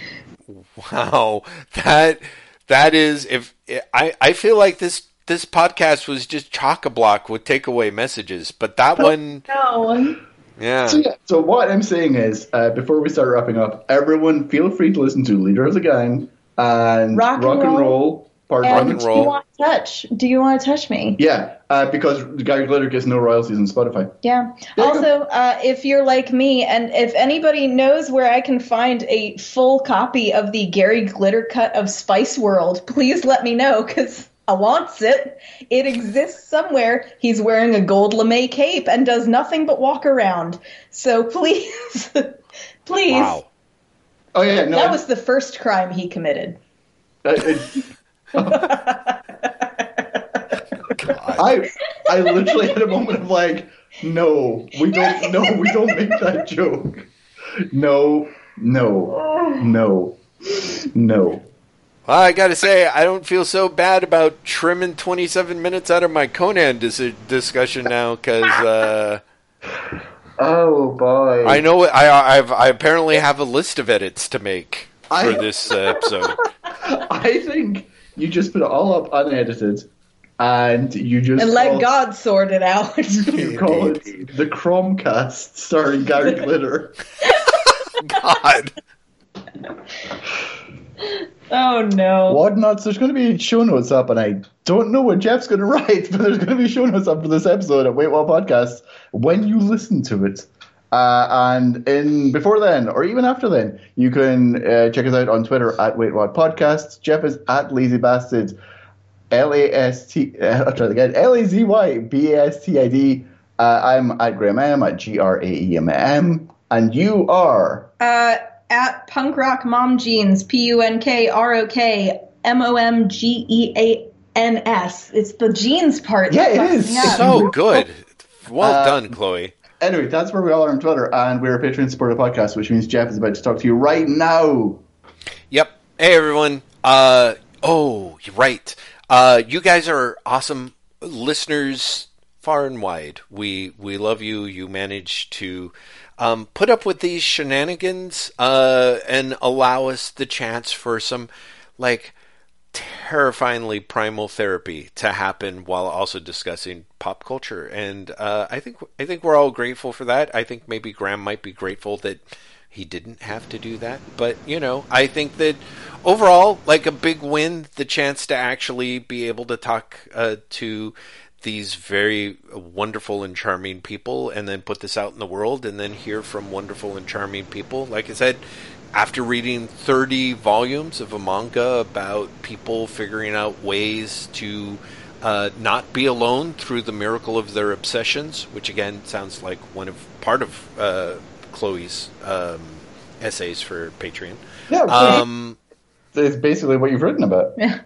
Wow, that that is if I I feel like this this podcast was just chock a block with takeaway messages, but that oh, one, No. Yeah, So, yeah, so what I'm saying is, uh, before we start wrapping up, everyone feel free to listen to Leader of the Gang and Rock Rock, and and Roll. Roll, part And Rock one. and do you want to touch? Do you want to touch me? Yeah, uh, because Gary Glitter gets no royalties on Spotify. Yeah. There you Also, uh, if you're like me, and if anybody knows where I can find a full copy of the Gary Glitter cut of Spice World, please let me know because I wants it. It exists somewhere. He's wearing a gold lame cape and does nothing but walk around. So please, please. wow. Oh yeah, no, That was the first crime he committed. uh, it- God. I I literally had a moment of like, no, we don't, no, we don't make that joke. No, no, no, no. Well, I gotta say, I don't feel so bad about trimming 27 minutes out of my Conan dis- discussion now because uh, Oh boy. I know I I've, I apparently have a list of edits to make for I- this uh, episode. I think you just put it all up unedited, and you just And let call- God sort it out. You call it the Chromecast starring Gary Glitter. God. Oh no. Wad nuts. There's going to be show notes up, and I don't know what Jeff's going to write, but there's going to be show notes up for this episode at Wait What Podcast when you listen to it. Uh, and in before then, or even after then, you can uh, check us out on Twitter at Wait What Podcast. Jeff is at Lazy Bastard, L A S T. Uh, I'll try that again. L A Z Y B A S T I D. Uh, I'm at Graeme M at G R A E M M, and you are. Uh, at punk rock mom jeans, P U N K R O K M O M G E A N S. It's the jeans part. Yeah, that it fucks is. me up. So good. Well Uh, done, Chloe. Anyway, that's where we all are on Twitter, and we're a Patreon supported podcast, which means Jeff is about to talk to you right now. Yep. Hey everyone. Uh oh, you're right. Uh you guys are awesome listeners far and wide. We we love you. You manage to um, put up with these shenanigans uh, and allow us the chance for some like terrifyingly primal therapy to happen while also discussing pop culture. And uh, I think I think we're all grateful for that. I think maybe Graeme might be grateful that He didn't have to do that, but you know, I think that overall, like a big win, the chance to actually be able to talk uh, to these very wonderful and charming people and then put this out in the world and then hear from wonderful and charming people. Like I said, after reading 30 volumes of a manga about people figuring out ways to uh, not be alone through the miracle of their obsessions, which again sounds like one of part of uh, Chloe's um, essays for Patreon. Yeah, Um, it's basically what you've written about. Yeah.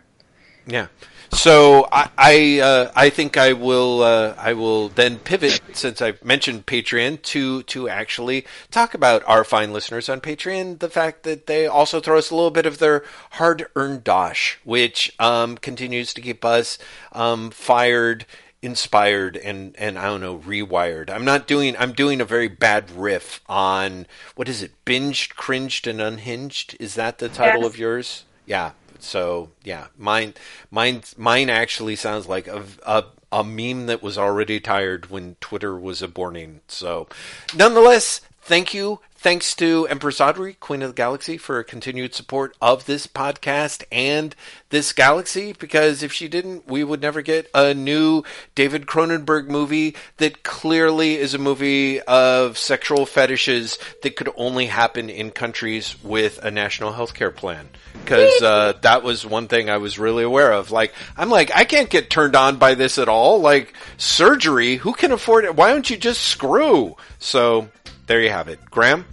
yeah. So I I, uh, I think I will uh, I will then pivot since I've mentioned Patreon to to actually talk about our fine listeners on Patreon. The fact that they also throw us a little bit of their hard earned dosh, which um, continues to keep us um, fired inspired and and I don't know rewired. I'm not doing I'm doing a very bad riff on what is it? Binged, cringed and unhinged. Is that the title Yes. of yours? Yeah. So, yeah, mine mine mine actually sounds like a a a meme that was already tired when Twitter was aborting. So, nonetheless, thank you. Thanks to Empress Audrey, Queen of the Galaxy, for continued support of this podcast and this galaxy. Because if she didn't, we would never get a new David Cronenberg movie that clearly is a movie of sexual fetishes that could only happen in countries with a national health care plan. Because uh, that was one thing I was really aware of. Like, I'm like, I can't get turned on by this at all. Like, surgery, who can afford it? Why don't you just screw? So, there you have it. Graeme?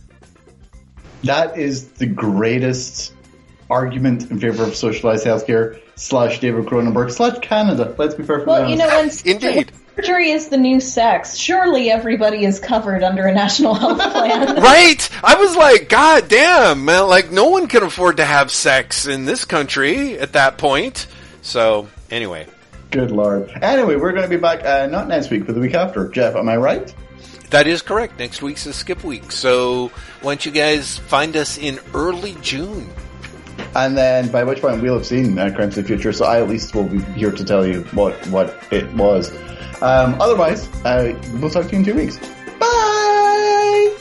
That is the greatest argument in favor of socialized healthcare slash David Cronenberg slash Canada. Let's be perfectly Well, honest. you know, when Indeed. surgery is the new sex, surely everybody is covered under a national health plan. Right? I was like, God damn, man, like no one can afford to have sex in this country at that point. So, anyway. Good lord. Anyway, we're going to be back uh, not next week, but the week after. Jeff, am I right? That is correct. Next week's a skip week. So why don't you guys find us in early June? And then by which point we'll have seen uh, Crimes of the Future, so I at least will be here to tell you what, what it was. Um, otherwise, uh, we'll talk to you in two weeks. Bye!